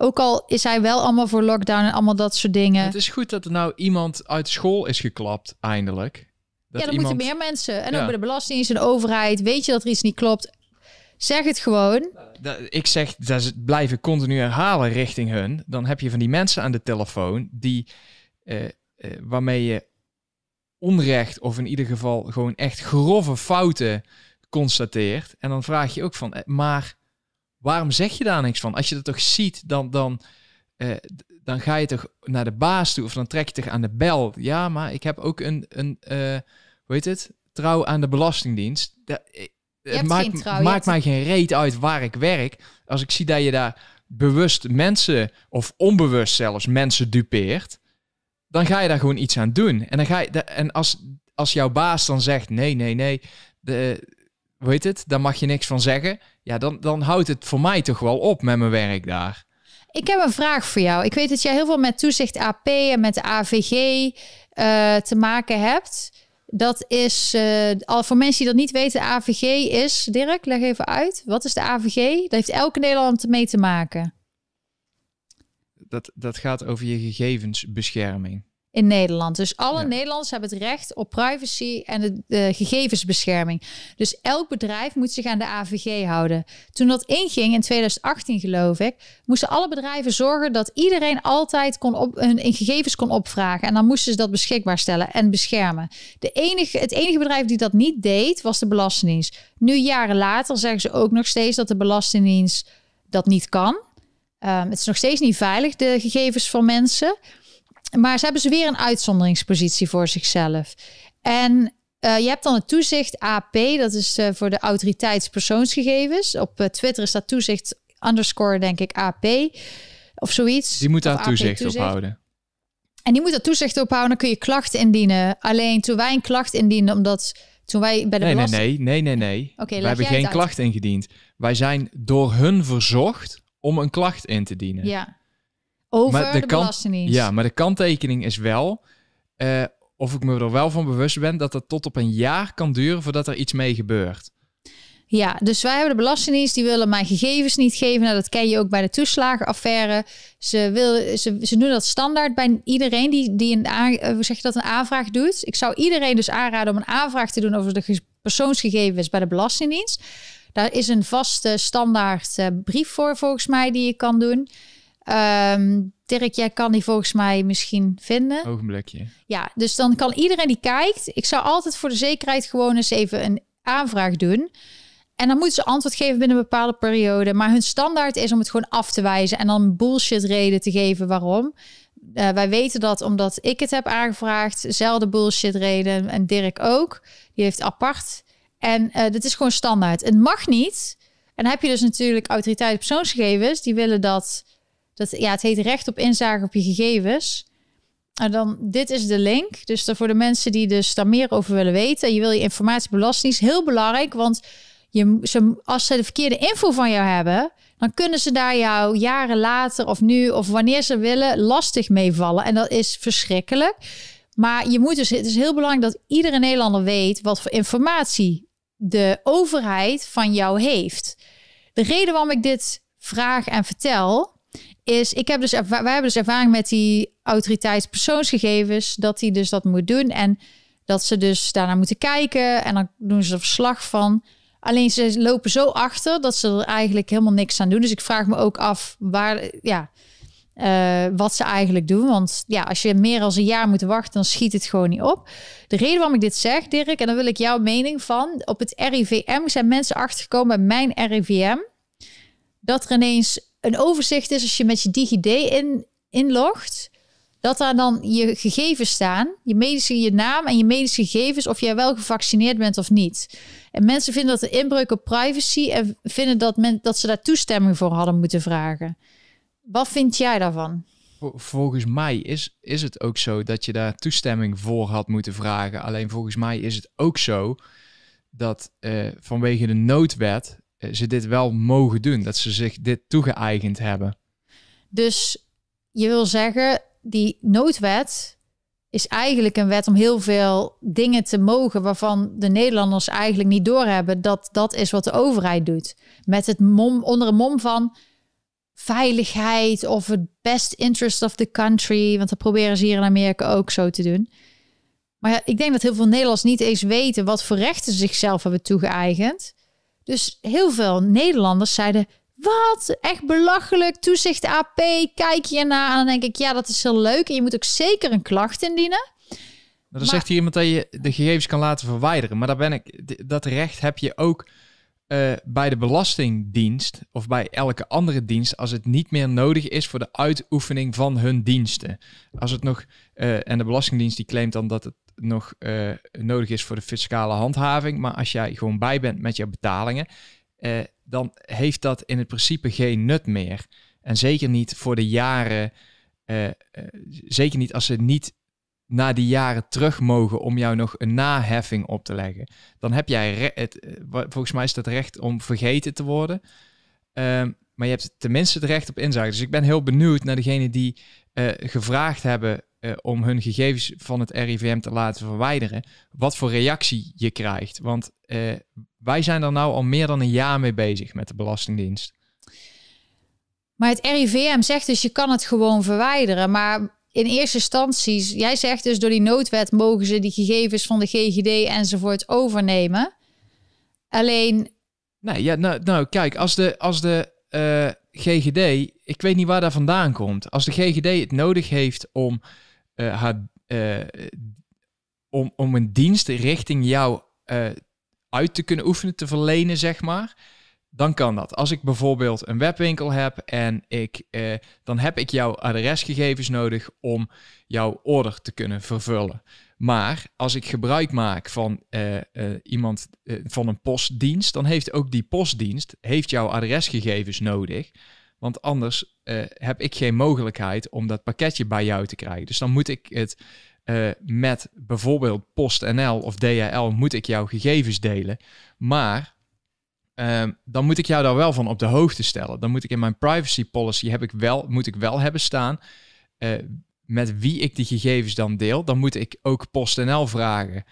Ook al is hij wel allemaal voor lockdown en allemaal dat soort dingen. Het is goed dat er nou iemand uit school is geklapt, eindelijk. Dat ja, dan iemand... moeten meer mensen. En ja. ook bij de belastingdienst en de overheid. Weet je dat er iets niet klopt? Zeg het gewoon. Ik zeg, dat ze blijven continu herhalen richting hun. Dan heb je van die mensen aan de telefoon die uh, uh, waarmee je onrecht of in ieder geval gewoon echt grove fouten constateert. En dan vraag je ook van, eh, maar waarom zeg je daar niks van? Als je dat toch ziet, dan, dan, uh, dan ga je toch naar de baas toe of dan trek je toch aan de bel. Ja, maar ik heb ook een, een uh, hoe heet het? Trouw aan de Belastingdienst. Dat, het maakt, trouw, maakt mij geen reet uit waar ik werk. Als ik zie dat je daar bewust mensen, of onbewust zelfs mensen dupeert, dan ga je daar gewoon iets aan doen. En, dan ga je, en als, als jouw baas dan zegt, nee, nee, nee, de, heet het, daar mag je niks van zeggen. Ja, dan, dan houdt het voor mij toch wel op met mijn werk daar. Ik heb een vraag voor jou. Ik weet dat jij heel veel met toezicht AP en met de AVG uh, te maken hebt. Dat is, uh, al voor mensen die dat niet weten, de AVG is... Dirk, leg even uit. Wat is de AVG? Dat heeft elke Nederland mee te maken. Dat, dat gaat over je gegevensbescherming. In Nederland. Dus alle Nederlanders hebben het recht op privacy en de, de, gegevensbescherming. Dus elk bedrijf moet zich aan de AVG houden. Toen dat inging in 2018, geloof ik, moesten alle bedrijven zorgen dat iedereen altijd kon op, hun gegevens kon opvragen. En dan moesten ze dat beschikbaar stellen en beschermen. De enige, het enige bedrijf die dat niet deed, was de Belastingdienst. Nu, jaren later, zeggen ze ook nog steeds dat de Belastingdienst dat niet kan. Um, het is nog steeds niet veilig, de gegevens van mensen. Maar ze hebben ze weer een uitzonderingspositie voor zichzelf. En uh, je hebt dan het toezicht AP, dat is uh, voor de autoriteitspersoonsgegevens. Op uh, Twitter is dat toezicht underscore, denk ik, AP of zoiets. Die moet daar toezicht, toezicht, op houden. En die moet er toezicht op houden, dan kun je klachten indienen. Alleen toen wij een klacht indienden, omdat toen wij bij de nee, belasting... Nee, nee, nee, nee, nee. Okay, wij hebben geen klacht ingediend. Wij zijn door hun verzocht om een klacht in te dienen. Ja. Over maar de, de Belastingdienst. Ja, maar de kanttekening is wel, uh, of ik me er wel van bewust ben, dat het tot op een jaar kan duren voordat er iets mee gebeurt. Ja, dus wij hebben de Belastingdienst, die willen mijn gegevens niet geven. Nou, dat ken je ook bij de toeslagenaffaire. Ze, willen, ze, ze doen dat standaard bij iedereen die, die een, uh, hoe zeg je dat, een aanvraag doet. Ik zou iedereen dus aanraden om een aanvraag te doen over de persoonsgegevens bij de Belastingdienst. Daar is een vaste standaard uh, brief voor, volgens mij, die je kan doen. Um, Dirk, jij kan die volgens mij misschien vinden. Ogenblikje. Ja, dus dan kan iedereen die kijkt. Ik zou altijd voor de zekerheid gewoon eens even een aanvraag doen. En dan moeten ze antwoord geven binnen een bepaalde periode. Maar hun standaard is om het gewoon af te wijzen en dan bullshit reden te geven waarom. Uh, wij weten dat omdat ik het heb aangevraagd, zelfde bullshit reden en Dirk ook. Die heeft apart. En uh, dit is gewoon standaard. Het mag niet. En dan heb je dus natuurlijk autoriteit persoonsgegevens. Die willen dat dat, ja, het heet recht op inzage op je gegevens. En dan, dit is de link. Dus voor de mensen die dus daar meer over willen weten. Je wil je informatiebelasting is heel belangrijk. Want je, ze, als ze de verkeerde info van jou hebben, dan kunnen ze daar jou jaren later of nu of wanneer ze willen lastig meevallen. En dat is verschrikkelijk. Maar je moet dus, het is heel belangrijk dat iedere Nederlander weet wat voor informatie de overheid van jou heeft. De reden waarom ik dit vraag en vertel, is, ik heb dus, wij hebben dus ervaring met die autoriteitspersoonsgegevens, dat hij dus dat moet doen en dat ze dus daarna moeten kijken en dan doen ze er verslag van. Alleen ze lopen zo achter dat ze er eigenlijk helemaal niks aan doen. Dus ik vraag me ook af waar, ja, uh, wat ze eigenlijk doen. Want ja, als je meer dan een jaar moet wachten, dan schiet het gewoon niet op. De reden waarom ik dit zeg, Dirk, en dan wil ik jouw mening van. Op het RIVM zijn mensen achtergekomen bij mijn RIVM. Dat er ineens een overzicht is als je met je DigiD in, inlogt. Dat daar dan je gegevens staan, je medische, je naam en je medische gegevens, of jij wel gevaccineerd bent of niet. En mensen vinden dat een inbreuk op privacy en vinden dat, men, dat ze daar toestemming voor hadden moeten vragen. Wat vind jij daarvan? Volgens mij is, is het ook zo dat je daar toestemming voor had moeten vragen. Alleen volgens mij is het ook zo dat uh, vanwege de noodwet eh, ze dit wel mogen doen, dat ze zich dit toegeëigend hebben. Dus je wil zeggen, die noodwet is eigenlijk een wet om heel veel dingen te mogen waarvan de Nederlanders eigenlijk niet doorhebben dat dat is wat de overheid doet. Met het mom onder een mom van veiligheid of het best interest of the country, want dat proberen ze hier in Amerika ook zo te doen. Maar ik denk dat heel veel Nederlanders niet eens weten wat voor rechten ze zichzelf hebben toegeëigend. Dus heel veel Nederlanders zeiden: Wat? Echt belachelijk. Toezicht AP, kijk je naar. En dan denk ik: Ja, dat is heel leuk. En je moet ook zeker een klacht indienen. dan zegt hier iemand dat je de gegevens kan laten verwijderen. Maar daar ben ik, dat recht heb je ook uh, bij de Belastingdienst of bij elke andere dienst als het niet meer nodig is voor de uitoefening van hun diensten. Als het nog, uh, en de Belastingdienst die claimt dan dat het nog uh, nodig is voor de fiscale handhaving. Maar als jij gewoon bij bent met je betalingen, uh, dan heeft dat in het principe geen nut meer. En zeker niet voor de jaren, uh, zeker niet als ze niet na die jaren terug mogen om jou nog een naheffing op te leggen. Dan heb jij, het, volgens mij is dat recht om vergeten te worden. Ehm, maar je hebt tenminste het recht op inzage. Dus ik ben heel benieuwd naar degene die gevraagd hebben uh, om hun gegevens van het RIVM te laten verwijderen, wat voor reactie je krijgt. Want uh, wij zijn er nou al meer dan een jaar mee bezig met de Belastingdienst. Maar het RIVM zegt dus je kan het gewoon verwijderen. Maar in eerste instantie, jij zegt dus door die noodwet mogen ze die gegevens van de GGD enzovoort overnemen. Alleen. Nee, ja, nou, nou kijk, als de, als de uh, GGD, ik weet niet waar dat vandaan komt. Als de GGD het nodig heeft om, uh, om, om een dienst richting jou uit te kunnen oefenen, te verlenen, zeg maar dan kan dat. Als ik bijvoorbeeld een webwinkel heb en ik, eh, dan heb ik jouw adresgegevens nodig om jouw order te kunnen vervullen. Maar als ik gebruik maak van iemand van een postdienst, dan heeft ook die postdienst heeft jouw adresgegevens nodig. Want anders heb ik geen mogelijkheid om dat pakketje bij jou te krijgen. Dus dan moet ik het met bijvoorbeeld PostNL of DHL moet ik jouw gegevens delen. Maar Ehm, dan moet ik jou daar wel van op de hoogte stellen. Dan moet ik in mijn privacy policy heb ik wel, moet ik wel hebben staan uh, met wie ik die gegevens dan deel. Dan moet ik ook PostNL vragen.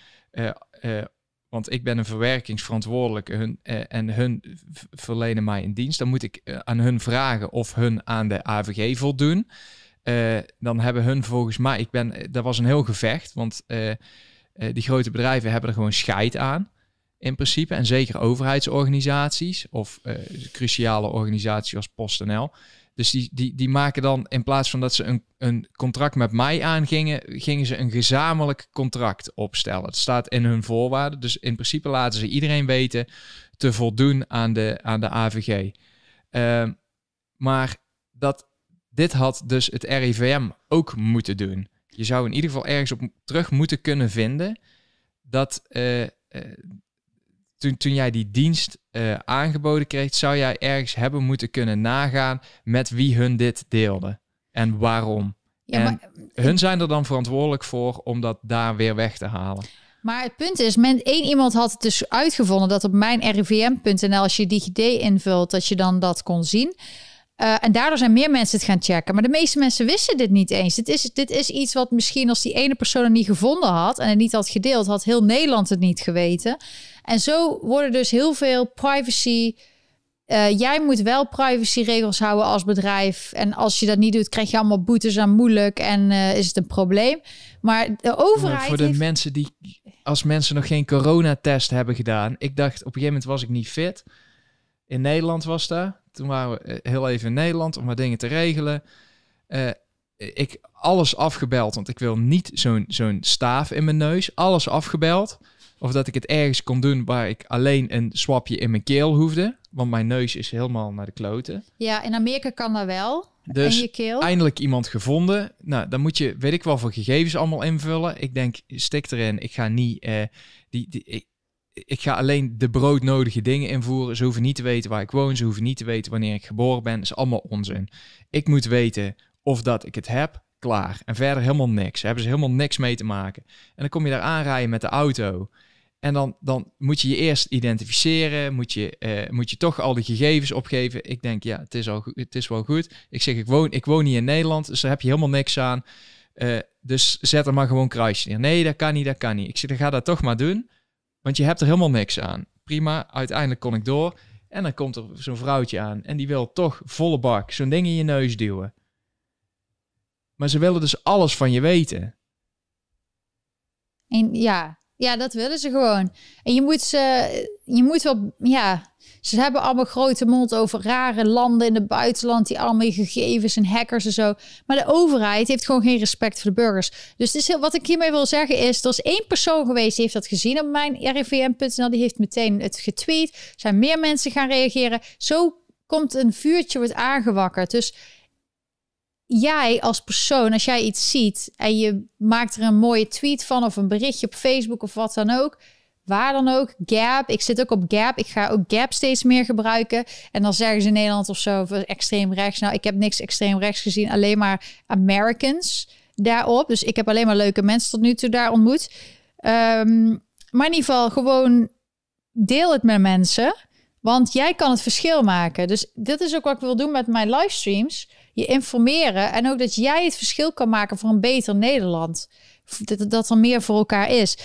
Want ik ben een verwerkingsverantwoordelijke hun, en hun verlenen mij een dienst. Dan moet ik aan hun vragen of hun aan de AVG voldoen. dan hebben hun volgens mij, ik ben, dat was een heel gevecht, want die grote bedrijven hebben er gewoon scheid aan in principe. En zeker overheidsorganisaties of cruciale organisaties als PostNL. Dus die, die, die maken dan in plaats van dat ze een, een contract met mij aangingen, gingen ze een gezamenlijk contract opstellen. Het staat in hun voorwaarden. Dus in principe laten ze iedereen weten te voldoen aan de, aan de AVG. Ehm, maar dat, dit had dus het RIVM ook moeten doen. Je zou in ieder geval ergens op terug moeten kunnen vinden dat, uh, toen, toen jij die dienst uh, aangeboden kreeg, zou jij ergens hebben moeten kunnen nagaan met wie hun dit deelde en waarom. Ja, en hun zijn er dan verantwoordelijk voor om dat daar weer weg te halen. Maar het punt is, men, één iemand had het dus uitgevonden dat op mijn rivm.nl, als je DigiD invult, dat je dan dat kon zien. Uh, en daardoor zijn meer mensen het gaan checken. Maar de meeste mensen wisten dit niet eens. Dit is, dit is iets wat misschien als die ene persoon het niet gevonden had en het niet had gedeeld, had heel Nederland het niet geweten. En zo worden dus heel veel privacy. Uh, jij moet wel privacyregels houden als bedrijf. En als je dat niet doet, krijg je allemaal boetes aan moeilijk en uh, is het een probleem. Maar de overheid. voor de mensen die, als mensen nog geen coronatest hebben gedaan. Ik dacht op een gegeven moment was ik niet fit. In Nederland was dat. Toen waren we eh, heel even in Nederland om wat dingen te regelen. Uh, ik alles afgebeld, want ik wil niet zo'n zo'n staaf in mijn neus. Alles afgebeld. Of dat ik het ergens kon doen waar ik alleen een swapje in mijn keel hoefde. Want mijn neus is helemaal naar de kloten. Ja, in Amerika kan dat wel. Dus in je keel. eindelijk iemand gevonden. Nou, dan moet je, weet ik wel, voor gegevens allemaal invullen. Ik denk, stik erin. Ik ga niet, uh, die, die, ik, ik ga alleen de broodnodige dingen invoeren. Ze hoeven niet te weten waar ik woon. Ze hoeven niet te weten wanneer ik geboren ben. Dat is allemaal onzin. Ik moet weten of dat ik het heb. Klaar. En verder helemaal niks. Daar hebben ze helemaal niks mee te maken. En dan kom je daar aanrijden met de auto. En dan, dan moet je je eerst identificeren, moet je, uh, moet je toch al die gegevens opgeven. Ik denk, ja, het is, al, het is wel goed. Ik zeg, ik woon, ik woon in Nederland, dus daar heb je helemaal niks aan. Uh, dus zet er maar gewoon kruisje neer. Nee, dat kan niet, dat kan niet. Ik zeg, dan ga dat toch maar doen, want je hebt er helemaal niks aan. Prima, uiteindelijk kon ik door. En dan komt er zo'n vrouwtje aan en die wil toch volle bak zo'n ding in je neus duwen. Maar ze willen dus alles van je weten. En ja, ja, dat willen ze gewoon. En je moet ze, je moet wel, ja, ze hebben allemaal grote mond over rare landen in het buitenland die allemaal gegevens en hackers en zo. Maar de overheid heeft gewoon geen respect voor de burgers. Dus het is heel, wat ik hiermee wil zeggen is, er is één persoon geweest die heeft dat gezien op mijn rivm.nl. Die heeft meteen het getweet. Er zijn meer mensen gaan reageren. Zo komt een vuurtje wordt aangewakkerd. Dus jij als persoon, als jij iets ziet en je maakt er een mooie tweet van of een berichtje op Facebook of wat dan ook, waar dan ook, Gap, ik zit ook op Gap, ik ga ook Gap steeds meer gebruiken. En dan zeggen ze in Nederland of zo, extreem rechts. Nou, ik heb niks extreem rechts gezien, alleen maar Americans daarop. Dus ik heb alleen maar leuke mensen tot nu toe daar ontmoet. Um, maar in ieder geval gewoon deel het met mensen. Want jij kan het verschil maken. Dus dit is ook wat ik wil doen met mijn livestreams je informeren en ook dat jij het verschil kan maken voor een beter Nederland. Dat, dat er meer voor elkaar is.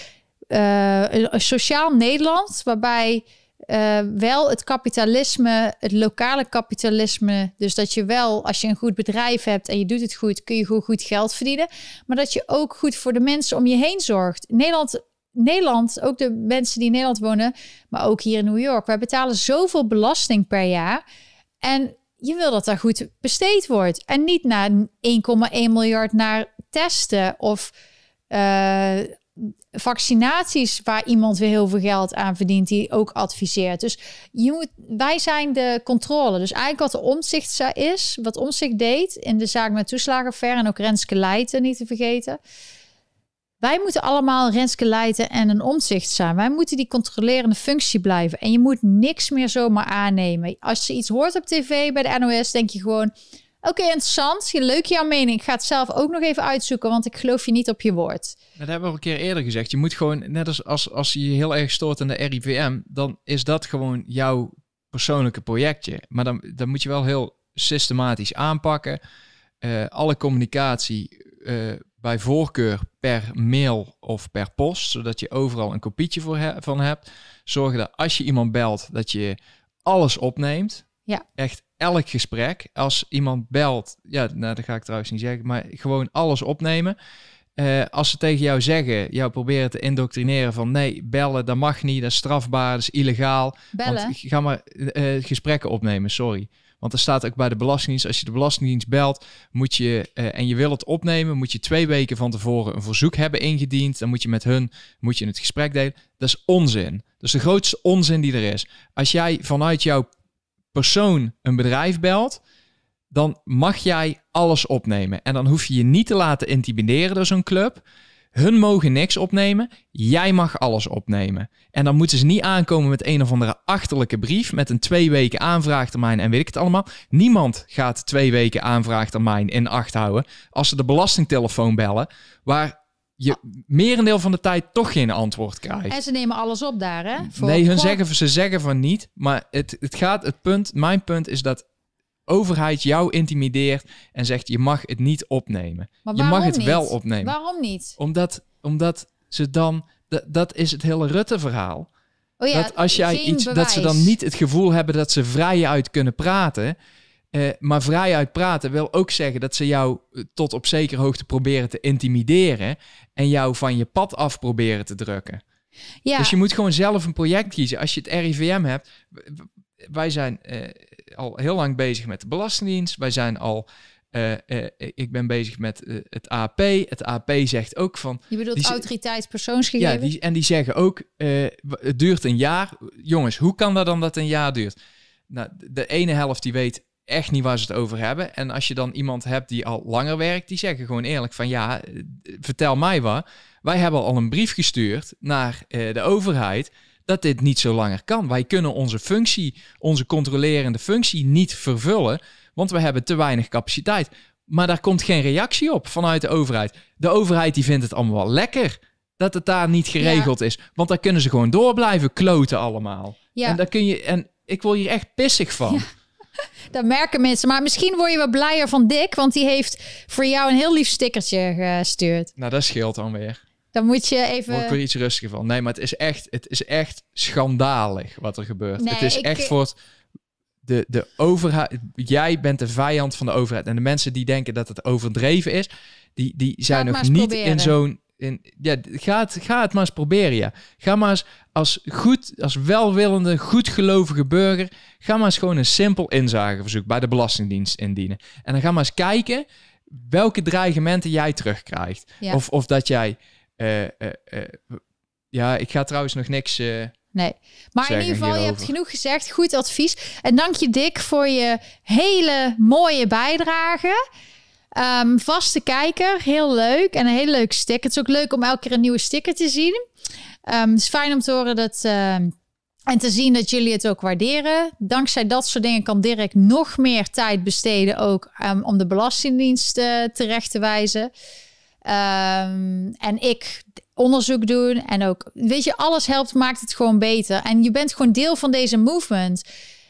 Uh, een sociaal Nederland waarbij eh, wel het kapitalisme, het lokale kapitalisme. Dus dat je wel, als je een goed bedrijf hebt en je doet het goed, kun je goed, goed geld verdienen. Maar dat je ook goed voor de mensen om je heen zorgt. Nederland, Nederland, ook de mensen die in Nederland wonen, maar ook hier in New York. Wij betalen zoveel belasting per jaar. En je wil dat daar goed besteed wordt. En niet naar 1,1 miljard naar testen of uh, vaccinaties waar iemand weer heel veel geld aan verdient, die ook adviseert. Dus je moet, wij zijn de controle. Dus eigenlijk wat de omzicht is, wat omzicht deed in de zaak met toeslagenaffaire en ook Renske Leijten niet te vergeten. Wij moeten allemaal Renske Leijten en een omzicht zijn. Wij moeten die controlerende functie blijven. En je moet niks meer zomaar aannemen. Als je iets hoort op tv bij de NOS, denk je gewoon... Oké, interessant. Leuk jouw mening. Ik ga het zelf ook nog even uitzoeken, want ik geloof je niet op je woord. Dat hebben we al een keer eerder gezegd. Je moet gewoon, net als, als, als je je heel erg stoort aan de RIVM, dan is dat gewoon jouw persoonlijke projectje. Maar dan, dan moet je wel heel systematisch aanpakken. Uh, alle communicatie uh, bij voorkeur per mail of per post, zodat je overal een kopietje voor he van hebt. Zorg dat als je iemand belt, dat je alles opneemt. Ja. Echt elk gesprek. Als iemand belt, ja, nou, dat ga ik trouwens niet zeggen, maar gewoon alles opnemen. Uh, als ze tegen jou zeggen, jou proberen te indoctrineren van nee, bellen, dat mag niet, dat is strafbaar, dat is illegaal. Bellen? Want, ga maar uh, gesprekken opnemen, sorry. Want er staat ook bij de Belastingdienst, als je de Belastingdienst belt, moet je, uh, en je wil het opnemen, moet je twee weken van tevoren een verzoek hebben ingediend. Dan moet je met hun moet je het gesprek delen. Dat is onzin. Dat is de grootste onzin die er is. Als jij vanuit jouw persoon een bedrijf belt, dan mag jij alles opnemen. En dan hoef je je niet te laten intimideren door zo'n club. Hun mogen niks opnemen, jij mag alles opnemen. En dan moeten ze niet aankomen met een of andere achterlijke brief met een twee weken aanvraagtermijn en weet ik het allemaal. Niemand gaat twee weken aanvraagtermijn in acht houden als ze de belastingtelefoon bellen, waar je merendeel van de tijd toch geen antwoord krijgt. En ze nemen alles op daar, hè? Voor nee, hun zeggen, ze zeggen van niet. Maar het, het gaat, het punt, mijn punt is dat overheid jou intimideert en zegt je mag het niet opnemen. Maar je mag het niet? wel opnemen. Waarom niet? Omdat, omdat ze dan, dat, is het hele Rutte-verhaal. Oh ja, dat als jij iets, dat ze dan niet het gevoel hebben dat ze vrij uit kunnen praten. Uh, maar vrij uit praten wil ook zeggen dat ze jou eh, tot op zekere hoogte proberen te intimideren en jou van je pad af proberen te drukken. Ja. Dus je moet gewoon zelf een project kiezen. Als je het RIVM hebt, wij zijn uh, al heel lang bezig met de Belastingdienst. Wij zijn al uh, uh, ik ben bezig met uh, het AP. Het AP zegt ook van. Je bedoelt autoriteit persoonsgegevens? Ja, die, en die zeggen ook: het duurt een jaar. Jongens, hoe kan dat dan dat een jaar duurt? Nou, de ene helft die weet echt niet waar ze het over hebben. En als je dan iemand hebt die al langer werkt, die zeggen gewoon eerlijk van ja, vertel mij wat. Wij hebben al een brief gestuurd naar de overheid dat dit niet zo langer kan. Wij kunnen onze functie, onze controlerende functie niet vervullen, want we hebben te weinig capaciteit. Maar daar komt geen reactie op vanuit de overheid. De overheid die vindt het allemaal wel lekker dat het daar niet geregeld is, want daar kunnen ze gewoon door blijven kloten allemaal. Ja. En daar kun je en ik word hier echt pissig van. Ja. Dat merken mensen. Maar misschien word je wel blijer van Dick, want die heeft voor jou een heel lief stickertje gestuurd. Nou, dat scheelt dan weer. Dan moet je even. Word ik weer iets rustiger van. Nee, maar het is echt, het is echt schandalig wat er gebeurt. Nee, het is ik- echt voor het, de, de overheid. Jij bent de vijand van de overheid. En de mensen die denken dat het overdreven is, die, die zijn nog niet proberen. in zo'n. In, ja, ga het, ga het maar eens proberen, ja. Ga maar eens als goed, als welwillende, goedgelovige burger, ga maar eens gewoon een simpel inzageverzoek bij de Belastingdienst indienen. En dan ga maar eens kijken welke dreigementen jij terugkrijgt. Ja. Of, of dat jij eh, ja, ik ga trouwens nog niks. Nee. Maar in ieder geval, je hebt genoeg gezegd. Goed advies. En dank je, Dick, voor je hele mooie bijdrage. Ehm, vaste kijker, heel leuk. En een hele leuke sticker. Het is ook leuk om elke keer een nieuwe sticker te zien. Ehm, het is fijn om te horen dat... ehm, en te zien dat jullie het ook waarderen. Dankzij dat soort dingen kan Dirk nog meer tijd besteden ook om de Belastingdienst terecht te wijzen. Ehm, en ik onderzoek doen en ook, weet je, alles helpt, maakt het gewoon beter. En je bent gewoon deel van deze movement.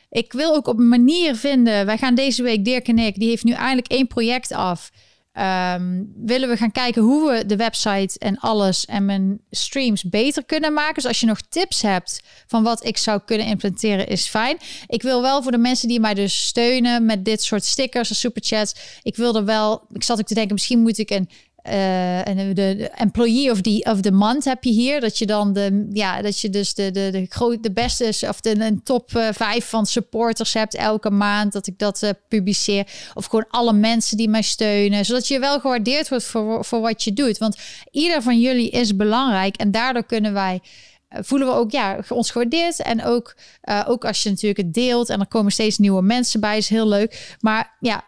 Ik wil ook op een manier vinden. Wij gaan deze week, Dirk en ik, die heeft nu eindelijk één project af. ehm, willen we gaan kijken hoe we de website en alles en mijn streams beter kunnen maken. Dus als je nog tips hebt van wat ik zou kunnen implementeren, is fijn. Ik wil wel voor de mensen die mij dus steunen met dit soort stickers en superchats. Ik wilde wel, ik zat ook te denken, misschien moet ik een uh, en de, employee of the, of month heb je hier. Dat je dan de, ja, dat je dus de, de, de, groot, de beste of de een top uh, vijf van supporters hebt elke maand. Dat ik dat uh, publiceer. Of gewoon alle mensen die mij steunen. Zodat je wel gewaardeerd wordt voor, voor wat je doet. Want ieder van jullie is belangrijk. En daardoor kunnen wij voelen we ook ja, ons gewaardeerd. En ook, ook als je natuurlijk het deelt en er komen steeds nieuwe mensen bij, is heel leuk. Maar ja,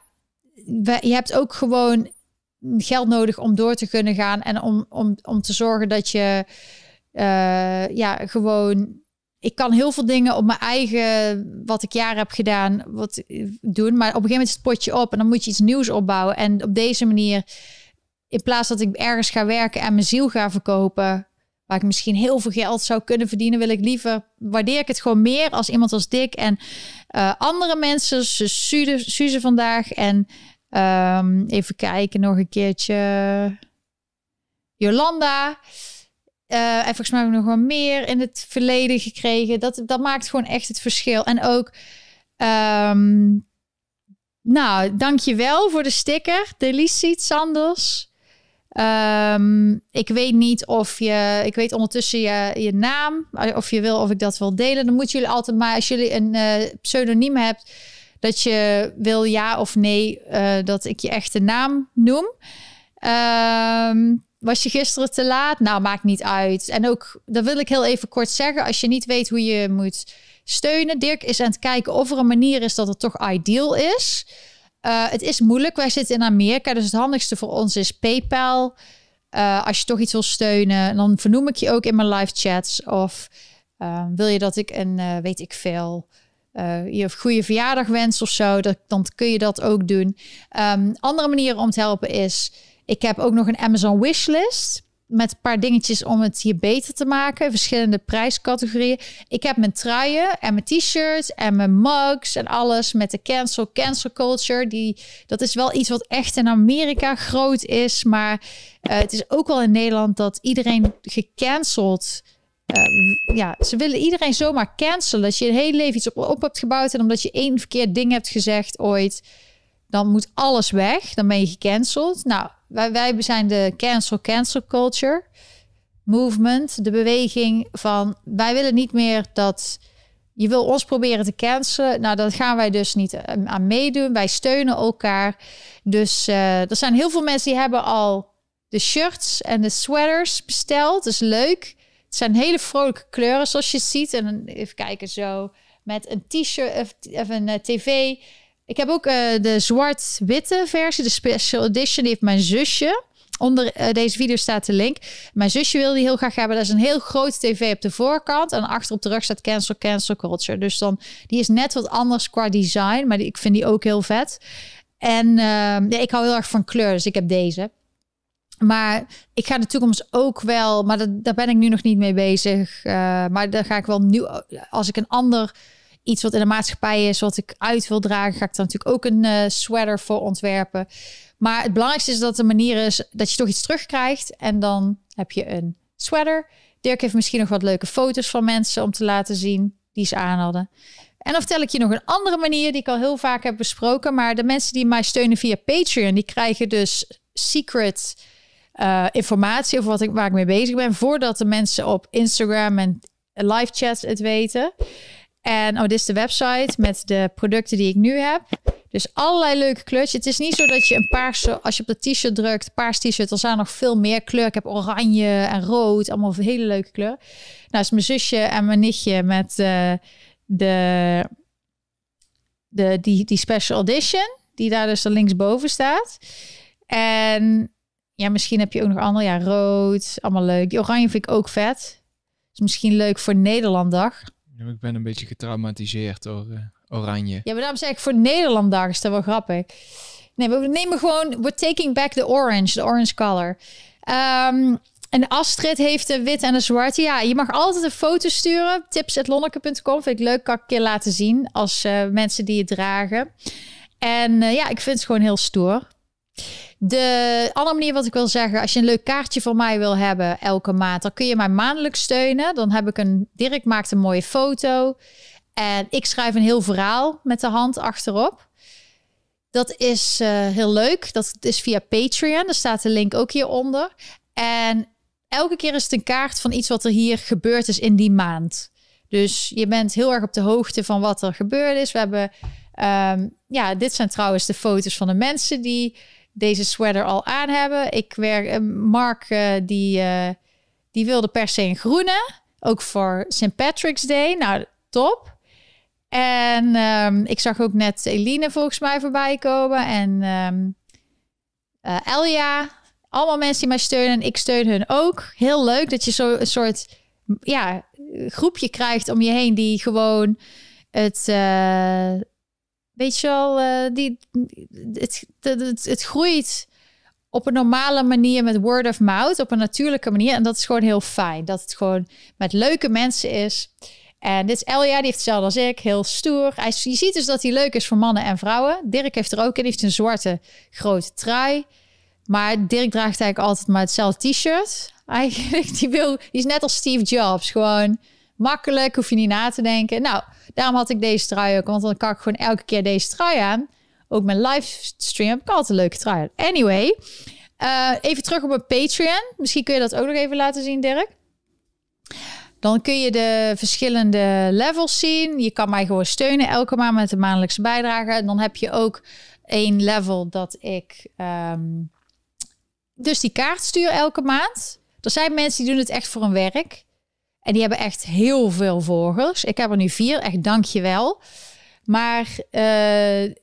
je hebt ook gewoon geld nodig om door te kunnen gaan en om, om, om te zorgen dat je uh, ja, gewoon. Ik kan heel veel dingen op mijn eigen, wat ik jaren heb gedaan, wat doen. Maar op een gegeven moment is het potje op en dan moet je iets nieuws opbouwen. En op deze manier, in plaats dat ik ergens ga werken en mijn ziel ga verkopen, waar ik misschien heel veel geld zou kunnen verdienen, wil ik liever, waardeer ik het gewoon meer als iemand als Dick en uh, andere mensen, Suze, Suze vandaag en Um, even kijken, nog een keertje. Jolanda. Uh, en volgens mij nog wel meer in het verleden gekregen. Dat, dat maakt gewoon echt het verschil. En ook, um, nou, dankjewel voor de sticker. Delicie Sanders. Um, ik weet niet of je, ik weet ondertussen je, je naam, of je wil of ik dat wil delen. Dan moeten jullie altijd maar, als jullie een uh, pseudoniem hebt, dat je wil ja of nee uh, dat ik je echte naam noem. Um, was je gisteren te laat? Nou, maakt niet uit. En ook, dat wil ik heel even kort zeggen. Als je niet weet hoe je moet steunen. Dirk is aan het kijken of er een manier is dat het toch ideal is. Uh, het is moeilijk. Wij zitten in Amerika. Dus het handigste voor ons is PayPal. Uh, als je toch iets wil steunen, dan vernoem ik je ook in mijn live chats. Of wil je dat ik een, weet ik veel uh, je goede verjaardag wenst of zo, dat, dan kun je dat ook doen. Um, andere manieren om te helpen is, ik heb ook nog een Amazon wishlist met een paar dingetjes om het hier beter te maken. Verschillende prijscategorieën. Ik heb mijn truien en mijn t-shirts en mijn mugs en alles met de cancel cancel culture. Die, dat is wel iets wat echt in Amerika groot is. Maar uh, het is ook wel in Nederland dat iedereen gecanceld uh, ja, ze willen iedereen zomaar cancelen. Dat je een hele leven iets op, op hebt gebouwd. En omdat je één verkeerd ding hebt gezegd ooit, dan moet alles weg. Dan ben je gecanceld. Nou, wij, wij zijn de cancel cancel culture movement. De beweging van wij willen niet meer dat je wil ons proberen te cancelen. Nou, dat gaan wij dus niet eh, aan meedoen. Wij steunen elkaar. Dus uh, er zijn heel veel mensen die hebben al de shirts en de sweaters besteld. Dat is leuk. Het zijn hele vrolijke kleuren zoals je ziet. En even kijken zo met een t-shirt of, een uh, tv. Ik heb ook uh, de zwart-witte versie, de special edition. Die heeft mijn zusje. Onder uh, deze video staat de link. Mijn zusje wil die heel graag hebben. Dat is een heel grote tv op de voorkant. En achter op de rug staat cancel, cancel culture. Dus dan, die is net wat anders qua design. Maar ik vind die ook heel vet. En uh, ik hou heel erg van kleur. Dus ik heb deze. Maar ik ga de toekomst ook wel, maar daar ben ik nu nog niet mee bezig. Uh, maar daar ga ik wel nu, als ik een ander iets wat in de maatschappij is, wat ik uit wil dragen, ga ik dan natuurlijk ook een uh, sweater voor ontwerpen. Maar het belangrijkste is dat de manier is dat je toch iets terugkrijgt en dan heb je een sweater. Dirk heeft misschien nog wat leuke foto's van mensen om te laten zien die ze aan hadden. En dan vertel ik je nog een andere manier die ik al heel vaak heb besproken. Maar de mensen die mij steunen via Patreon, die krijgen dus secret uh, informatie over wat ik, waar ik mee bezig ben. Voordat de mensen op Instagram en live chats het weten. En oh, dit is de website met de producten die ik nu heb. Dus allerlei leuke kleurtjes. Het is niet zo dat je een paarse, als je op de t-shirt drukt, paars t-shirt, dan zijn nog veel meer kleur. Ik heb oranje en rood, allemaal hele leuke kleur. Nou, is mijn zusje en mijn nichtje met uh, de, de, die, die special edition, die daar dus er linksboven staat. En ja, misschien heb je ook nog andere. Ja, rood, allemaal leuk. Die oranje vind ik ook vet. Is misschien leuk voor Nederlanddag. Ja, ik ben een beetje getraumatiseerd door uh, oranje. Ja, maar daarom zeg ik voor Nederlanddag is dat wel grappig. Nee, we nemen gewoon... We're taking back the orange, the orange color. Um, en Astrid heeft de wit en de zwarte. Ja, je mag altijd een foto sturen. Tips.lonneke.com vind ik leuk. Kan ik een keer laten zien als uh, mensen die het dragen. En uh, ja, ik vind het gewoon heel stoer. De andere manier wat ik wil zeggen, als je een leuk kaartje van mij wil hebben elke maand, dan kun je mij maandelijks steunen. Dan heb ik een, Dirk maakt een mooie foto en ik schrijf een heel verhaal met de hand achterop. Dat is uh, heel leuk. Dat is via Patreon. Daar staat de link ook hieronder. En elke keer is het een kaart van iets wat er hier gebeurd is in die maand. Dus je bent heel erg op de hoogte van wat er gebeurd is. We hebben, um, ja, dit zijn trouwens de foto's van de mensen die deze sweater al aan hebben. Ik werk, uh, Mark, uh, die, uh, die wilde per se een groene. Ook voor St. Patrick's Day. Nou, top. En um, ik zag ook net Eline volgens mij voorbij komen. En um, Elja. Allemaal mensen die mij steunen. En ik steun hun ook. Heel leuk dat je zo een soort ja, groepje krijgt om je heen die gewoon het. Weet je wel, uh, die, het, het, het, groeit op een normale manier met word of mouth, op een natuurlijke manier. En dat is gewoon heel fijn. Dat het gewoon met leuke mensen is. En dit is Elja, die heeft hetzelfde als ik, heel stoer. Hij, je ziet dus dat hij leuk is voor mannen en vrouwen. Dirk heeft er ook in, heeft een zwarte grote trui. Maar Dirk draagt eigenlijk altijd maar hetzelfde t-shirt. Eigenlijk, die, wil, die is net als Steve Jobs. Gewoon makkelijk, hoef je niet na te denken. Nou, daarom had ik deze trui ook. Want dan kan ik gewoon elke keer deze trui aan. Ook mijn livestream heb ik altijd een leuke trui Anyway, uh, even terug op mijn Patreon. Misschien kun je dat ook nog even laten zien, Dirk. Dan kun je de verschillende levels zien. Je kan mij gewoon steunen elke maand met de maandelijkse bijdrage. En dan heb je ook één level dat ik um, dus die kaart stuur elke maand. Er zijn mensen die doen het echt voor een werk. En die hebben echt heel veel volgers. Ik heb er nu vier, echt dankjewel. Maar uh,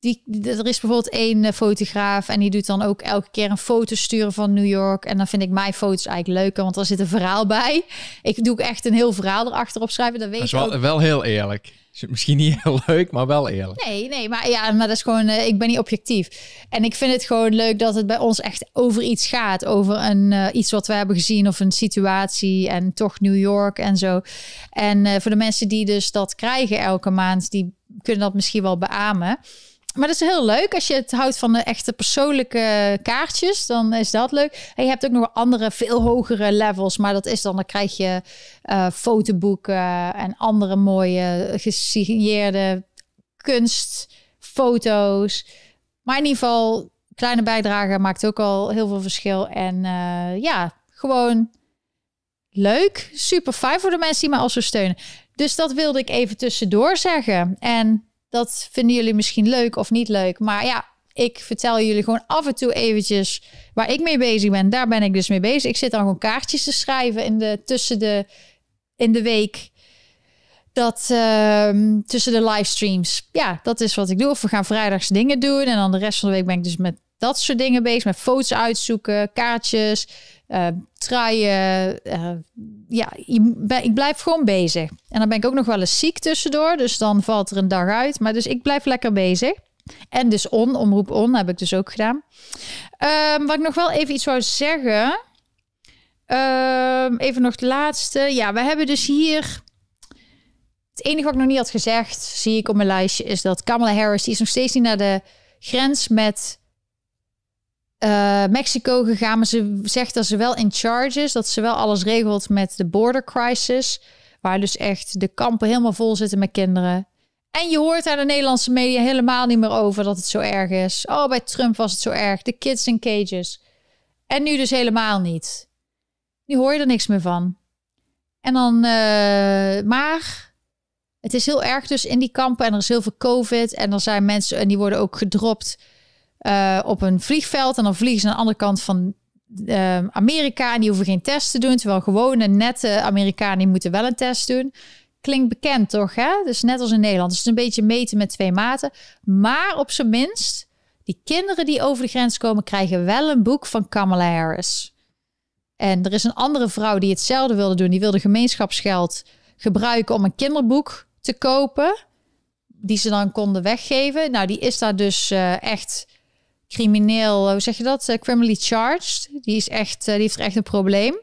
die, er is bijvoorbeeld één eh, fotograaf en die doet dan ook elke keer een foto sturen van New York. En dan vind ik mijn foto's eigenlijk leuker, want er zit een verhaal bij. Ik doe ook echt een heel verhaal erachter opschrijven. Dat weet dat is wel, wel heel eerlijk. Misschien niet heel leuk, maar wel eerlijk. Nee, nee, maar ja, maar dat is gewoon, uh, ik ben niet objectief. En ik vind het gewoon leuk dat het bij ons echt over iets gaat. Over een, uh, iets wat we hebben gezien of een situatie en toch New York en zo. En uh, voor de mensen die dus dat krijgen elke maand, die kunnen dat misschien wel beamen. Maar dat is heel leuk. Als je het houdt van de echte persoonlijke kaartjes, dan is dat leuk. En je hebt ook nog andere, veel hogere levels. Maar dat is dan, dan krijg je uh, fotoboeken en andere mooie gesigneerde kunstfoto's. Maar in ieder geval, kleine bijdrage maakt ook al heel veel verschil. En uh, ja, gewoon leuk. Super fijn voor de mensen die me al zo steunen. Dus dat wilde ik even tussendoor zeggen. En dat vinden jullie misschien leuk of niet leuk. Maar ja, ik vertel jullie gewoon af en toe eventjes waar ik mee bezig ben. Daar ben ik dus mee bezig. Ik zit dan gewoon kaartjes te schrijven in de, tussen de, in de week. Dat uh, tussen de livestreams. Ja, dat is wat ik doe. Of we gaan vrijdags dingen doen. En dan de rest van de week ben ik dus met dat soort dingen bezig. Met foto's uitzoeken, kaartjes, uh, truien. Uh, ja, ik blijf gewoon bezig. En dan ben ik ook nog wel eens ziek tussendoor. Dus dan valt er een dag uit. Maar dus ik blijf lekker bezig. En dus on, omroep on, heb ik dus ook gedaan. Um, wat ik nog wel even iets wou zeggen. Um, even nog het laatste. Ja, we hebben dus hier... Het enige wat ik nog niet had gezegd, zie ik op mijn lijstje, is dat Kamala Harris, die is nog steeds niet naar de grens met uh, Mexico gegaan. Maar ze zegt dat ze wel in charge is. Dat ze wel alles regelt met de border crisis. Waar dus echt de kampen helemaal vol zitten met kinderen. En je hoort daar de Nederlandse media helemaal niet meer over dat het zo erg is. Oh, bij Trump was het zo erg. De kids in cages. En nu dus helemaal niet. Nu hoor je er niks meer van. En dan, uh, maar het is heel erg dus in die kampen en er is heel veel COVID en er zijn mensen en die worden ook gedropt uh, op een vliegveld. En dan vliegen ze aan de andere kant van uh, Amerika. En die hoeven geen test te doen. Terwijl gewone nette Amerikanen die moeten wel een test doen. Klinkt bekend toch? Hè? Dus net als in Nederland. Dus het is een beetje meten met twee maten. Maar op zijn minst, die kinderen die over de grens komen, krijgen wel een boek van Kamala Harris. En er is een andere vrouw die hetzelfde wilde doen. Die wilde gemeenschapsgeld gebruiken om een kinderboek te kopen. Die ze dan konden weggeven. Nou, die is daar dus uh, echt crimineel, hoe zeg je dat? Uh, criminally charged. Die, is echt, uh, die heeft echt een probleem.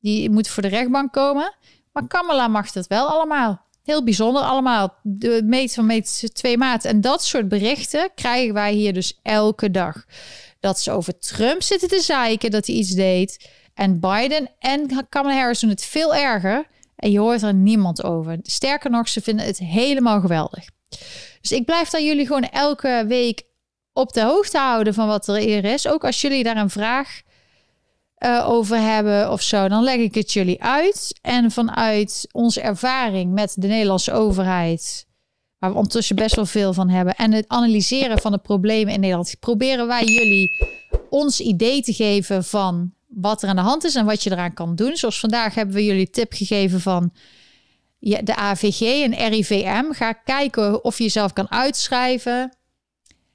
Die moet voor de rechtbank komen. Maar Kamala mag dat wel allemaal. Heel bijzonder allemaal. De meet van meet twee maat. En dat soort berichten krijgen wij hier dus elke dag. dat ze over Trump zitten te zeiken dat hij iets deed. En Biden en Kamala Harris doen het veel erger. En je hoort er niemand over. Sterker nog, ze vinden het helemaal geweldig. Dus ik blijf daar jullie gewoon elke week op de hoogte houden van wat er hier is. Ook als jullie daar een vraag uh, over hebben of zo, dan leg ik het jullie uit. En vanuit onze ervaring met de Nederlandse overheid, waar we ondertussen best wel veel van hebben, en het analyseren van de problemen in Nederland, proberen wij jullie ons idee te geven van wat er aan de hand is en wat je eraan kan doen. Zoals vandaag hebben we jullie tip gegeven van de AVG en RIVM. Ga kijken of je jezelf kan uitschrijven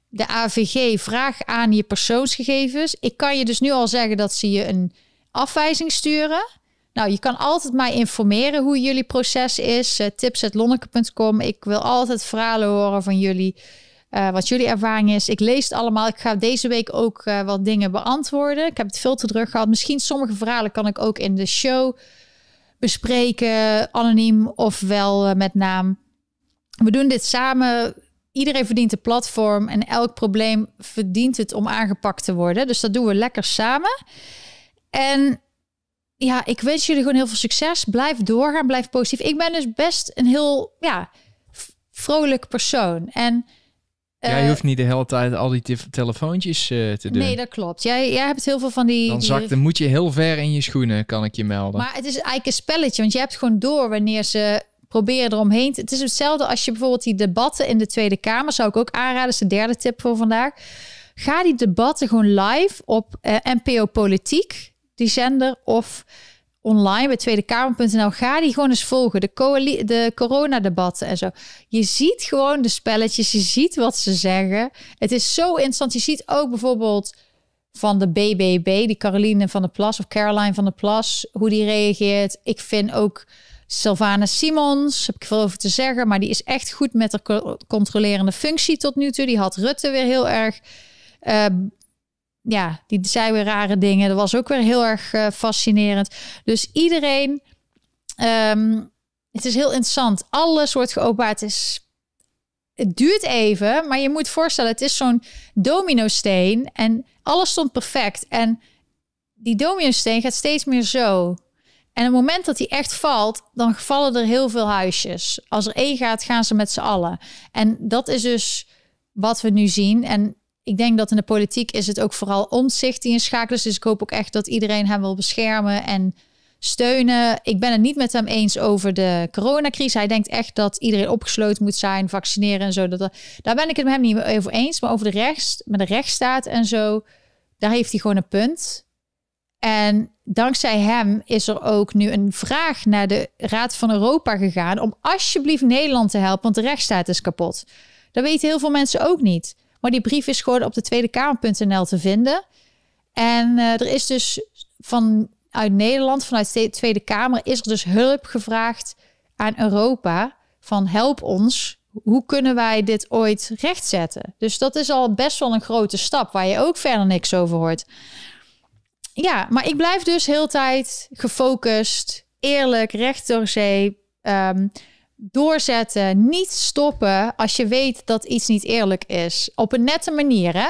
de AVG vraag aan je persoonsgegevens. Ik kan je dus nu al zeggen dat ze je een afwijzing sturen. Nou, je kan altijd mij informeren hoe jullie proces is. Uh, tips.lonneke.com. Ik wil altijd verhalen horen van jullie. Uh, wat jullie ervaring is. Ik lees het allemaal. Ik ga deze week ook uh, wat dingen beantwoorden. Ik heb het veel te druk gehad. Misschien sommige verhalen kan ik ook in de show bespreken. Anoniem of wel met naam. We doen dit samen iedereen verdient een platform en elk probleem verdient het om aangepakt te worden. Dus dat doen we lekker samen. En ja, ik wens jullie gewoon heel veel succes. Blijf doorgaan, blijf positief. Ik ben dus best een heel ja, vrolijk persoon. En Jij uh, hoeft niet de hele tijd al die telefoontjes uh, te doen. Nee, dat klopt. Jij, jij hebt heel veel van die... Dan zakt, dan moet je heel ver in je schoenen, kan ik je melden. Maar het is eigenlijk een spelletje, want je hebt gewoon door wanneer ze proberen eromheen. Het is hetzelfde als je bijvoorbeeld die debatten in de Tweede Kamer zou ik ook aanraden. Dat is de derde tip voor vandaag. Ga die debatten gewoon live op eh, NPO Politiek, die zender, of online bij tweedekamer.nl. Ga die gewoon eens volgen. De, de coronadebatten en zo. Je ziet gewoon de spelletjes. Je ziet wat ze zeggen. Het is zo interessant. Je ziet ook bijvoorbeeld van de BBB, die Caroline van der Plas of Caroline van der Plas, hoe die reageert. Ik vind ook Sylvana Simons, heb ik veel over te zeggen, maar die is echt goed met de controlerende functie tot nu toe. Die had Rutte weer heel erg. Uh, ja, die zei weer rare dingen. Dat was ook weer heel erg uh, fascinerend. Dus iedereen. Um, het is heel interessant. Alles wordt geopenbaard. Het, is, het duurt even, maar je moet voorstellen, het is zo'n domino-steen en alles stond perfect. En die domino-steen gaat steeds meer zo en het moment dat hij echt valt, dan vallen er heel veel huisjes. Als er één gaat, gaan ze met z'n allen. En dat is dus wat we nu zien. En ik denk dat in de politiek is het ook vooral omzicht die in schakelen. Dus ik hoop ook echt dat iedereen hem wil beschermen en steunen. Ik ben het niet met hem eens over de coronacrisis. Hij denkt echt dat iedereen opgesloten moet zijn, vaccineren en zo. Dat, daar ben ik het met hem niet over eens. Maar over de rechts, met de rechtsstaat en zo, daar heeft hij gewoon een punt. En dankzij hem is er ook nu een vraag naar de Raad van Europa gegaan om alsjeblieft Nederland te helpen, want de rechtsstaat is kapot. Dat weten heel veel mensen ook niet. Maar die brief is gewoon op de tweedekamer.nl te vinden. En uh, er is dus vanuit Nederland, vanuit de Tweede Kamer, is er dus hulp gevraagd aan Europa van help ons. Hoe kunnen wij dit ooit rechtzetten? Dus dat is al best wel een grote stap waar je ook verder niks over hoort. Ja, maar ik blijf dus heel tijd gefocust, eerlijk, recht door zee. Ehm, doorzetten, niet stoppen als je weet dat iets niet eerlijk is. Op een nette manier, hè?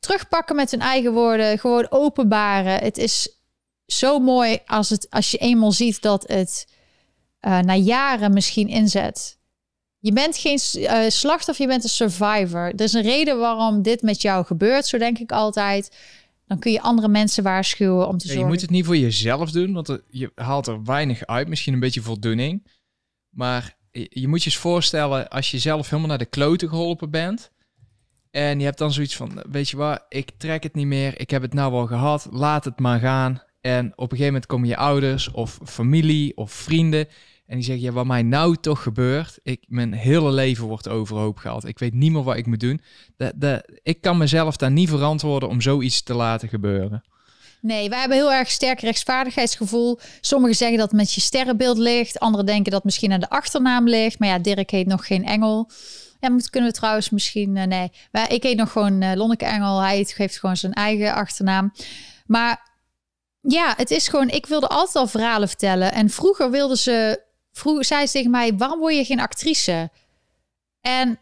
Terugpakken met hun eigen woorden, gewoon openbaren. Het is zo mooi als, het, als je eenmaal ziet dat het uh, na jaren misschien inzet. Je bent geen uh, slachtoffer, je bent een survivor. Er is een reden waarom dit met jou gebeurt, zo denk ik altijd. Dan kun je andere mensen waarschuwen om te zorgen. je moet het niet voor jezelf doen, want je haalt er weinig uit. Misschien een beetje voldoening. Maar je, moet je eens voorstellen als je zelf helemaal naar de kloten geholpen bent. En je hebt dan zoiets van, weet je wat, ik trek het niet meer. Ik heb het nou wel gehad. Laat het maar gaan. En op een gegeven moment komen je ouders of familie of vrienden. En die zeggen, ja, wat mij nou toch gebeurt, ik, mijn hele leven wordt overhoop gehaald. Ik weet niet meer wat ik moet doen. De, de, ik kan mezelf daar niet verantwoorden om zoiets te laten gebeuren. Nee, wij hebben heel erg sterk rechtsvaardigheidsgevoel. Sommigen zeggen dat het met je sterrenbeeld ligt. Anderen denken dat het misschien aan de achternaam ligt. Maar ja, Dirk heet nog geen Engel. Ja, moet, kunnen we trouwens misschien... Uh, nee, maar ik heet nog gewoon uh, Lonneke Engel. Hij geeft gewoon zijn eigen achternaam. Maar ja, het is gewoon... Ik wilde altijd al verhalen vertellen. En vroeger wilden ze vroeg zei ze tegen mij: waarom word je geen actrice? En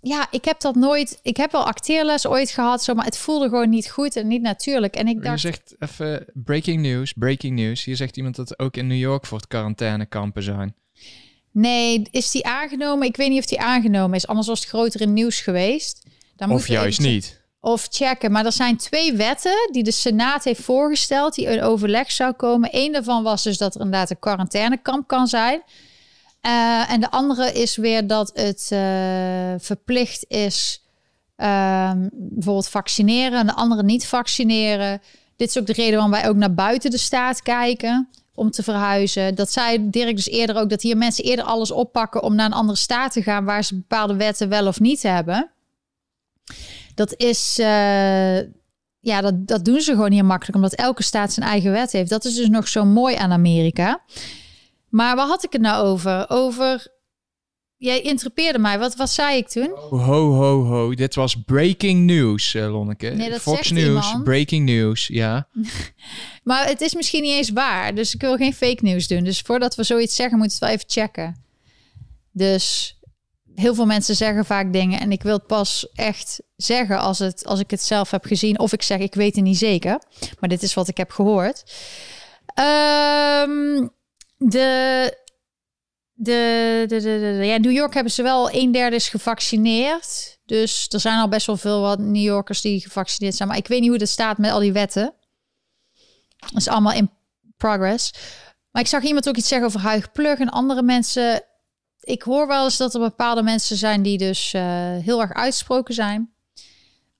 ja, ik heb dat nooit. Ik heb wel acteerles ooit gehad, zo, maar het voelde gewoon niet goed en niet natuurlijk. En ik Je dacht, zegt even breaking news, breaking news. Hier zegt iemand dat ook in New York voor het quarantainekampen zijn. nee, is die aangenomen? Ik weet niet of die aangenomen is, anders was het groter in nieuws geweest. Dan Of juist even- niet. Of checken. Maar er zijn twee wetten die de Senaat heeft voorgesteld, die in overleg zou komen. Eén daarvan was dus dat er inderdaad een quarantainekamp kan zijn. Eh, en de andere is weer dat het eh, verplicht is ehm, bijvoorbeeld vaccineren en de andere niet vaccineren. Dit is ook de reden waarom wij ook naar buiten de staat kijken om te verhuizen. Dat zei Dirk dus eerder ook, dat hier mensen eerder alles oppakken om naar een andere staat te gaan waar ze bepaalde wetten wel of niet hebben. Dat is, eh, ja, dat, dat doen ze gewoon hier makkelijk, omdat elke staat zijn eigen wet heeft. Dat is dus nog zo mooi aan Amerika. Maar waar had ik het nou over? Over, jij interpreteerde mij. Wat, wat zei ik toen? Ho, ho, ho. Dit was breaking news, eh, Lonneke. Nee, Fox News, iemand. breaking news, ja. Maar het is misschien niet eens waar. Dus ik wil geen fake news doen. Dus voordat we zoiets zeggen, moeten we het wel even checken. Dus heel veel mensen zeggen vaak dingen. En ik wil het pas echt zeggen als, het, als ik het zelf heb gezien. Of ik zeg, ik weet het niet zeker. Maar dit is wat ik heb gehoord. Ehm, de, de, de, de, de- ja, New York hebben ze wel een derde is gevaccineerd. Dus er zijn al best wel veel wat New Yorkers die gevaccineerd zijn. Maar ik weet niet hoe dat staat met al die wetten. Dat is allemaal in progress. Maar ik zag iemand ook iets zeggen over Huig Plug en andere mensen. Ik hoor wel eens dat er bepaalde mensen zijn die dus eh, heel erg uitgesproken zijn.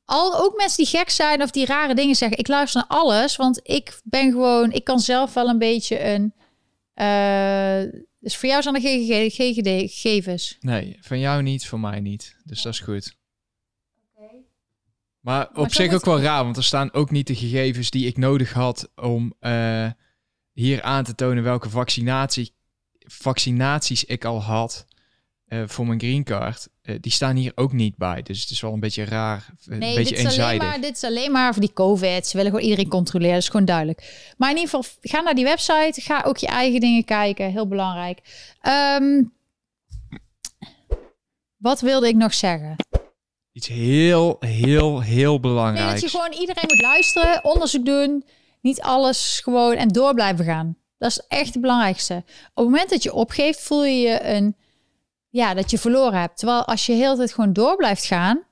Al ook mensen die gek zijn of die rare dingen zeggen. Ik luister naar alles, want ik ben gewoon, ik kan zelf wel een beetje een. eh, dus voor jou zijn er geen gegevens. Nee, van jou niet, van mij niet. Dus dat is goed. Maar op Maar zich ook wel raar, want er staan ook niet de gegevens die ik nodig had om eh, hier aan te tonen welke vaccinatie, vaccinaties ik al had eh, voor mijn green card. Eh, die staan hier ook niet bij. Dus het is wel een beetje raar, een Nee, beetje dit is, alleen maar, dit is alleen maar voor die COVID. Ze willen gewoon iedereen controleren. Dat is gewoon duidelijk. Maar in ieder geval, ga naar die website. Ga ook je eigen dingen kijken. Heel belangrijk. Ehm, wat wilde ik nog zeggen? Iets heel, heel, heel Nee, belangrijks. dat je gewoon iedereen moet luisteren, onderzoek doen. Niet alles gewoon en door blijven gaan. Dat is echt het belangrijkste. Op het moment dat je opgeeft, voel je je een... Ja, dat je verloren hebt. Terwijl als je heel de tijd gewoon door blijft gaan...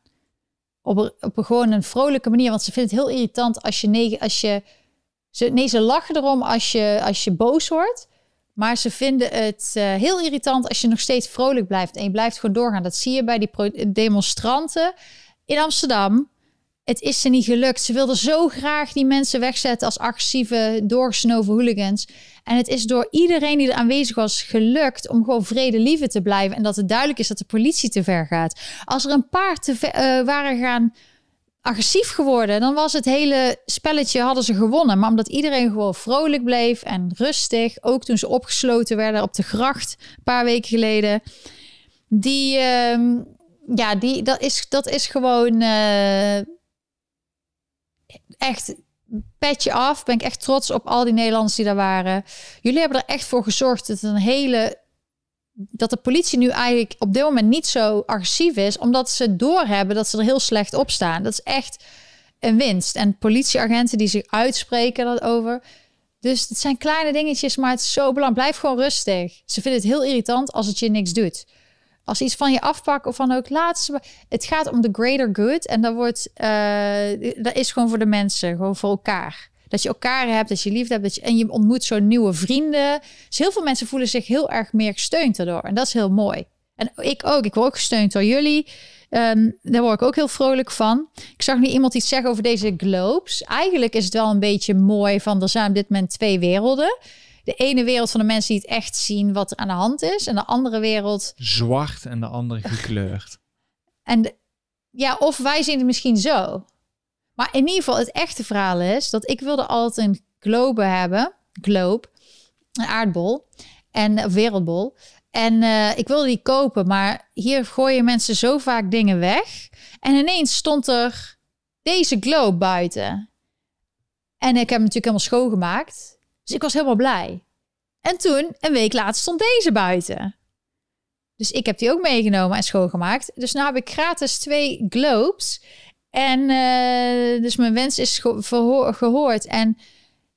Op, een- op een gewoon een vrolijke manier. Want ze vinden het heel irritant als je... negen- Als je ze, nee, ze lachen erom als je, als je boos wordt. Maar ze vinden het eh, heel irritant als je nog steeds vrolijk blijft. En je blijft gewoon doorgaan. Dat zie je bij die demonstranten in Amsterdam. Het is ze niet gelukt. Ze wilden zo graag die mensen wegzetten als agressieve, doorgesnoven hooligans. En het is door iedereen die er aanwezig was gelukt om gewoon vredelievend te blijven. En dat het duidelijk is dat de politie te ver gaat. Als er een paar te ver, eh, waren gaan agressief geworden, dan was het hele spelletje hadden ze gewonnen. Maar omdat iedereen gewoon vrolijk bleef en rustig, ook toen ze opgesloten werden op de gracht een paar weken geleden, die, ehm, ja, die, dat is, dat is gewoon eh, echt petje af. Ben ik echt trots op al die Nederlanders die daar waren. Jullie hebben er echt voor gezorgd dat een hele dat de politie nu eigenlijk op dit moment niet zo agressief is, omdat ze doorhebben dat ze er heel slecht op staan. Dat is echt een winst. En politieagenten die zich uitspreken daarover. Dus het zijn kleine dingetjes, maar het is zo belangrijk. Blijf gewoon rustig. Ze vinden het heel irritant als het je niks doet. Als iets van je afpakken of van ook laat ze. Het gaat om de greater good. En dat wordt, eh, dat is gewoon voor de mensen, gewoon voor elkaar. Dat je elkaar hebt, dat je liefde hebt, dat je, en je ontmoet zo nieuwe vrienden. Dus heel veel mensen voelen zich heel erg meer gesteund daardoor. En dat is heel mooi. En ik ook. Ik word ook gesteund door jullie. Ehm, daar word ik ook heel vrolijk van. Ik zag nu iemand iets zeggen over deze globes. Eigenlijk is het wel een beetje mooi van er zijn op dit moment twee werelden. De ene wereld van de mensen die het echt zien wat er aan de hand is. En de andere wereld. Zwart en de andere gekleurd. En de- ja, of wij zien het misschien zo. Maar in ieder geval, het echte verhaal is dat ik wilde altijd een globe hebben. Globe. Een aardbol. En een wereldbol. En eh, ik wilde die kopen, maar hier gooien mensen zo vaak dingen weg. En ineens stond er deze globe buiten. En ik heb hem natuurlijk helemaal schoongemaakt. Dus ik was helemaal blij. En toen, een week later, stond deze buiten. Dus ik heb die ook meegenomen en schoongemaakt. Dus nu heb ik gratis twee globes. En uh, dus mijn wens is gehoord. En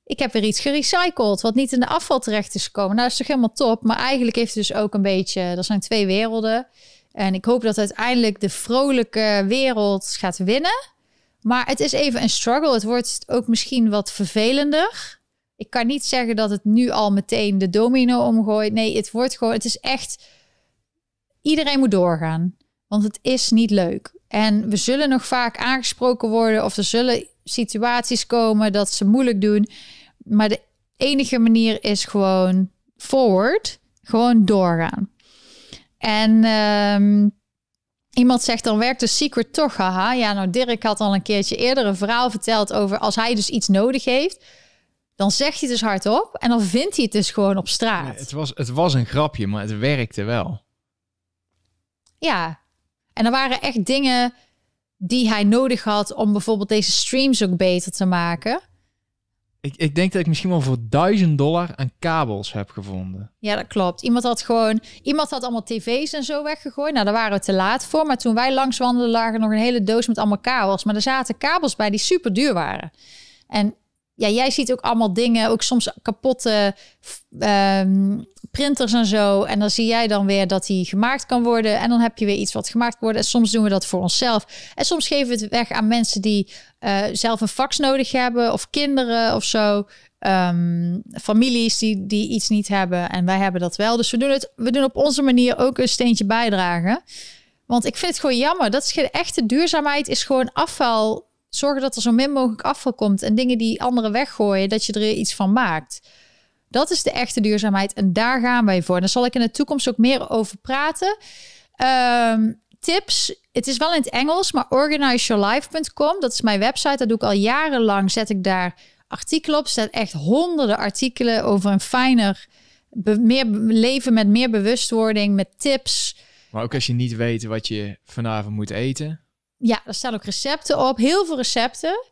ik heb weer iets gerecycled, wat niet in de afval terecht is gekomen. Nou, dat is toch helemaal top. Maar eigenlijk heeft het dus ook een beetje... Er zijn twee werelden. En ik hoop dat uiteindelijk de vrolijke wereld gaat winnen. Maar het is even een struggle. Het wordt ook misschien wat vervelender. Ik kan niet zeggen dat het nu al meteen de domino omgooit. Nee, het wordt gewoon... Het is echt... Iedereen moet doorgaan. Want het is niet leuk. En we zullen nog vaak aangesproken worden... of er zullen situaties komen dat ze moeilijk doen. Maar de enige manier is gewoon forward. Gewoon doorgaan. En um, iemand zegt dan werkt de secret toch, haha. Ja, nou Dirk had al een keertje eerder een verhaal verteld over als hij dus iets nodig heeft, dan zegt hij het dus hardop en dan vindt hij het dus gewoon op straat. Nee, het, was, het was een grapje, maar het werkte wel. Ja, en er waren echt dingen die hij nodig had om bijvoorbeeld deze streams ook beter te maken. Ik, ik denk dat ik misschien wel voor duizend dollar aan kabels heb gevonden. Ja, dat klopt. Iemand had gewoon, iemand had allemaal tv's en zo weggegooid. Nou, daar waren we te laat voor. Maar toen wij langs wandelden, lagen nog een hele doos met allemaal kabels. Maar er zaten kabels bij die super duur waren. En ja, jij ziet ook allemaal dingen, ook soms kapotte um, printers en zo. En dan zie jij dan weer dat die gemaakt kan worden. En dan heb je weer iets wat gemaakt wordt. En soms doen we dat voor onszelf. En soms geven we het weg aan mensen die uh, zelf een fax nodig hebben. Of kinderen of zo. Um, families die, die iets niet hebben. En wij hebben dat wel. Dus we doen het. We doen op onze manier ook een steentje bijdragen. Want ik vind het gewoon jammer. Dat is geen echte duurzaamheid. Is gewoon afval zorgen dat er zo min mogelijk afval komt en dingen die anderen weggooien, dat je er iets van maakt. Dat is de echte duurzaamheid en daar gaan wij voor. daar zal ik in de toekomst ook meer over praten. Ehm, tips. Het is wel in het Engels, maar organizeyourlife.com. Dat is mijn website. Dat doe ik al jarenlang. Zet ik daar artikelen op. Er echt honderden artikelen over een fijner meer leven met meer bewustwording, met tips. Maar ook als je niet weet wat je vanavond moet eten. Ja, er staan ook recepten op. Heel veel recepten.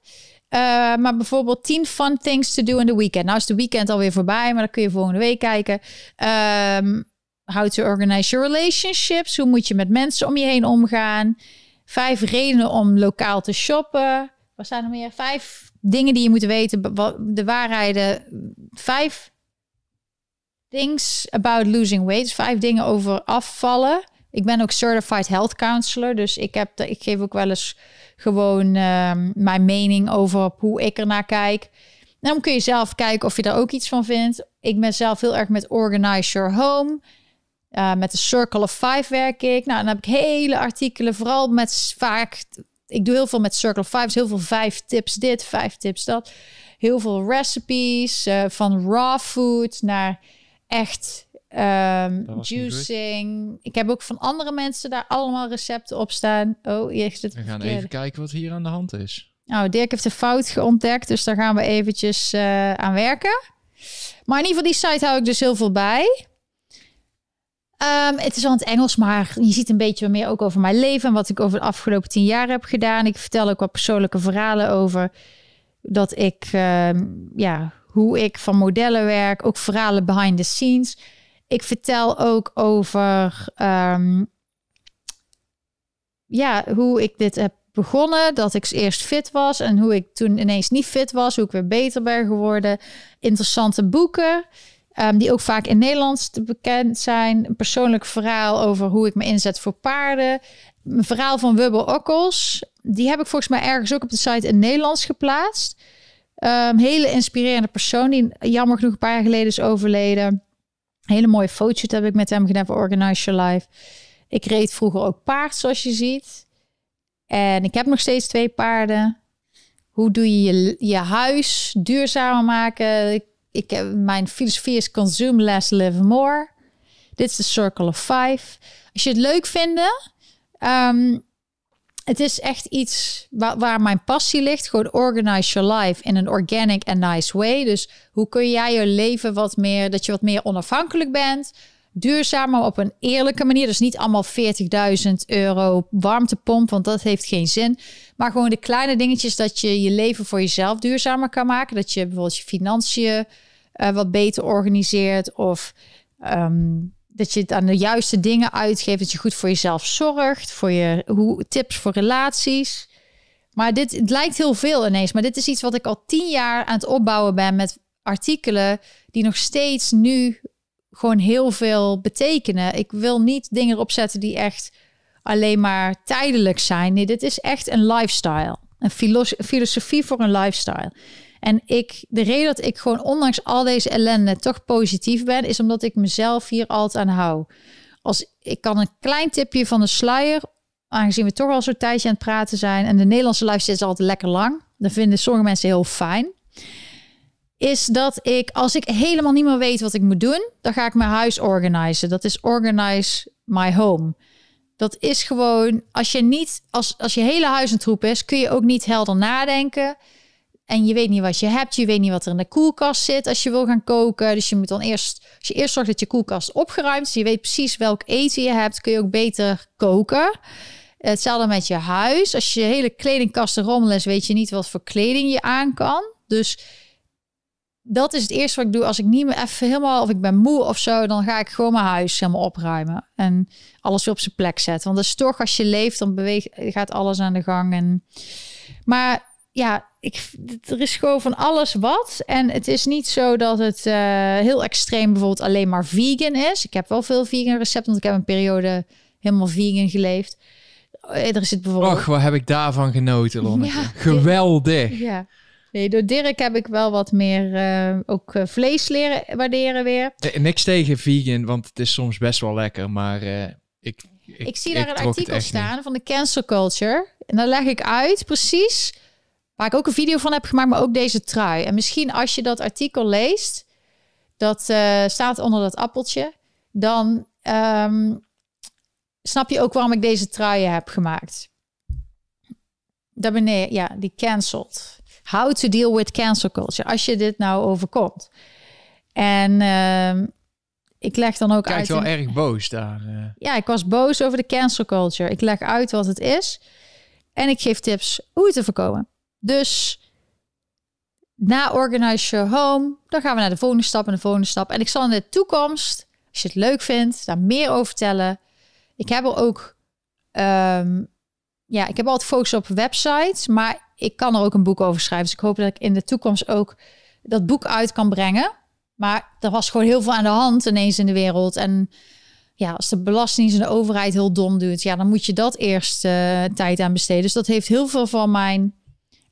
Uh, maar bijvoorbeeld 10 fun things to do in the weekend. Nou is de weekend alweer voorbij, maar dan kun je volgende week kijken. Um, how to organize your relationships. Hoe moet je met mensen om je heen omgaan? Vijf redenen om lokaal te shoppen. Wat staan er meer? Vijf dingen die je moet weten. De waarheden. Vijf things about losing weight. Dus vijf dingen over afvallen. Ik ben ook certified health counselor, dus ik, heb ik geef ook wel eens gewoon ehm, mijn mening over hoe ik er naar kijk. En dan kun je zelf kijken of je daar ook iets van vindt. Ik ben zelf heel erg met Organize Your Home. Uh, met de Circle of Five werk ik. Nou, dan heb ik hele artikelen, vooral met vaak. Ik doe heel veel met Circle of Five, dus heel veel vijf tips dit, vijf tips dat. Heel veel recipes, uh, van raw food naar echt Um, juicing. Ik heb ook van andere mensen daar allemaal recepten op staan. Oh, hier zit We gaan even kijken wat hier aan de hand is. Nou, Dirk heeft de fout geontdekt, dus daar gaan we eventjes uh, aan werken. Maar in ieder geval, die site hou ik dus heel veel bij. Um, het is wel in het Engels, maar je ziet een beetje meer ook over mijn leven en wat ik over de afgelopen tien jaar heb gedaan. Ik vertel ook wat persoonlijke verhalen over dat ik, um, ja, hoe ik van modellen werk, ook verhalen behind the scenes. Ik vertel ook over um, ja, hoe ik dit heb begonnen. Dat ik eerst fit was en hoe ik toen ineens niet fit was. Hoe ik weer beter ben geworden. Interessante boeken. Um, die ook vaak in Nederlands bekend zijn. Een persoonlijk verhaal over hoe ik me inzet voor paarden. Een verhaal van Wubble Okkels. Die heb ik volgens mij ergens ook op de site in Nederlands geplaatst. Um, hele inspirerende persoon die jammer genoeg een paar jaar geleden is overleden. Hele mooie fotoshoot heb ik met hem gedaan voor Organize Your Life. Ik reed vroeger ook paard, zoals je ziet. En ik heb nog steeds twee paarden. Hoe doe je je, je huis duurzamer maken? Ik, ik heb, mijn filosofie is consume less, live more. Dit is de Circle of Five. Als je het leuk vindt, um, het is echt iets waar, mijn passie ligt. Gewoon organize your life in een organic and nice way. Dus hoe kun jij je leven wat meer, dat je wat meer onafhankelijk bent. Duurzamer op een eerlijke manier. Dus niet allemaal 40.000 euro warmtepomp, want dat heeft geen zin. Maar gewoon de kleine dingetjes dat je je leven voor jezelf duurzamer kan maken. Dat je bijvoorbeeld je financiën uh, wat beter organiseert. Of um, dat je het aan de juiste dingen uitgeeft. Dat je goed voor jezelf zorgt. Voor je hoe, tips voor relaties. Maar dit het lijkt heel veel ineens. Maar dit is iets wat ik al tien jaar aan het opbouwen ben met artikelen die nog steeds nu gewoon heel veel betekenen. Ik wil niet dingen erop zetten die echt alleen maar tijdelijk zijn. Nee, dit is echt een lifestyle. Een filosofie voor een lifestyle. En ik, de reden dat ik gewoon ondanks al deze ellende toch positief ben, is omdat ik mezelf hier altijd aan hou. Als ik kan een klein tipje van de sluier, aangezien we toch al zo'n tijdje aan het praten zijn en de Nederlandse lifestyle is altijd lekker lang. Dat vinden sommige mensen heel fijn. Is dat ik, als ik helemaal niet meer weet wat ik moet doen, dan ga ik mijn huis organiseren. Dat is organize my home. Dat is gewoon, als je niet, als, als je hele huis een troep is, kun je ook niet helder nadenken. En je weet niet wat je hebt. Je weet niet wat er in de koelkast zit als je wil gaan koken. Dus je moet dan eerst, als je eerst zorgt dat je koelkast opgeruimd is, je weet precies welk eten je hebt, kun je ook beter koken. Hetzelfde met je huis. Als je hele kledingkast rommel is, weet je niet wat voor kleding je aan kan. Dus dat is het eerste wat ik doe. Als ik niet meer even helemaal, of ik ben moe of zo, dan ga ik gewoon mijn huis helemaal opruimen. En alles weer op zijn plek zetten. Want dat is toch, als je leeft, dan beweegt, gaat alles aan de gang. En, maar ja, ik, er is gewoon van alles wat. En het is niet zo dat het uh, heel extreem bijvoorbeeld alleen maar vegan is. Ik heb wel veel vegan recepten, want ik heb een periode helemaal vegan geleefd. Eh, er zit bijvoorbeeld... Och, wat heb ik daarvan genoten, Lonneke. Ja, Geweldig. Ja. Nee, door Dirk heb ik wel wat meer uh, ook vlees leren waarderen weer. niks tegen vegan, want het is soms best wel lekker, maar ik, ik... Ik zie daar een artikel staan van de cancel culture. En dan leg ik uit precies Waar ik ook een video van heb gemaakt, maar ook deze trui. En misschien als je dat artikel leest, dat uh, staat onder dat appeltje, dan um, snap je ook waarom ik deze trui heb gemaakt. Daar beneden, ja, die cancelled. How to deal with cancel culture. Als je dit nou overkomt. En uh, ik leg dan ook Kijk uit... wel in... erg boos daar. Uh. Ja, ik was boos over de cancel culture. Ik leg uit wat het is. En ik geef tips hoe het te voorkomen. Dus na Organize Your Home, dan gaan we naar de volgende stap en de volgende stap. En ik zal in de toekomst, als je het leuk vindt, daar meer over vertellen. Ik heb er ook, um, ja, ik heb altijd focus op websites, maar ik kan er ook een boek over schrijven. Dus ik hoop dat ik in de toekomst ook dat boek uit kan brengen. Maar er was gewoon heel veel aan de hand ineens in de wereld. En ja, als de belasting en de overheid heel dom doet, ja, dan moet je dat eerst uh, tijd aan besteden. Dus dat heeft heel veel van mijn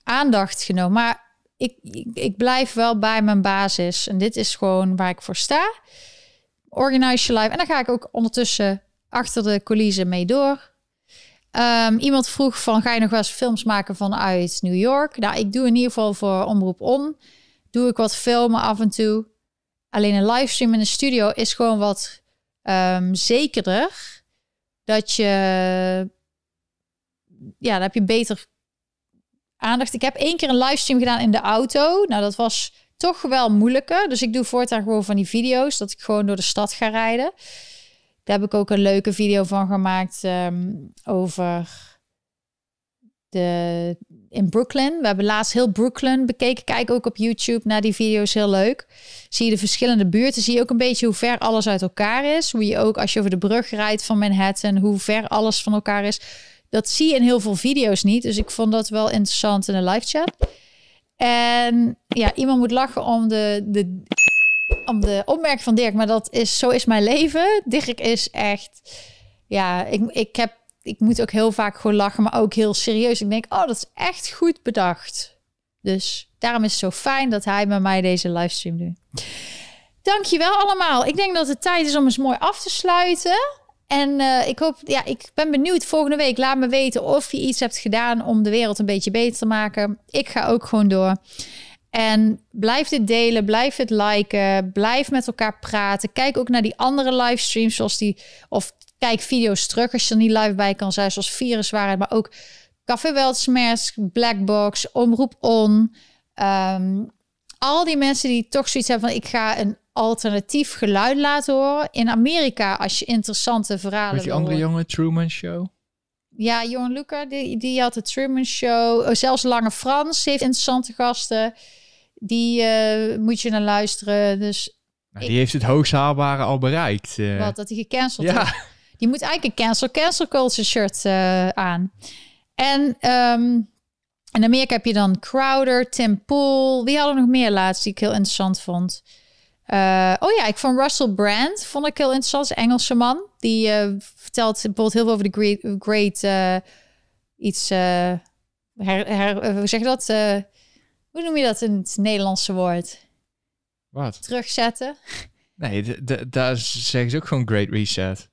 aandacht genomen. Maar ik, ik, blijf wel bij mijn basis. En dit is gewoon waar ik voor sta. Organize your life. En dan ga ik ook ondertussen achter de coulissen mee door. Um, iemand vroeg van, ga je nog wel eens films maken vanuit New York? Nou, ik doe in ieder geval voor Omroep On. Doe ik wat filmen af en toe. Alleen een livestream in de studio is gewoon wat um, zekerder. Dat je... Ja, dan heb je beter aandacht. Ik heb één keer een livestream gedaan in de auto. Nou, dat was toch wel moeilijker. Dus ik doe voortaan gewoon van die video's. Dat ik gewoon door de stad ga rijden. Daar heb ik ook een leuke video van gemaakt um, over de, in Brooklyn. We hebben laatst heel Brooklyn bekeken. Kijk ook op YouTube naar die video's, heel leuk. Zie je de verschillende buurten. Zie je ook een beetje hoe ver alles uit elkaar is. Hoe je ook als je over de brug rijdt van Manhattan, hoe ver alles van elkaar is. Dat zie je in heel veel video's niet. Dus ik vond dat wel interessant in de live chat. En ja, iemand moet lachen om de, de, om de opmerking van Dirk. Maar dat is, zo is mijn leven. Dirk is echt... Ja, ik, ik, heb, ik moet ook heel vaak gewoon lachen, maar ook heel serieus. Ik denk, oh, dat is echt goed bedacht. Dus daarom is het zo fijn dat hij met mij deze livestream doet. Dankjewel allemaal. Ik denk dat het tijd is om eens mooi af te sluiten. En uh, ik hoop, ja, ik ben benieuwd volgende week. Laat me weten of je iets hebt gedaan om de wereld een beetje beter te maken. Ik ga ook gewoon door. En blijf dit delen, blijf het liken, blijf met elkaar praten. Kijk ook naar die andere livestreams, zoals die, of kijk video's terug als je er niet live bij kan zijn, zoals Viruswaarheid, maar ook Café Blackbox, Omroep On. Um, al die mensen die toch zoiets hebben van ik ga een alternatief geluid laten horen. In Amerika, als je interessante verhalen. Met die andere jongen, Truman Show. Ja, Johan Luca, die, die had de Truman Show. Oh, zelfs Lange Frans heeft interessante gasten. Die uh, moet je naar luisteren. Dus Nou, die heeft het hoogst haalbare al bereikt. eh. Wat, dat hij gecanceld ja, Die moet eigenlijk een cancel, cancel culture shirt eh, aan. En ehm, in Amerika heb je dan Crowder, Tim Pool. Wie hadden we nog meer laatst die ik heel interessant vond? Eh, oh ja, ik vond Russell Brand, vond ik heel interessant. Een Engelse man. Die eh, vertelt bijvoorbeeld heel veel over de great, great eh, iets, her, her- hoe zeg je dat? Hoe noem je dat in het Nederlandse woord? wat? Terugzetten. Nee, daar zeggen ze ook gewoon Great Reset.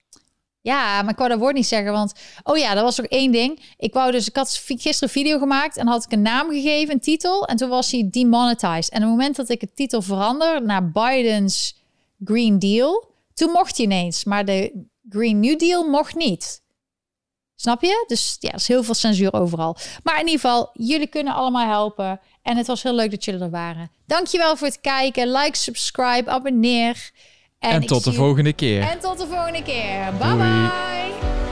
Ja, maar ik wou dat woord niet zeggen, want... Oh ja, dat was ook één ding. Ik wou dus... Ik had gisteren een video gemaakt en had ik een naam gegeven, een titel. En toen was hij demonetized. En op het moment dat ik het titel verander naar Biden's Green Deal... Toen mocht hij ineens, maar de Green New Deal mocht niet. Snap je? Dus ja, is heel veel censuur overal. Maar in ieder geval, jullie kunnen allemaal helpen. En het was heel leuk dat jullie er waren. Dankjewel voor het kijken. Like, subscribe, abonneer. En, tot de volgende keer. En tot de volgende keer. Bye Doei. bye.